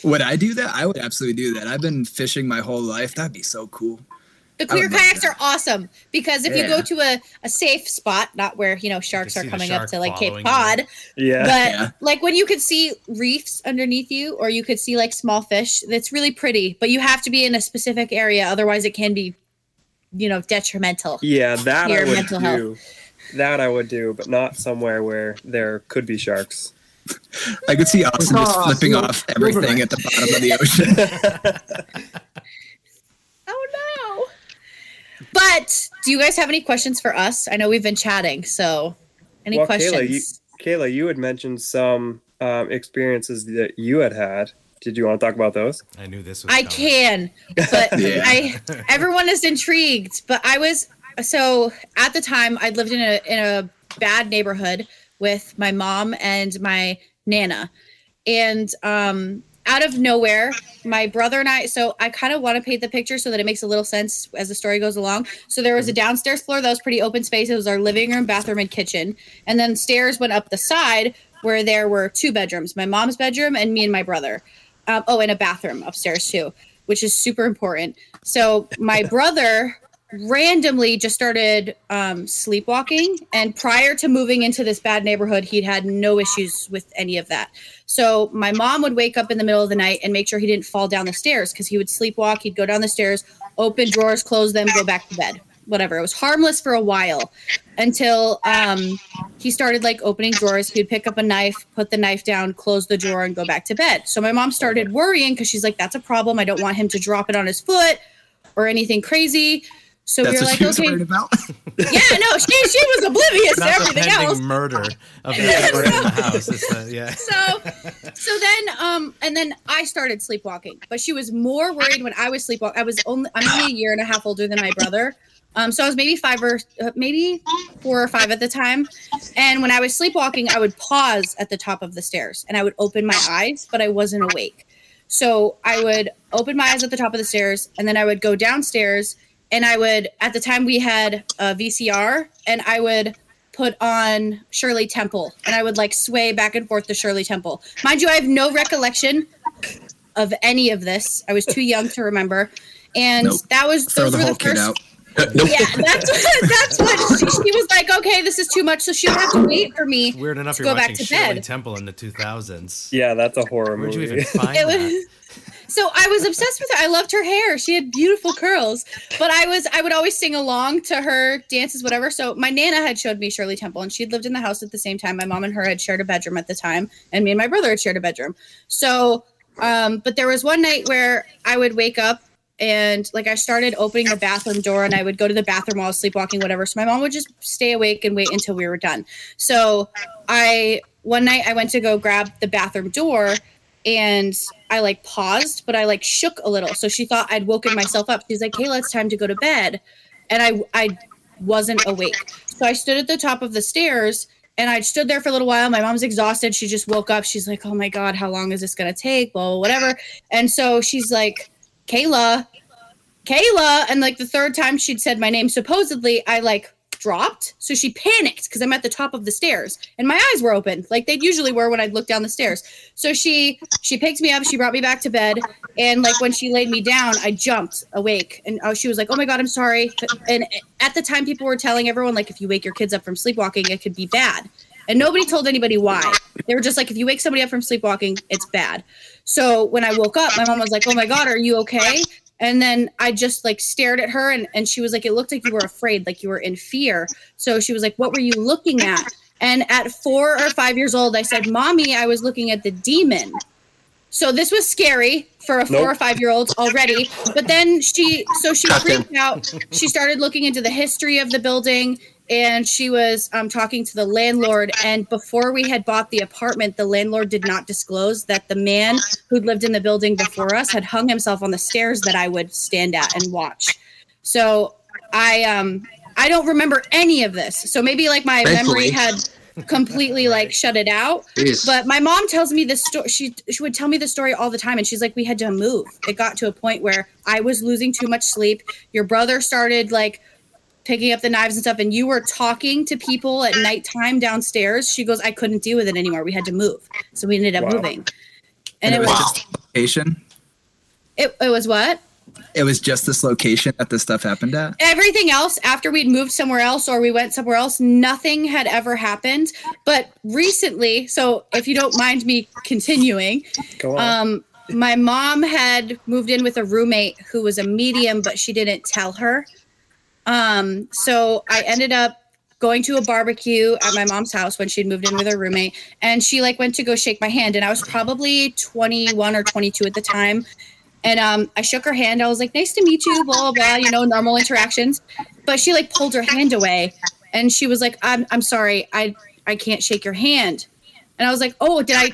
Speaker 5: Would I do that? I would absolutely do that. I've been fishing my whole life. That'd be so cool.
Speaker 2: The
Speaker 5: I
Speaker 2: clear
Speaker 5: would love
Speaker 2: kayaks
Speaker 5: that.
Speaker 2: are awesome because if you
Speaker 5: Yeah.
Speaker 2: go to a, a safe spot, not where you know sharks
Speaker 1: see
Speaker 2: are
Speaker 1: the
Speaker 2: coming
Speaker 1: shark
Speaker 2: up to like Cape
Speaker 1: following
Speaker 2: Cod,
Speaker 6: yeah.
Speaker 2: but
Speaker 5: Yeah.
Speaker 2: like when you could see reefs underneath you or you could see like small fish that's really pretty but you have to be in a specific area otherwise it can be you know detrimental
Speaker 6: yeah, that
Speaker 2: Your
Speaker 6: I would
Speaker 2: mental
Speaker 6: do.
Speaker 2: health.
Speaker 6: That I would do, but not somewhere where there could be sharks.
Speaker 5: I could see Austin just
Speaker 4: Oh,
Speaker 5: flipping
Speaker 4: silver-
Speaker 5: off everything at the bottom of the ocean.
Speaker 2: oh no but do you guys have any questions for us i know we've been chatting so any
Speaker 6: Well,
Speaker 2: questions
Speaker 6: Kayla, you, Kayla, you had mentioned some um, experiences that you had had. Did you want to talk about those?
Speaker 1: I knew this was.
Speaker 2: I
Speaker 1: coming.
Speaker 2: can, but
Speaker 5: Yeah.
Speaker 2: I everyone is intrigued. But I was so at the time I lived in a in a bad neighborhood with my mom and my nana, and um out of nowhere, my brother and I. So I kind of want to paint the picture so that it makes a little sense as the story goes along. So there was a downstairs floor that was pretty open space. It was our living room, bathroom, and kitchen, and then stairs went up the side where there were two bedrooms: my mom's bedroom and me and my brother. Um, oh, and a bathroom upstairs too, which is super important. So my brother randomly just started um, sleepwalking, and prior to moving into this bad neighborhood, he'd had no issues with any of that. So my mom would wake up in the middle of the night and make sure he didn't fall down the stairs because he would sleepwalk. He'd go down the stairs, open drawers, close them, go back to bed. Whatever. It was harmless for a while until um, he started like opening drawers. He'd pick up a knife, put the knife down, close the drawer, and go back to bed. So my mom started worrying because she's like, "That's a problem. I don't want him to drop it on his foot or anything crazy." So
Speaker 5: That's
Speaker 2: we were
Speaker 5: what
Speaker 2: like,
Speaker 5: she was
Speaker 2: "Okay,
Speaker 5: about.
Speaker 2: yeah, no, she she was oblivious to
Speaker 1: Not the
Speaker 2: everything else."
Speaker 1: murder of the neighbor in the house. It's the, yeah.
Speaker 2: so so then um and then I started sleepwalking, but she was more worried when I was sleepwalking. I was only I'm only a year and a half older than my brother. Um, so I was maybe five or uh, maybe four or five at the time. And when I was sleepwalking, I would pause at the top of the stairs and I would open my eyes, but I wasn't awake. So I would open my eyes at the top of the stairs and then I would go downstairs and I would, at the time we had a VCR and I would put on Shirley Temple and I would like sway back and forth to Shirley Temple. Mind you, I have no recollection of any of this. I was too young to remember. And
Speaker 5: Nope.
Speaker 2: that was
Speaker 5: Throw
Speaker 2: those
Speaker 5: the
Speaker 2: were the first
Speaker 5: out.
Speaker 4: nope.
Speaker 2: yeah, that's what, that's what she, she was like. Okay, this is too much, so she would have to wait for me.
Speaker 1: Weird enough,
Speaker 2: to
Speaker 1: you're
Speaker 2: go back
Speaker 1: watching
Speaker 2: to
Speaker 1: Shirley
Speaker 2: bed.
Speaker 1: Temple in the 2000s.
Speaker 6: Yeah, that's a horror
Speaker 1: Where'd you
Speaker 6: movie.
Speaker 1: even find
Speaker 2: It
Speaker 1: that?
Speaker 2: was so I was obsessed with her. I loved her hair. She had beautiful curls. But I was I would always sing along to her dances, whatever. So my nana had showed me Shirley Temple, and she'd lived in the house at the same time. My mom and her had shared a bedroom at the time, and me and my brother had shared a bedroom. So, um, but there was one night where I would wake up and like I started opening the bathroom door, and I would go to the bathroom while I was sleepwalking, whatever. So my mom would just stay awake and wait until we were done. So I one night I went to go grab the bathroom door and I like paused, but I like shook a little. So she thought I'd woken myself up. She's like, Kayla, it's time to go to bed. And I I wasn't awake. So I stood at the top of the stairs and I stood there for a little while. My mom's exhausted. She just woke up. She's like, Oh my God, how long is this gonna take? Well, whatever. And so she's like, Kayla, Kayla. And like the third time she'd said my name, supposedly, I like dropped. So she panicked because I'm at the top of the stairs and my eyes were open like they usually were when I'd look down the stairs. So she she picked me up, she brought me back to bed, and like when she laid me down, I jumped awake and oh, she was like, "Oh my god, I'm sorry." And at the time, people were telling everyone like, if you wake your kids up from sleepwalking, it could be bad. And nobody told anybody why. They were just like, if you wake somebody up from sleepwalking, it's bad. So when I woke up, my mom was like, "Oh my god, are you okay?" And then I just like stared at her and, and she was like, It looked like you were afraid, like you were in fear. So she was like, What were you looking at? And at four or five years old, I said, Mommy, I was looking at the demon. So this was scary for a four
Speaker 6: Nope.
Speaker 2: or five year old already. But then she, so she freaked out. She started looking into the history of the building and she was um, talking to the landlord. And before we had bought the apartment, the landlord did not disclose that the man who'd lived in the building before us had hung himself on the stairs that I would stand at and watch. So I, um, I don't remember any of this. So maybe like my memory had completely like shut it out.
Speaker 4: Jeez.
Speaker 2: But my mom tells me this story. She she would tell me the story all the time, and she's like, we had to move. It got to a point where I was losing too much sleep. Your brother started like picking up the knives and stuff, and you were talking to people at nighttime downstairs. She goes, I couldn't deal with it anymore. We had to move, so we ended up
Speaker 6: Wow.
Speaker 2: moving. And it
Speaker 5: was
Speaker 2: was
Speaker 5: just location.
Speaker 2: it, it was what
Speaker 5: It was just this location that this stuff happened at.
Speaker 2: everything else after we'd moved somewhere else or we went somewhere else nothing had ever happened but recently so if you don't mind me continuing
Speaker 6: Go on.
Speaker 2: um my mom had moved in with a roommate who was a medium but she didn't tell her um so i ended up going to a barbecue at my mom's house when she'd moved in with her roommate and she like went to go shake my hand and i was probably 21 or 22 at the time and um, I shook her hand. I was like, "Nice to meet you." Blah blah blah. You know, normal interactions. But she like pulled her hand away, and she was like, "I'm I'm sorry. I I can't shake your hand." And I was like, "Oh, did I?"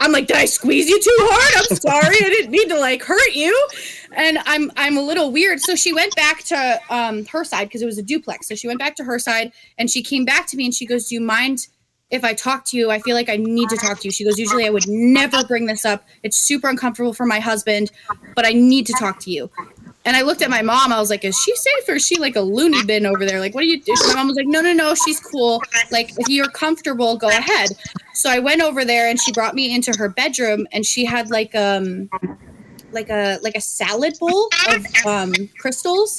Speaker 2: I'm like, "Did I squeeze you too hard? I'm sorry. I didn't mean to like hurt you." And I'm I'm a little weird. So she went back to um, her side because it was a duplex. So she went back to her side, and she came back to me and she goes, "Do you mind if I talk to you, I feel like I need to talk to you. She goes, Usually I would never bring this up. It's super uncomfortable for my husband, but I need to talk to you. And I looked at my mom. I was like, Is she safe or is she like a loony bin over there? Like, what do you do? My mom was like, No, no, no, she's cool. Like, if you're comfortable, go ahead. So I went over there and she brought me into her bedroom and she had like, um, like a like a salad bowl of um, crystals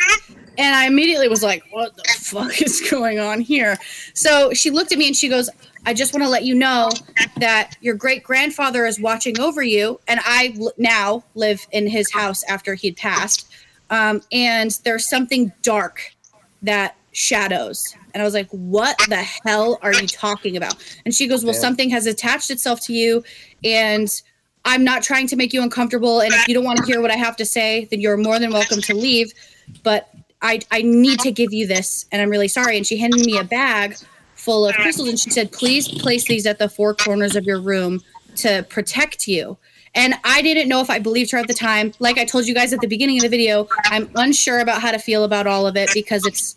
Speaker 2: and i immediately was like what the fuck is going on here so she looked at me and she goes i just want to let you know that your great grandfather is watching over you and i now live in his house after he'd passed um, and there's something dark that shadows and i was like what the hell are you talking about and she goes well
Speaker 6: Yeah.
Speaker 2: something has attached itself to you and I'm not trying to make you uncomfortable. And if you don't want to hear what I have to say, then you're more than welcome to leave. But I, I need to give you this, and I'm really sorry. And she handed me a bag full of crystals, and she said, please place these at the four corners of your room to protect you. And I didn't know if I believed her at the time. Like I told you guys at the beginning of the video, I'm unsure about how to feel about all of it because it's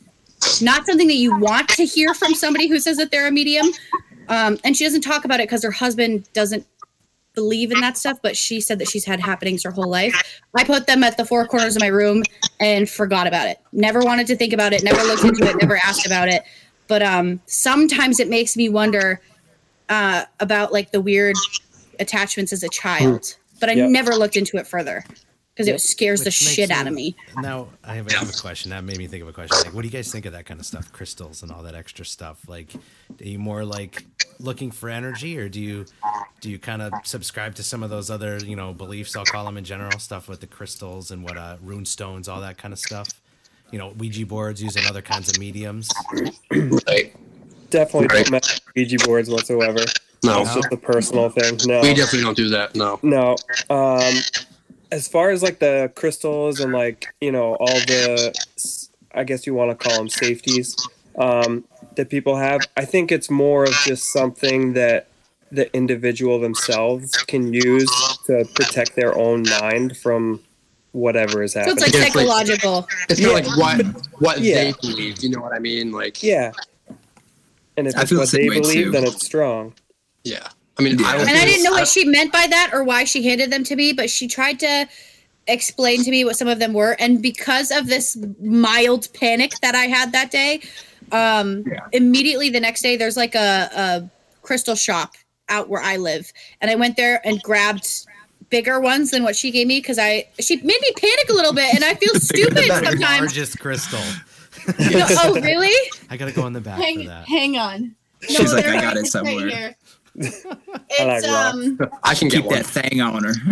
Speaker 2: not something that you want to hear from somebody who says that they're a medium. Um, and she doesn't talk about it because her husband doesn't believe in that stuff, but she said that she's had happenings her whole life. I put them at the four corners of my room and forgot about it. Never wanted to think about it, never looked into it, never asked about it. But um sometimes it makes me wonder uh about like the weird attachments as a child. But I
Speaker 6: Yep.
Speaker 2: never looked into it further because it scares the
Speaker 1: Which makes
Speaker 2: shit out of me.
Speaker 1: Now I have, I have a question. That made me think of a question. Like, what do you guys think of that kind of stuff, crystals and all that extra stuff? Like, are you more like looking for energy, or do you do you kind of subscribe to some of those other you know beliefs? I'll call them in general stuff with the crystals and what uh, rune stones, all that kind of stuff. You know, Ouija boards using other kinds of mediums.
Speaker 4: Right.
Speaker 6: Definitely
Speaker 4: Right.
Speaker 6: don't mess with Ouija boards whatsoever.
Speaker 4: No,
Speaker 6: It's just a personal thing. No.
Speaker 4: we definitely don't do that. No.
Speaker 6: No. Um, as far as like the crystals and like you know all the, I guess you want to call them safeties um, that people have. I think it's more of just something that the individual themselves can use to protect their own mind from whatever is happening.
Speaker 2: it's like
Speaker 4: it's like-
Speaker 2: psychological.
Speaker 4: It's kind of like what what
Speaker 6: Yeah.
Speaker 4: they believe. You know what I mean? Like
Speaker 6: yeah. And if
Speaker 5: I
Speaker 6: it's
Speaker 5: feel the
Speaker 6: what they believe,
Speaker 5: too.
Speaker 6: then it's strong.
Speaker 4: Yeah. I mean,
Speaker 5: Yeah.
Speaker 4: I
Speaker 2: and I didn't know what she meant by that or why she handed them to me, but she tried to explain to me what some of them were. And because of this mild panic that I had that day, um,
Speaker 5: Yeah.
Speaker 2: immediately the next day, there's like a, a crystal shop out where I live. And I went there and grabbed bigger ones than what she gave me because I she made me panic a little bit and I feel stupid
Speaker 5: better.
Speaker 2: sometimes.
Speaker 1: Largest crystal.
Speaker 2: No, oh really?
Speaker 1: I gotta go in the back for
Speaker 2: Hang,
Speaker 1: that.
Speaker 2: hang on.
Speaker 5: She's like, I got it
Speaker 2: somewhere. right
Speaker 5: somewhere.
Speaker 2: here.
Speaker 6: I like
Speaker 2: um
Speaker 4: I can
Speaker 5: Keep that thing on her.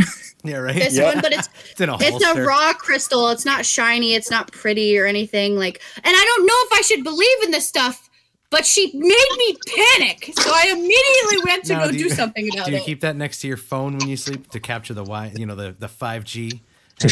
Speaker 1: Yeah, right.
Speaker 2: this
Speaker 6: Yep.
Speaker 2: one, but it's
Speaker 1: It's in a
Speaker 2: it's a raw crystal. It's not shiny. It's not pretty or anything. Like, and I don't know if I should believe in this stuff, but she made me panic. So I immediately went to
Speaker 1: Now,
Speaker 2: go
Speaker 1: do
Speaker 2: do, something about it.
Speaker 1: Do you
Speaker 2: it.
Speaker 1: keep that next to your phone when you sleep to capture the Y? You know, the the five G.
Speaker 2: no,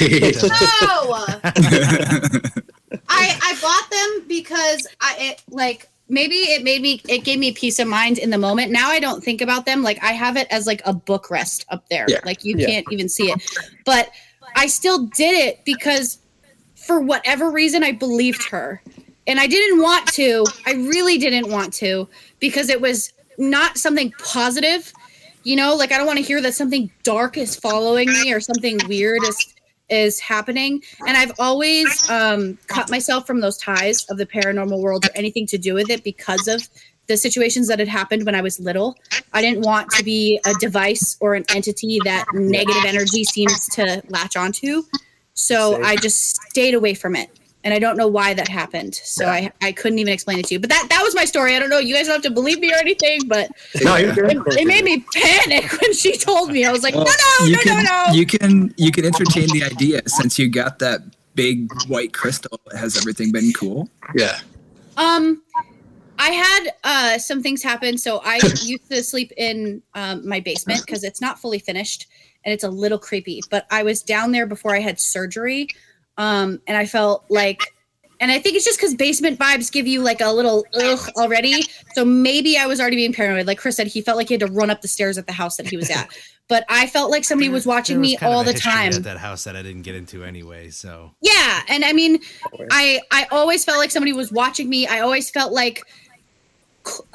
Speaker 2: I I bought them because I it like maybe it made me it gave me peace of mind in the moment. Now I don't think about them like I have it as like a book rest up there.
Speaker 4: Yeah.
Speaker 2: Like you
Speaker 6: Yeah.
Speaker 2: can't even see it. But I still did it because for whatever reason I believed her. And I didn't want to. I really didn't want to because it was not something positive. You know, like I don't want to hear that something dark is following me or something weird is is happening. And i've always um, cut myself from those ties of the paranormal world or anything to do with it because of the situations that had happened when i was little. I didn't want to be a device or an entity that negative energy seems to latch onto. So i just stayed away from it and i don't know why that happened so I, I couldn't even explain it to you but that that was my story i don't know you guys don't have to believe me or anything but
Speaker 4: no,
Speaker 2: it, it made me panic when she told me i was like
Speaker 5: Well,
Speaker 2: no no
Speaker 5: you
Speaker 2: no
Speaker 5: can,
Speaker 2: no no
Speaker 5: You can you can entertain the idea since you got that big white crystal. Has everything been cool?
Speaker 4: yeah.
Speaker 2: Um, I had uh some things happen. So I used to sleep in um, my basement because it's not fully finished and it's a little creepy. But I was down there before I had surgery, um, and I felt like, and I think it's just because basement vibes give you like a little ugh already. So maybe I was already being paranoid. Like Chris said, he felt like he had to run up the stairs at the house that he was at. But I felt like somebody was watching
Speaker 1: There
Speaker 2: me all the time.
Speaker 1: at that house that I didn't get into anyway. So
Speaker 2: Yeah, and I mean, I I always felt like somebody was watching me. I always felt like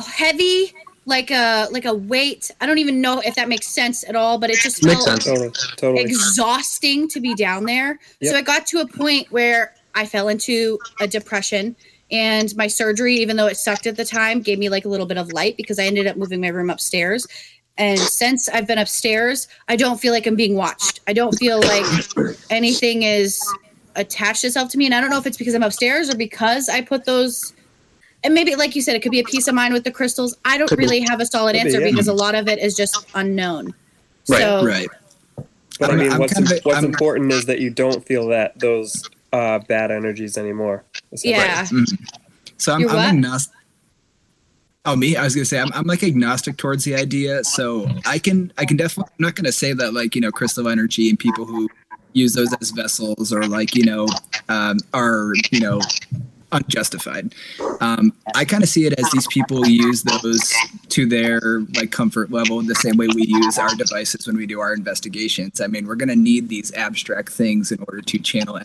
Speaker 2: heavy like a like a weight. I don't even know if that makes sense at all, but it just
Speaker 4: Makes
Speaker 2: felt
Speaker 4: sense.
Speaker 6: Totally, totally.
Speaker 2: exhausting to be down there. So
Speaker 6: Yep.
Speaker 2: it got to a point where I fell into a depression and my surgery, even though it sucked at the time, gave me like a little bit of light because I ended up moving my room upstairs. And since I've been upstairs, I don't feel like I'm being watched. I don't feel like anything is attached itself to me. And I don't know if it's because I'm upstairs or because I put those and maybe like you said, it could be a peace of mind with the crystals. I don't
Speaker 4: Could be.
Speaker 2: really have a solid
Speaker 6: Could be,
Speaker 2: answer
Speaker 6: yeah.
Speaker 2: because a lot of it is just unknown.
Speaker 4: Right,
Speaker 2: so
Speaker 5: Right.
Speaker 6: But I
Speaker 5: I'm-
Speaker 6: mean,
Speaker 5: I'm
Speaker 6: what's
Speaker 5: kinda-
Speaker 6: what's
Speaker 5: I'm-
Speaker 6: important is that you don't feel that those uh, bad energies anymore. essentially.
Speaker 2: yeah.
Speaker 5: So I'm,
Speaker 2: You're
Speaker 5: I'm agnostic. Oh, me? I was gonna say I'm, I'm like agnostic towards the idea. So I can I can definitely I'm not gonna say that like you know crystal energy and people who use those as vessels or like you know um, are you know unjustified. Um, I kind of see it as these people use those to their like comfort level the same way we use our devices when we do our investigations. I mean, we're gonna need these abstract things in order to channel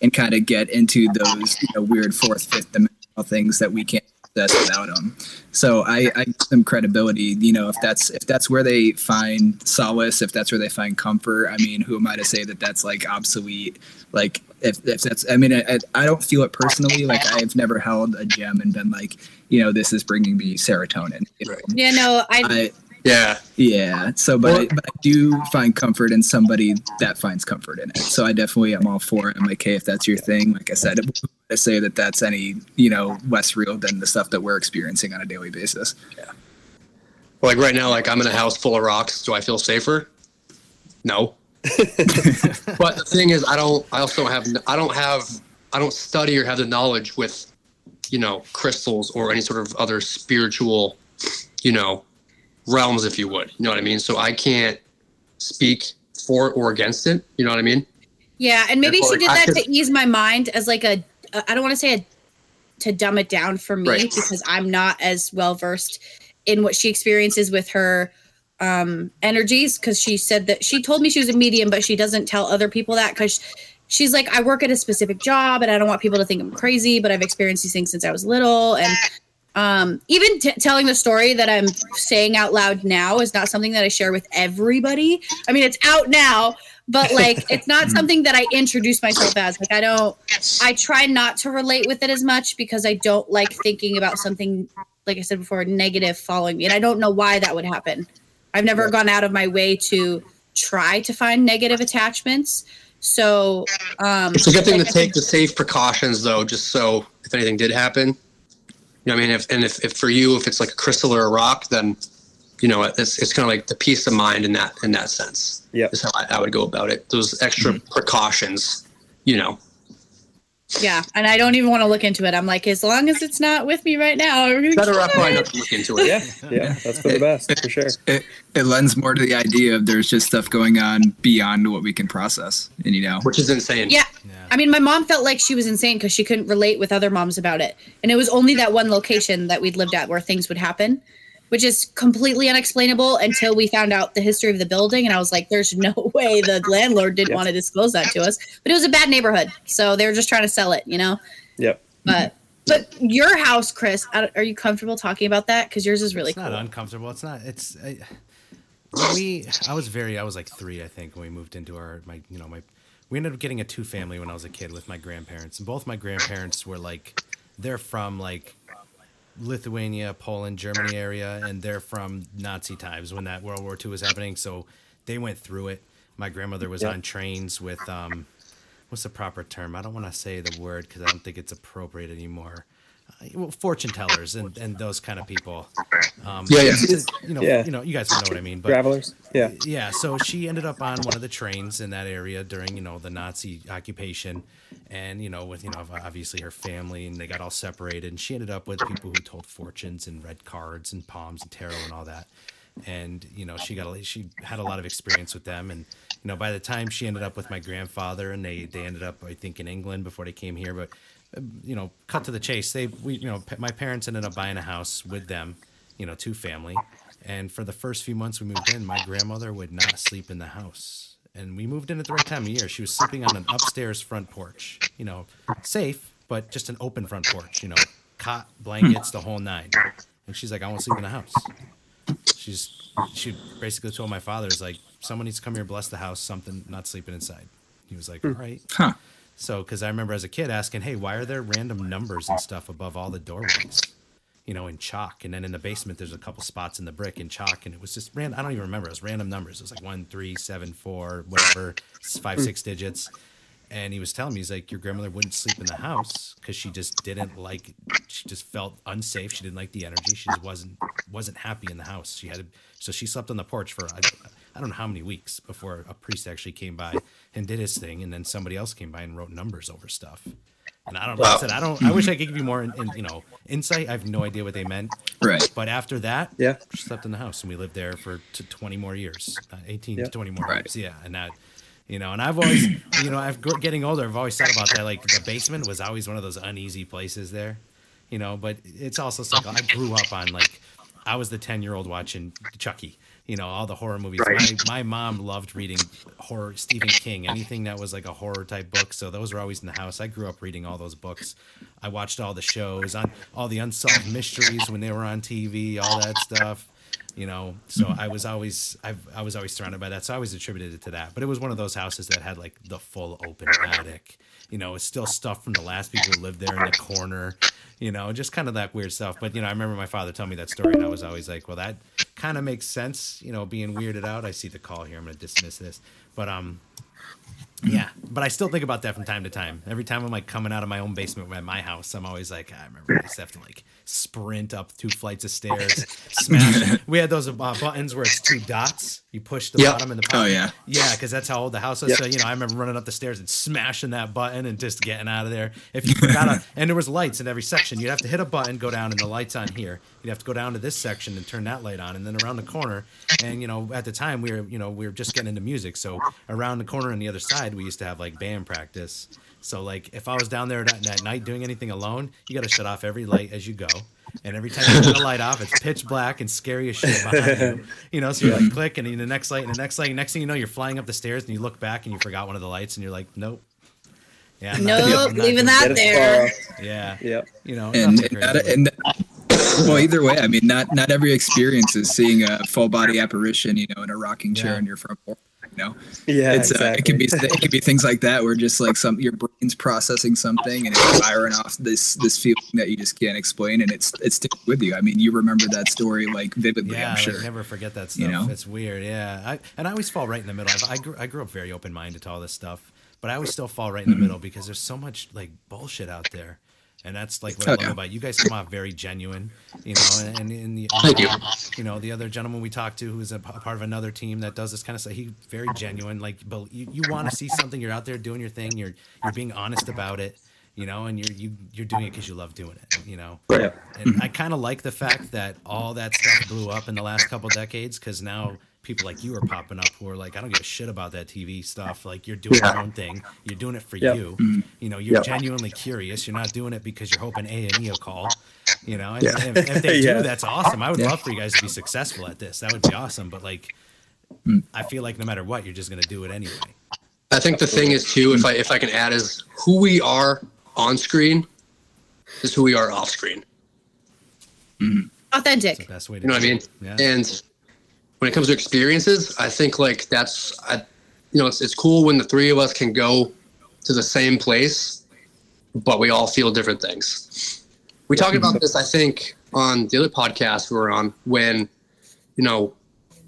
Speaker 5: and kind of get into those you know weird fourth, fifth dimensional things that we can't access without them. So I, I give them credibility. You know, if that's if that's where they find solace, if that's where they find comfort. I mean, who am I to say that that's like obsolete? Like if, if that's, I mean, I, I don't feel it personally. Like I've never held a gem and been like, you know, this is bringing me serotonin. You know?
Speaker 4: Right.
Speaker 2: Yeah, no, I
Speaker 5: I,
Speaker 4: Yeah.
Speaker 5: yeah. So, but, I, but I do find comfort in somebody that finds comfort in it. So I definitely am all for it. I'm like, hey, if that's your thing, like I said, I say that that's any you know less real than the stuff that we're experiencing on a daily basis. Yeah.
Speaker 4: Like right now, like I'm in a house full of rocks. Do I feel safer? No. but the thing is, I don't. I also have. I don't have. I don't study or have the knowledge with, you know, crystals or any sort of other spiritual, you know, realms, if you would. You know what I mean? So I can't speak for or against it. You know what I mean?
Speaker 2: yeah, and maybe she did that to ease my mind as like a I don't want to say a to dumb it down for me
Speaker 4: Right.
Speaker 2: because I'm not as well versed in what she experiences with her um energies because she said that she told me she was a medium but she doesn't tell other people that because she's like i work at a specific job and i don't want people to think i'm crazy but i've experienced these things since i was little and um even t- telling the story that i'm saying out loud now is not something that i share with everybody. I mean it's out now but like it's not something that i introduce myself as. Like i don't i try not to relate with it as much because i don't like thinking about something like i said before negative following me and i don't know why that would happen. I've never gone out of my way to try to find negative attachments. So um
Speaker 4: It's a good thing
Speaker 2: like
Speaker 4: to
Speaker 2: I
Speaker 4: take the safe precautions, though, just so if anything did happen, you know, I mean, if and if, if for you, if it's like a crystal or a rock, then you know, it's it's kind of like the peace of mind in that in that sense.
Speaker 6: Yeah,
Speaker 4: is how I, I would go about it. Those extra
Speaker 6: Mm-hmm.
Speaker 4: precautions, you know.
Speaker 2: Yeah, and I don't even want to look into it. I'm like, as long as it's not with me right now, I'm gonna
Speaker 4: Better off probably not to look into it.
Speaker 6: Yeah, yeah, that's for the best for sure.
Speaker 5: It it lends more to the idea of there's just stuff going on beyond what we can process, and you know,
Speaker 4: which is insane.
Speaker 2: Yeah.
Speaker 1: Yeah.
Speaker 2: I mean, my mom felt like she was insane because she couldn't relate with other moms about it. And it was only that one location that we'd lived at where things would happen, which is completely unexplainable until we found out the history of the building. And I was like, there's no way the landlord didn't
Speaker 6: Yep.
Speaker 2: want to disclose that to us. But it was a bad neighborhood. So they were just trying to sell it, you know?
Speaker 6: Yep.
Speaker 2: But. But your house, Chris, are you comfortable talking about that? Because yours is really
Speaker 1: it's
Speaker 2: cool.
Speaker 1: not uncomfortable. It's not. It's. I, we. I was very. I was like three, I think, when we moved into our my. You know my. We ended up getting a two family when I was a kid with my grandparents, and both my grandparents were like, they're from like Lithuania, Poland, Germany area, and they're from Nazi times when that World War II was happening. So they went through it. My grandmother was
Speaker 6: Yeah.
Speaker 1: on trains with um, what's the proper term? I don't want to say the word because I don't think it's appropriate anymore. Well, fortune tellers and, and those kind of people. Um,
Speaker 4: Yeah, yeah.
Speaker 1: You know,
Speaker 6: Yeah.
Speaker 1: you know, you guys know what I mean. But
Speaker 6: Travelers. Yeah.
Speaker 1: yeah, so she ended up on one of the trains in that area during, you know, the Nazi occupation, and you know, with you know, obviously her family, and they got all separated, and she ended up with people who told fortunes and read cards and palms and tarot and all that, and you know, she got a, she had a lot of experience with them, and you know, by the time she ended up with my grandfather, and they they ended up, I think, in England before they came here, but you know, cut to the chase, they we you know, my parents ended up buying a house with them, you know, two family. And for the first few months we moved in, my grandmother would not sleep in the house. And we moved in at the right time of year. She was sleeping on an upstairs front porch, you know, safe, but just an open front porch, you know, cot, blankets, the whole nine. and she's like, I won't sleep in the house. She's she basically told my father, "Is like someone needs to come here, bless the house, something, not sleeping inside." He was like, hmm. "All right."
Speaker 5: Huh.
Speaker 1: So, because I remember as a kid asking, "Hey, why are there random numbers and stuff above all the doorways?" You know, in chalk, and then in the basement, there's a couple spots in the brick in chalk, and it was just random. I don't even remember. It was random numbers. It was like one, three, seven, four, whatever, five, six digits. And he was telling me, he's like, your grandmother wouldn't sleep in the house because she just didn't like. She just felt unsafe. She didn't like the energy. She just wasn't wasn't happy in the house. She had, so she slept on the porch for I, I don't know how many weeks before a priest actually came by and did his thing, and then somebody else came by and wrote numbers over stuff. And I don't. Like I said I don't. I wish I could give you more, in, in, you know, insight. I have no idea what they meant.
Speaker 5: Right.
Speaker 1: But after that,
Speaker 6: Yeah.
Speaker 1: slept in the house, and we lived there for t- twenty more years, uh, eighteen
Speaker 6: Yeah.
Speaker 1: to twenty more
Speaker 5: Right.
Speaker 1: years. Yeah, and that, you know, and I've always, you know, I've getting older. I've always thought about that. Like the basement was always one of those uneasy places there, you know. But it's also like I grew up on like I was the ten year old watching Chucky. You know all the horror movies.
Speaker 4: Right.
Speaker 1: My, my mom loved reading horror, Stephen King, anything that was like a horror type book. So those were always in the house. I grew up reading all those books. I watched all the shows on all the unsolved mysteries when they were on TV, all that stuff. You know, so I was always I've, I was always surrounded by that. So I always attributed it to that. But it was one of those houses that had like the full open attic. You know, it's still stuff from the last people who lived there in the corner. You know, just kind of that weird stuff. But you know, I remember my father telling me that story, and I was always like, well, that kind of makes sense. You know, being weirded out. I see the call here. I'm going to dismiss this. But um, yeah, but I still think about that from time to time. Every time I'm like coming out of my own basement at my house, I'm always like, I remember I used to have to like sprint up two flights of stairs, smash. we had those uh, buttons where it's two dots. You push the
Speaker 4: Yep.
Speaker 1: bottom and the
Speaker 5: Oh, yeah.
Speaker 1: yeah, because that's how old the house was.
Speaker 6: Yep.
Speaker 1: So you know, I remember running up the stairs and smashing that button and just getting out of there. If you forgot, a, and there was lights in every section. You'd have to hit a button, go down, and the lights on here. You'd have to go down to this section and turn that light on, and then around the corner. And you know, at the time we were, you know, we were just getting into music, so around the corner on the other side, we used to have like band practice. So like, if I was down there that, that night doing anything alone, you got to shut off every light as you go. And every time you turn the light off, it's pitch black and scary as shit behind you. You know, so you're like click and then the next light and the next light. and Next thing you know, you're flying up the stairs and you look back and you forgot one of the lights and you're like, nope. Yeah. I'm not-
Speaker 3: Nope,
Speaker 1: I'm not
Speaker 3: leaving
Speaker 1: doing
Speaker 3: that there.
Speaker 6: far.
Speaker 1: Yeah.
Speaker 6: Yep.
Speaker 1: You know,
Speaker 5: and,
Speaker 1: nothing
Speaker 5: and,
Speaker 1: crazy.
Speaker 5: and well, either way, I mean, not not every experience is seeing a full body apparition, you know, in a rocking chair
Speaker 1: Yeah.
Speaker 5: in your front porch. You know,
Speaker 6: Yeah.
Speaker 5: it's uh, it can be it can be things like that where just like some your brain's processing something and it's firing off this this feeling that you just can't explain and it's it's sticking with you. I mean, you remember that story like vividly.
Speaker 1: Yeah,
Speaker 5: I'm sure.
Speaker 1: like never forget that stuff.
Speaker 5: You know?
Speaker 1: It's weird. Yeah, I, and I always fall right in the middle. I, I grew I grew up very open minded to all this stuff, but I always still fall right in the
Speaker 5: Mm-hmm.
Speaker 1: middle because there's so much like bullshit out there, and that's like what I love about you guys. Come off very genuine, you know. And, and the,
Speaker 4: Thank you.
Speaker 1: You know, the other gentleman we talked to, who's a part of another team that does this kind of stuff. He very genuine. Like, but you, you want to see something. You're out there doing your thing. You're you're being honest about it. You know, and you're you you're doing it because you love doing it. You know.
Speaker 6: Right.
Speaker 1: And mm-hmm. I kind of like the fact that all that stuff blew up in the last couple decades because now people like you are popping up who are like, I don't give a shit about that TV stuff. Like you're doing your own thing. You're doing it for
Speaker 6: Yep.
Speaker 1: you. You know, you're
Speaker 4: Yep.
Speaker 1: genuinely curious. You're not doing it because you're hoping A and E will call. You know, and
Speaker 4: Yeah.
Speaker 1: if, if they
Speaker 6: Yeah.
Speaker 1: do, that's awesome. I would
Speaker 5: Yeah.
Speaker 1: love for you guys to be successful at this. That would be awesome. But like,
Speaker 5: Hmm.
Speaker 1: I feel like no matter what, you're just gonna do it anyway.
Speaker 4: I think the thing is too, if I if I can add, is who we are on screen is who we are off screen.
Speaker 1: It's the
Speaker 2: Authentic.
Speaker 1: best way to.
Speaker 4: You know what I mean?
Speaker 1: Yeah.
Speaker 4: And when it comes to experiences, I think like that's, I, you know, it's, it's cool when the three of us can go to the same place, but we all feel different things. We talked about this, I think, on the other podcast we were on when, you know,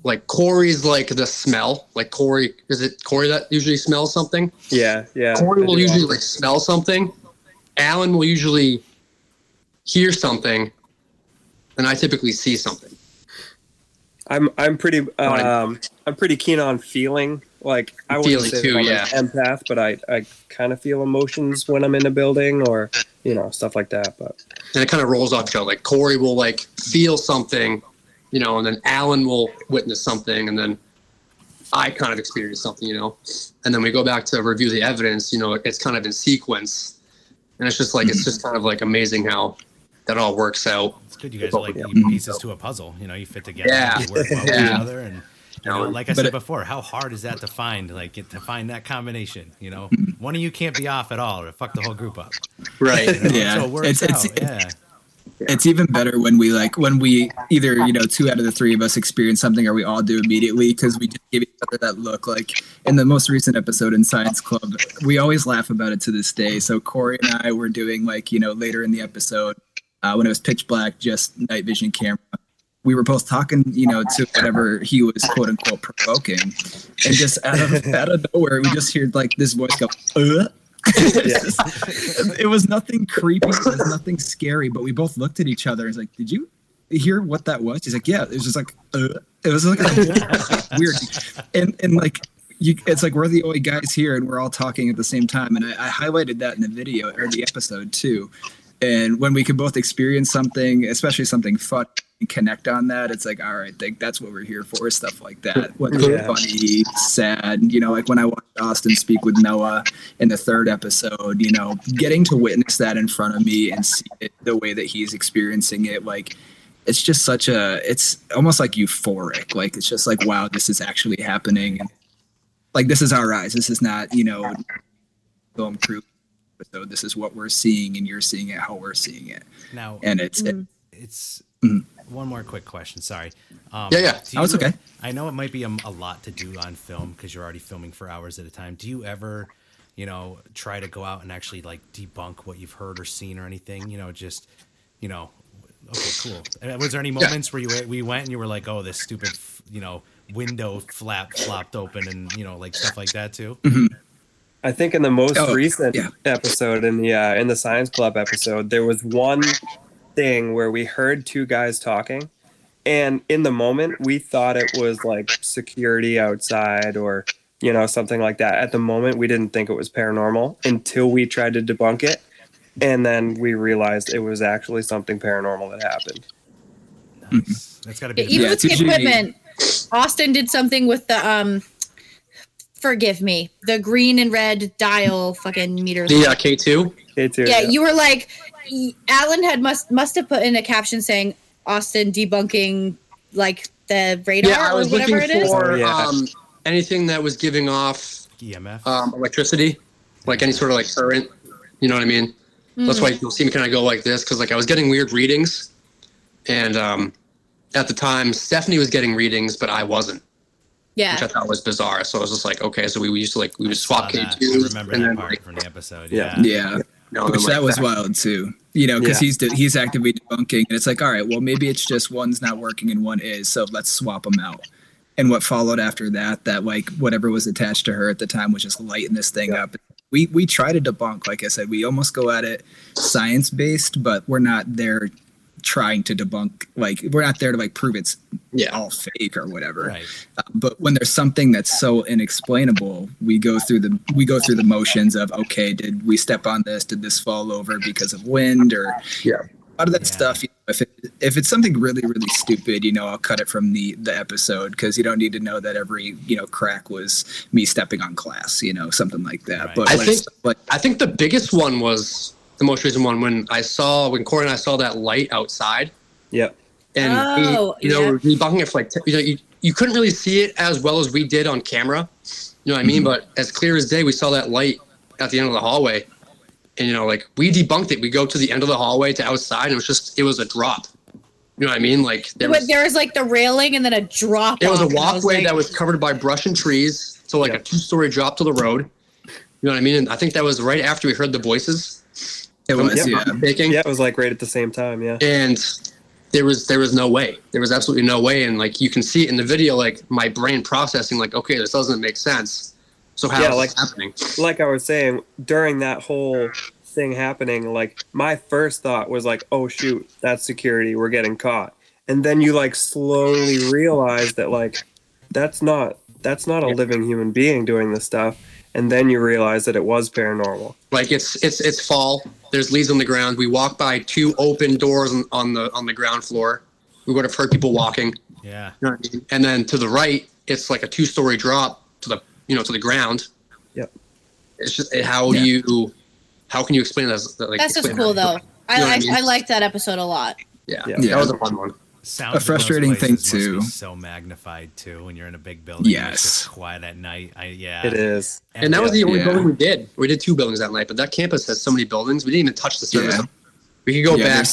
Speaker 4: like Corey's like the smell. Like Corey, is it Corey that usually smells something?
Speaker 6: Yeah. Yeah.
Speaker 4: Corey will usually
Speaker 6: all-
Speaker 4: like smell something. Alan will usually hear something, and I typically see something.
Speaker 6: I'm I'm pretty um I'm pretty keen on feeling. Like I wouldn't say
Speaker 4: too,
Speaker 6: I'm
Speaker 4: yeah.
Speaker 6: an empath, but I I kind of feel emotions when I'm in a building or you know stuff like that. But
Speaker 4: and it kind of rolls off each other. Like Corey will like feel something, you know, and then Alan will witness something, and then I kind of experience something, you know, and then we go back to review the evidence. You know, it's kind of in sequence, and it's just like it's just kind of like amazing how that all works out.
Speaker 1: It's good you guys are like
Speaker 4: Yeah.
Speaker 1: pieces to a puzzle. You know, you fit together,
Speaker 4: Yeah.
Speaker 1: you work well with
Speaker 4: Yeah.
Speaker 1: each other, and you know, like I
Speaker 5: But
Speaker 1: said
Speaker 5: it-
Speaker 1: before, how hard is that to find? Like get to find that combination. You know, mm-hmm. one of you can't be off at all, or fuck the whole group up.
Speaker 4: Right.
Speaker 1: You know?
Speaker 5: Yeah,
Speaker 1: so it works
Speaker 5: it's- it's-
Speaker 1: out. yeah,
Speaker 5: it's even better when we like when we either you know two out of the three of us experience something or we all do immediately because we just give each other that look like in the most recent episode in science club we always laugh about it to this day so corey and i were doing like you know later in the episode uh, when it was pitch black just night vision camera we were both talking you know to whatever he was quote unquote provoking and just out of out of nowhere we just heard like this voice go uh it was nothing creepy. It was nothing scary. But we both looked at each other. and was like, "Did you hear what that was?" He's like, "Yeah." It was just like, uh, it was like weird, and and like you, it's like we're the only guys here, and we're all talking at the same time. And I, I highlighted that in the video or the episode too. And when we can both experience something, especially something fun, and connect on that, it's like, all right, think that's what we're here for. Stuff like that, whether
Speaker 6: Yeah.
Speaker 5: funny, sad, you know, like when I watched Austin speak with Noah in the third episode, you know, getting to witness that in front of me and see it the way that he's experiencing it, like it's just such a it's almost like euphoric. Like it's just like, wow, this is actually happening. Like this is our eyes. This is not, you know, film crew episode. This is what we're seeing and you're seeing it how we're seeing it.
Speaker 1: Now,
Speaker 5: And it's it,
Speaker 1: it's
Speaker 5: Mhm.
Speaker 1: one more quick question. Sorry. Um,
Speaker 4: Yeah, yeah.
Speaker 1: do
Speaker 5: Oh, it's okay.
Speaker 1: I know it might be a, a lot to do on film because you're already filming for hours at a time. Do you ever, you know, try to go out and actually like debunk what you've heard or seen or anything? You know, just, you know, okay, cool. Was there any moments where you we went and you were like, oh, this stupid, you know, window flap flopped open and you know, like stuff like that too?
Speaker 6: I think in the most
Speaker 5: Oh,
Speaker 6: recent
Speaker 5: yeah.
Speaker 6: episode in the uh, in the science club episode, there was one thing where we heard two guys talking, and in the moment we thought it was like security outside or you know something like that. At the moment, we didn't think it was paranormal until we tried to debunk it, and then we realized it was actually something paranormal that happened.
Speaker 1: Nice. That's got to be.
Speaker 2: Yeah, even with
Speaker 5: it's
Speaker 2: the equipment, Austin did something with the um. Forgive me, the green and red dial fucking meters.
Speaker 4: The uh, K2.
Speaker 6: K two.
Speaker 2: yeah, you were like, Alan had must must have put in a caption saying Austin debunking like the radar
Speaker 4: Yeah, I
Speaker 2: or
Speaker 4: was
Speaker 2: whatever
Speaker 4: looking
Speaker 2: it is.
Speaker 4: for
Speaker 6: yeah.
Speaker 4: um, anything that was giving off
Speaker 1: EMF.
Speaker 4: um, electricity, like any sort of like current. You know what I mean? That's
Speaker 2: Mm.
Speaker 4: why you'll see me kind of go like this because like I was getting weird readings, and um, at the time Stephanie was getting readings, but I wasn't, which I thought was bizarre. So I was just like, okay, so we, we used to like we would
Speaker 1: Saw
Speaker 4: swap
Speaker 1: that. I
Speaker 4: K2s,
Speaker 1: remember
Speaker 4: and
Speaker 1: that
Speaker 4: then
Speaker 1: part
Speaker 4: like
Speaker 1: from the episode.
Speaker 6: Yeah.
Speaker 1: Yeah.
Speaker 5: yeah.
Speaker 4: you know, and
Speaker 5: Which that
Speaker 4: like,
Speaker 5: was wild too. You know, because
Speaker 6: Yeah.
Speaker 5: he's de- he's actively debunking, and it's like, all right, well, maybe it's just one's not working and one is, so let's swap them out. And what followed after that, that like whatever was attached to her at the time was just lighting this thing
Speaker 6: Yeah.
Speaker 5: up. We we try to debunk, like I said, we almost go at it science based, but we're not there trying to debunk. Like we're not there to like prove it's
Speaker 4: Yeah.
Speaker 5: all fake or whatever.
Speaker 1: Right.
Speaker 5: Uh, but when there's something that's so inexplainable we go through the we go through the motions of okay did we step on this did this fall over because of wind or
Speaker 4: Yeah.
Speaker 5: a lot of that
Speaker 1: Yeah.
Speaker 5: stuff you know, if, it, if it's something really really stupid you know i'll cut it from the the episode because you don't need to know that every you know crack was me stepping on glass you know something like that
Speaker 1: Right.
Speaker 5: but
Speaker 4: I
Speaker 5: when
Speaker 4: think-
Speaker 5: it's like
Speaker 4: I think the biggest one was the most recent one when I saw when Corey and I saw that light outside.
Speaker 6: Yep.
Speaker 4: and
Speaker 2: Oh,
Speaker 4: we, you know,
Speaker 2: yeah.
Speaker 4: we're debunking it for like, t- you know, you, you couldn't really see it as well as we did on camera. You know what I mean? Mm-hmm. But as clear as day, we saw that light at the end of the hallway. And, you know, like we debunked it. We go to the end of the hallway to outside, and it was just, it was a drop. You know what I mean? Like there was,
Speaker 2: there was like the railing and then a drop.
Speaker 4: it was a
Speaker 2: off, and I
Speaker 4: walkway
Speaker 2: like-
Speaker 4: that was covered by brush and trees. So like
Speaker 6: Yeah.
Speaker 4: a two story drop to the road. You know what I mean? And I think that was right after we heard the voices.
Speaker 5: It was
Speaker 4: I'm
Speaker 5: yeah
Speaker 4: mistaken.
Speaker 6: Yeah, it was like right at the same time. Yeah.
Speaker 4: and there was there was no way there was absolutely no way and like you can see in the video like my brain processing like okay this doesn't make sense so how
Speaker 6: Yeah,
Speaker 4: is
Speaker 6: like-
Speaker 4: this happening
Speaker 6: like I was saying, during that whole thing happening, like my first thought was like, "Oh shoot, that's security. We're getting caught." And then you like slowly realize that like that's not that's not a living human being doing this stuff. And then you realize that it was paranormal.
Speaker 4: like it's it's it's fall there's leaves on the ground we walk by two open doors on, on the on the ground floor we would have heard people walking
Speaker 1: Yeah.
Speaker 4: you know I mean? and then to the right it's like a two story drop to the you know to the ground
Speaker 6: Yep.
Speaker 4: it's just eh, how
Speaker 5: Yeah.
Speaker 4: do you how can you explain that like
Speaker 2: That's just cool
Speaker 4: that?
Speaker 2: though. I
Speaker 4: You know what I
Speaker 2: like
Speaker 4: mean?
Speaker 2: I liked that episode a lot.
Speaker 4: yeah,
Speaker 6: Yeah.
Speaker 4: that was a fun one
Speaker 1: Sounds
Speaker 5: A frustrating thing,
Speaker 1: places must be
Speaker 5: too.
Speaker 1: So magnified too when you're in a big building. and It's
Speaker 5: Yes.
Speaker 1: just quiet at night. I yeah.
Speaker 6: It is.
Speaker 4: And that was the only
Speaker 5: Yeah.
Speaker 4: building we did. We did two buildings that night, but that campus has so many buildings. We didn't even touch the surface.
Speaker 5: Yeah.
Speaker 4: We could go
Speaker 5: yeah,
Speaker 4: back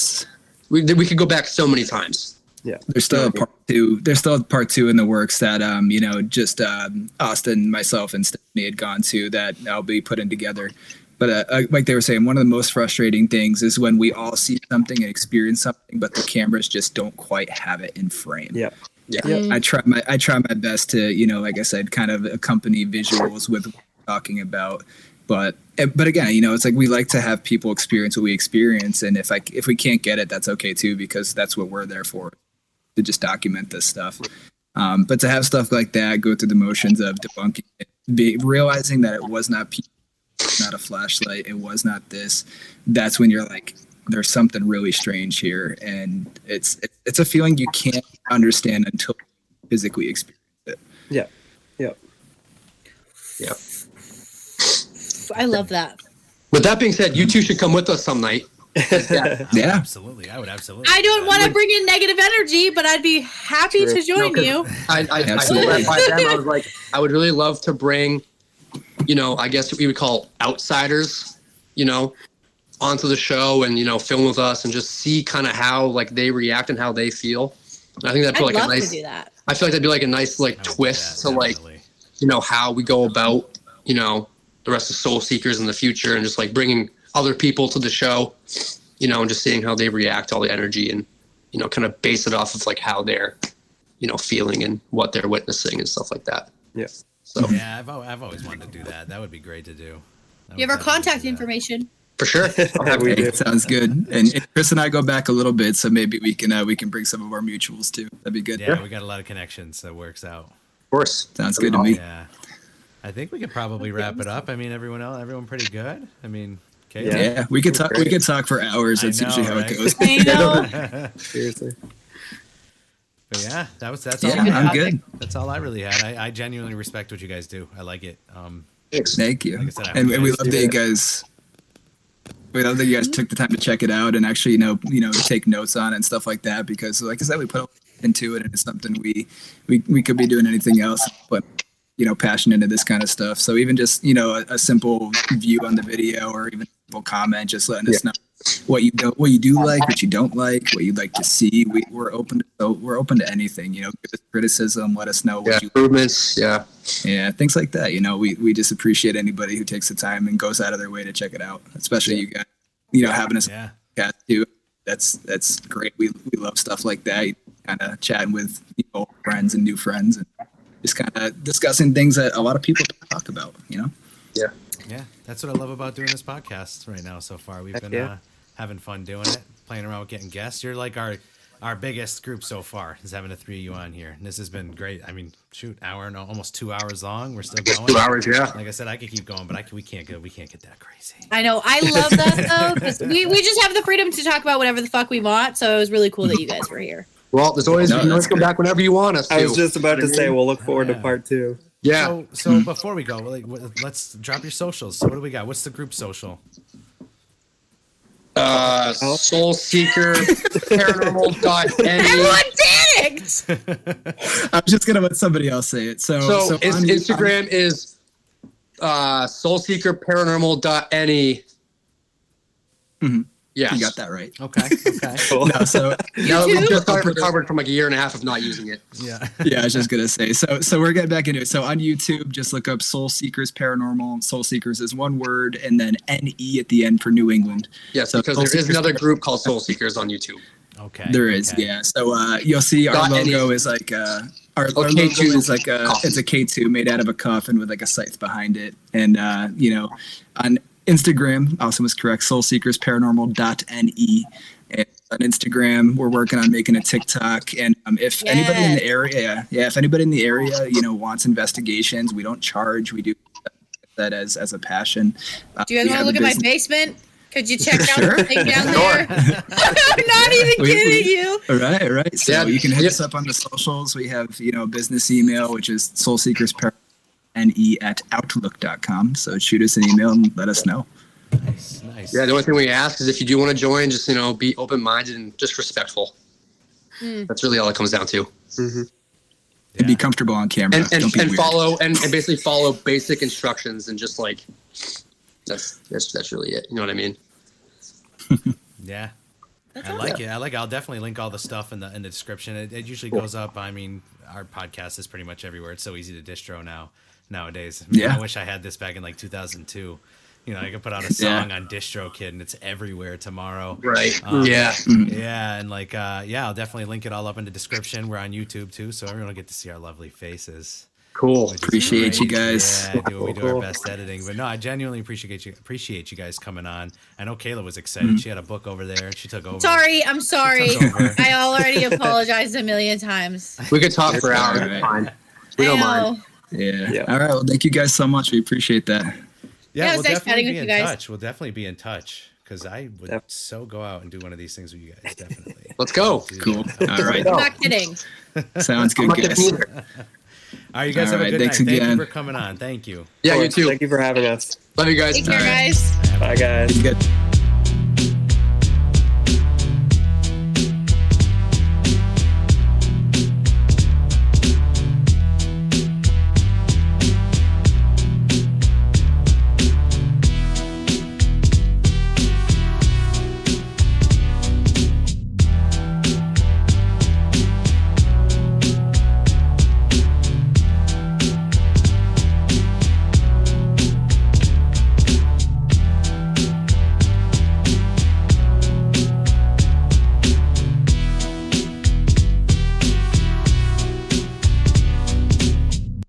Speaker 4: we we could go back so many times.
Speaker 5: Yeah, there's still a part two. There's still a part two in the works that um, you know, just um, Austin, myself, and Stephanie had gone to that I'll be putting together. But uh, uh, like they were saying, one of the most frustrating things is when we all see something and experience something, but the cameras just don't quite have it in frame.
Speaker 6: Yeah.
Speaker 4: Yeah.
Speaker 2: Mm.
Speaker 5: I try my I try my best to you know, like I said, kind of accompany visuals with what we're talking about. But eh, but again, you know, it's like we like to have people experience what we experience, and if I if we can't get it, that's okay too, because that's what we're there for to just document this stuff. Um, but to have stuff like that go through the motions of debunking it, be, realizing that it was not P- not a flashlight, it was not this. That's when you're like, there's something really strange here, and it's it's a feeling you can't understand until you physically experience it.
Speaker 6: Yeah. Yeah.
Speaker 4: Yeah.
Speaker 2: I love that.
Speaker 4: With that being said, you two should come with us some night. Yeah.
Speaker 5: Yeah.
Speaker 1: Absolutely. I would absolutely.
Speaker 2: I don't want to bring in negative energy, but I'd be happy
Speaker 6: True.
Speaker 2: to join
Speaker 4: No, 'cause
Speaker 2: you.
Speaker 4: I, I, I
Speaker 5: Absolutely.
Speaker 4: told that by them. I was like, I would really love to bring, you know, I guess what we would call outsiders, you know, onto the show and you know film with us and just see kind of how like they react and how they feel. And I think that'd
Speaker 2: I'd
Speaker 4: be like
Speaker 2: love
Speaker 4: a nice.
Speaker 2: to do that.
Speaker 4: I feel like that'd be like a nice like
Speaker 1: I would do
Speaker 4: twist
Speaker 1: that,
Speaker 4: to like you know how we go about you know the rest of Soulseekers in the future and just like bringing other people to the show, you know, and just seeing how they react, all the energy, and you know, kind of base it off of like how they're, you know, feeling and what they're witnessing and stuff like that.
Speaker 6: Yeah.
Speaker 4: So
Speaker 1: Yeah, I've, I've always wanted to do that. That would be great to do. I
Speaker 2: You have our contact information.
Speaker 4: for sure, I'll
Speaker 6: We do.
Speaker 5: Sounds good. And, and Chris and I go back a little bit, so maybe we can uh, we can bring some of our mutuals too. That'd be good.
Speaker 1: Yeah, we got a lot of connections. That works out.
Speaker 4: of course.
Speaker 5: Sounds good to me.
Speaker 1: Yeah. I think we could probably wrap it up. I mean, everyone else, everyone pretty good. I mean, okay.
Speaker 6: Yeah.
Speaker 5: Yeah, we could talk. We could talk for hours. That's
Speaker 1: know,
Speaker 5: usually how
Speaker 1: right?
Speaker 5: it goes.
Speaker 2: I know.
Speaker 6: Seriously.
Speaker 1: But yeah, that was that's
Speaker 5: Yeah,
Speaker 1: all. I
Speaker 5: I'm
Speaker 1: had.
Speaker 5: good.
Speaker 1: That's all I really had. I, I genuinely respect what you guys do. I like it. Um,
Speaker 5: Thank you.
Speaker 1: Like said,
Speaker 5: and, and we love that you guys. We love that you guys took the time to check it out and actually, you know, you know, take notes on it and stuff like that. Because, like I said, we put into it, and it's something we we we could be doing anything else, but you know, passion into this kind of stuff. So even just you know, a, a simple view on the video or even a simple comment, just letting us know what you don't, what you do like, what you don't like, what you'd like to see. We, we're open to we're open to anything. You know, give us criticism, let us know what
Speaker 4: Yeah,
Speaker 5: you
Speaker 4: improvements. Yeah,
Speaker 5: yeah, things like that. You know, we, we just appreciate anybody who takes the time and goes out of their way to check it out, especially you guys, you know, having us
Speaker 1: yeah.
Speaker 5: podcast too. That's that's great. We, we love stuff like that. Kind of chatting with you know, old friends and new friends and just kind of discussing things that a lot of people talk about. You know,
Speaker 1: Yeah. Yeah, that's what I love about doing this podcast right now. So far, we've
Speaker 6: Heck
Speaker 1: been
Speaker 6: yeah.
Speaker 1: uh, having fun doing it, playing around with getting guests. You're like our our biggest group so far is having the three of you on here. And this has been great. I mean, shoot, hour and almost two hours long. We're still going.
Speaker 4: two hours. Yeah.
Speaker 1: Like I said, I could keep going, but I can, we can't go. We can't get that crazy.
Speaker 2: I know. I love that though, 'cause we, we just have the freedom to talk about whatever the fuck we want. So it was really cool that you guys were here.
Speaker 4: Well, there's always
Speaker 5: No,
Speaker 4: you can always come back whenever you want us to.
Speaker 6: I was just about to say we'll look forward
Speaker 1: Yeah.
Speaker 6: to part two.
Speaker 4: yeah.
Speaker 1: So, so before we go, like, let's drop your socials. So, what do we got? What's the group social?
Speaker 4: Uh, Soulseeker Paranormal dot
Speaker 2: Everyone panicked.
Speaker 5: I was just gonna let somebody else say it. So,
Speaker 4: So,
Speaker 5: so
Speaker 4: ins-
Speaker 5: on-
Speaker 4: Instagram is uh, soulseekerparanormal.any.
Speaker 5: Mhm.
Speaker 4: Yes.
Speaker 5: you got that right.
Speaker 1: Okay. Okay.
Speaker 5: No, so
Speaker 4: No, we
Speaker 2: YouTube?
Speaker 4: just got recovered from like a year and a half of not using it.
Speaker 1: yeah.
Speaker 5: yeah, I was just gonna say. So, so we're getting back into it. So on YouTube, just look up Soulseekers Paranormal. Soulseekers is one word, and then N E at the end for New England.
Speaker 4: Yes,
Speaker 5: So
Speaker 4: because
Speaker 5: Soul
Speaker 4: there is
Speaker 5: Seekers-
Speaker 4: another group called Soul Seekers on YouTube.
Speaker 1: Okay.
Speaker 5: There is,
Speaker 1: okay.
Speaker 5: yeah. So uh, you'll see our
Speaker 4: Dot
Speaker 5: logo
Speaker 4: NE.
Speaker 5: is like uh, our,
Speaker 4: Oh,
Speaker 5: our logo
Speaker 4: K2
Speaker 5: is like a
Speaker 4: coffin.
Speaker 5: it's a K two made out of a coffin with like a scythe behind it, and uh, you know, on Instagram, Austin was correct. Soulseekers Paranormal. And on Instagram, we're working on making a TikTok, and um, if anybody in the area, yeah, if anybody in the area, you know, wants investigations, we don't charge. We do that as as a passion. Uh,
Speaker 2: Do you guys want to look at my basement? Could you check out
Speaker 5: Sure.
Speaker 2: the thing down there? I'm not even
Speaker 5: We-
Speaker 2: kidding
Speaker 5: we-
Speaker 2: you.
Speaker 5: All right, all right. So
Speaker 4: Yeah,
Speaker 5: you can hit
Speaker 4: yeah.
Speaker 5: us up on the socials. We have, you know, business email, which is soulseekers at outlook.com. So shoot us an email and let us know.
Speaker 1: Nice. Nice.
Speaker 4: Yeah, the only thing we ask is if you do want to join, just you know, be open minded and just respectful.
Speaker 2: Mm.
Speaker 4: That's really all it comes down to.
Speaker 6: hmm
Speaker 5: And be comfortable on camera.
Speaker 4: And and,
Speaker 5: Don't be
Speaker 4: and follow and, and basically follow basic instructions and just like that's that's that's really it. You know what I mean?
Speaker 1: Yeah.
Speaker 2: That's
Speaker 1: I
Speaker 2: awesome.
Speaker 1: like it. I like. It. I'll definitely link all the stuff in the in the description. It, it usually goes up. I mean, our podcast is pretty much everywhere. It's so easy to distro now nowadays. I,
Speaker 5: Yeah.
Speaker 1: I wish I had this back in like 2002. You know, I could put out a
Speaker 5: Yeah.
Speaker 1: song on DistroKid and it's everywhere tomorrow.
Speaker 4: Right.
Speaker 1: Um,
Speaker 4: yeah.
Speaker 1: Yeah, and like, uh, yeah, I'll definitely link it all up in the description. We're on YouTube too, so everyone will get to see our lovely faces.
Speaker 4: Cool.
Speaker 1: which is
Speaker 5: Appreciate you guys.
Speaker 1: Yeah, do, we do our best editing, but no, I genuinely appreciate you. Appreciate you guys coming on. I know Kayla was excited. She had a book over there. She took over.
Speaker 2: Sorry, I'm sorry. I already apologized a million times.
Speaker 4: We could talk for hours.
Speaker 5: right.
Speaker 4: fine. We don't
Speaker 2: know.
Speaker 4: mind.
Speaker 5: Yeah.
Speaker 6: Yeah.
Speaker 5: All right. Well, thank you guys so much. We appreciate that.
Speaker 1: Yeah,
Speaker 2: Yeah, it
Speaker 1: we'll
Speaker 2: was nice
Speaker 1: definitely
Speaker 2: chatting
Speaker 1: be
Speaker 2: with
Speaker 1: in
Speaker 2: you guys.
Speaker 1: touch. We'll definitely be in touch because I would
Speaker 6: Yep.
Speaker 1: so go out and do one of these things with you guys. Definitely.
Speaker 4: Let's go.
Speaker 1: Do
Speaker 5: Cool. All right.
Speaker 2: I'm not kidding.
Speaker 5: Sounds good,
Speaker 4: not
Speaker 5: guys.
Speaker 1: All right, you guys
Speaker 5: All
Speaker 1: have a
Speaker 5: right,
Speaker 1: good night.
Speaker 5: thanks
Speaker 1: Thank you
Speaker 5: again.
Speaker 1: for coming on. Thank you.
Speaker 4: Yeah, you too.
Speaker 6: Thank you for having us.
Speaker 4: Love you guys.
Speaker 2: Take care,
Speaker 5: All right.
Speaker 2: guys.
Speaker 6: Bye, guys.
Speaker 5: You guys-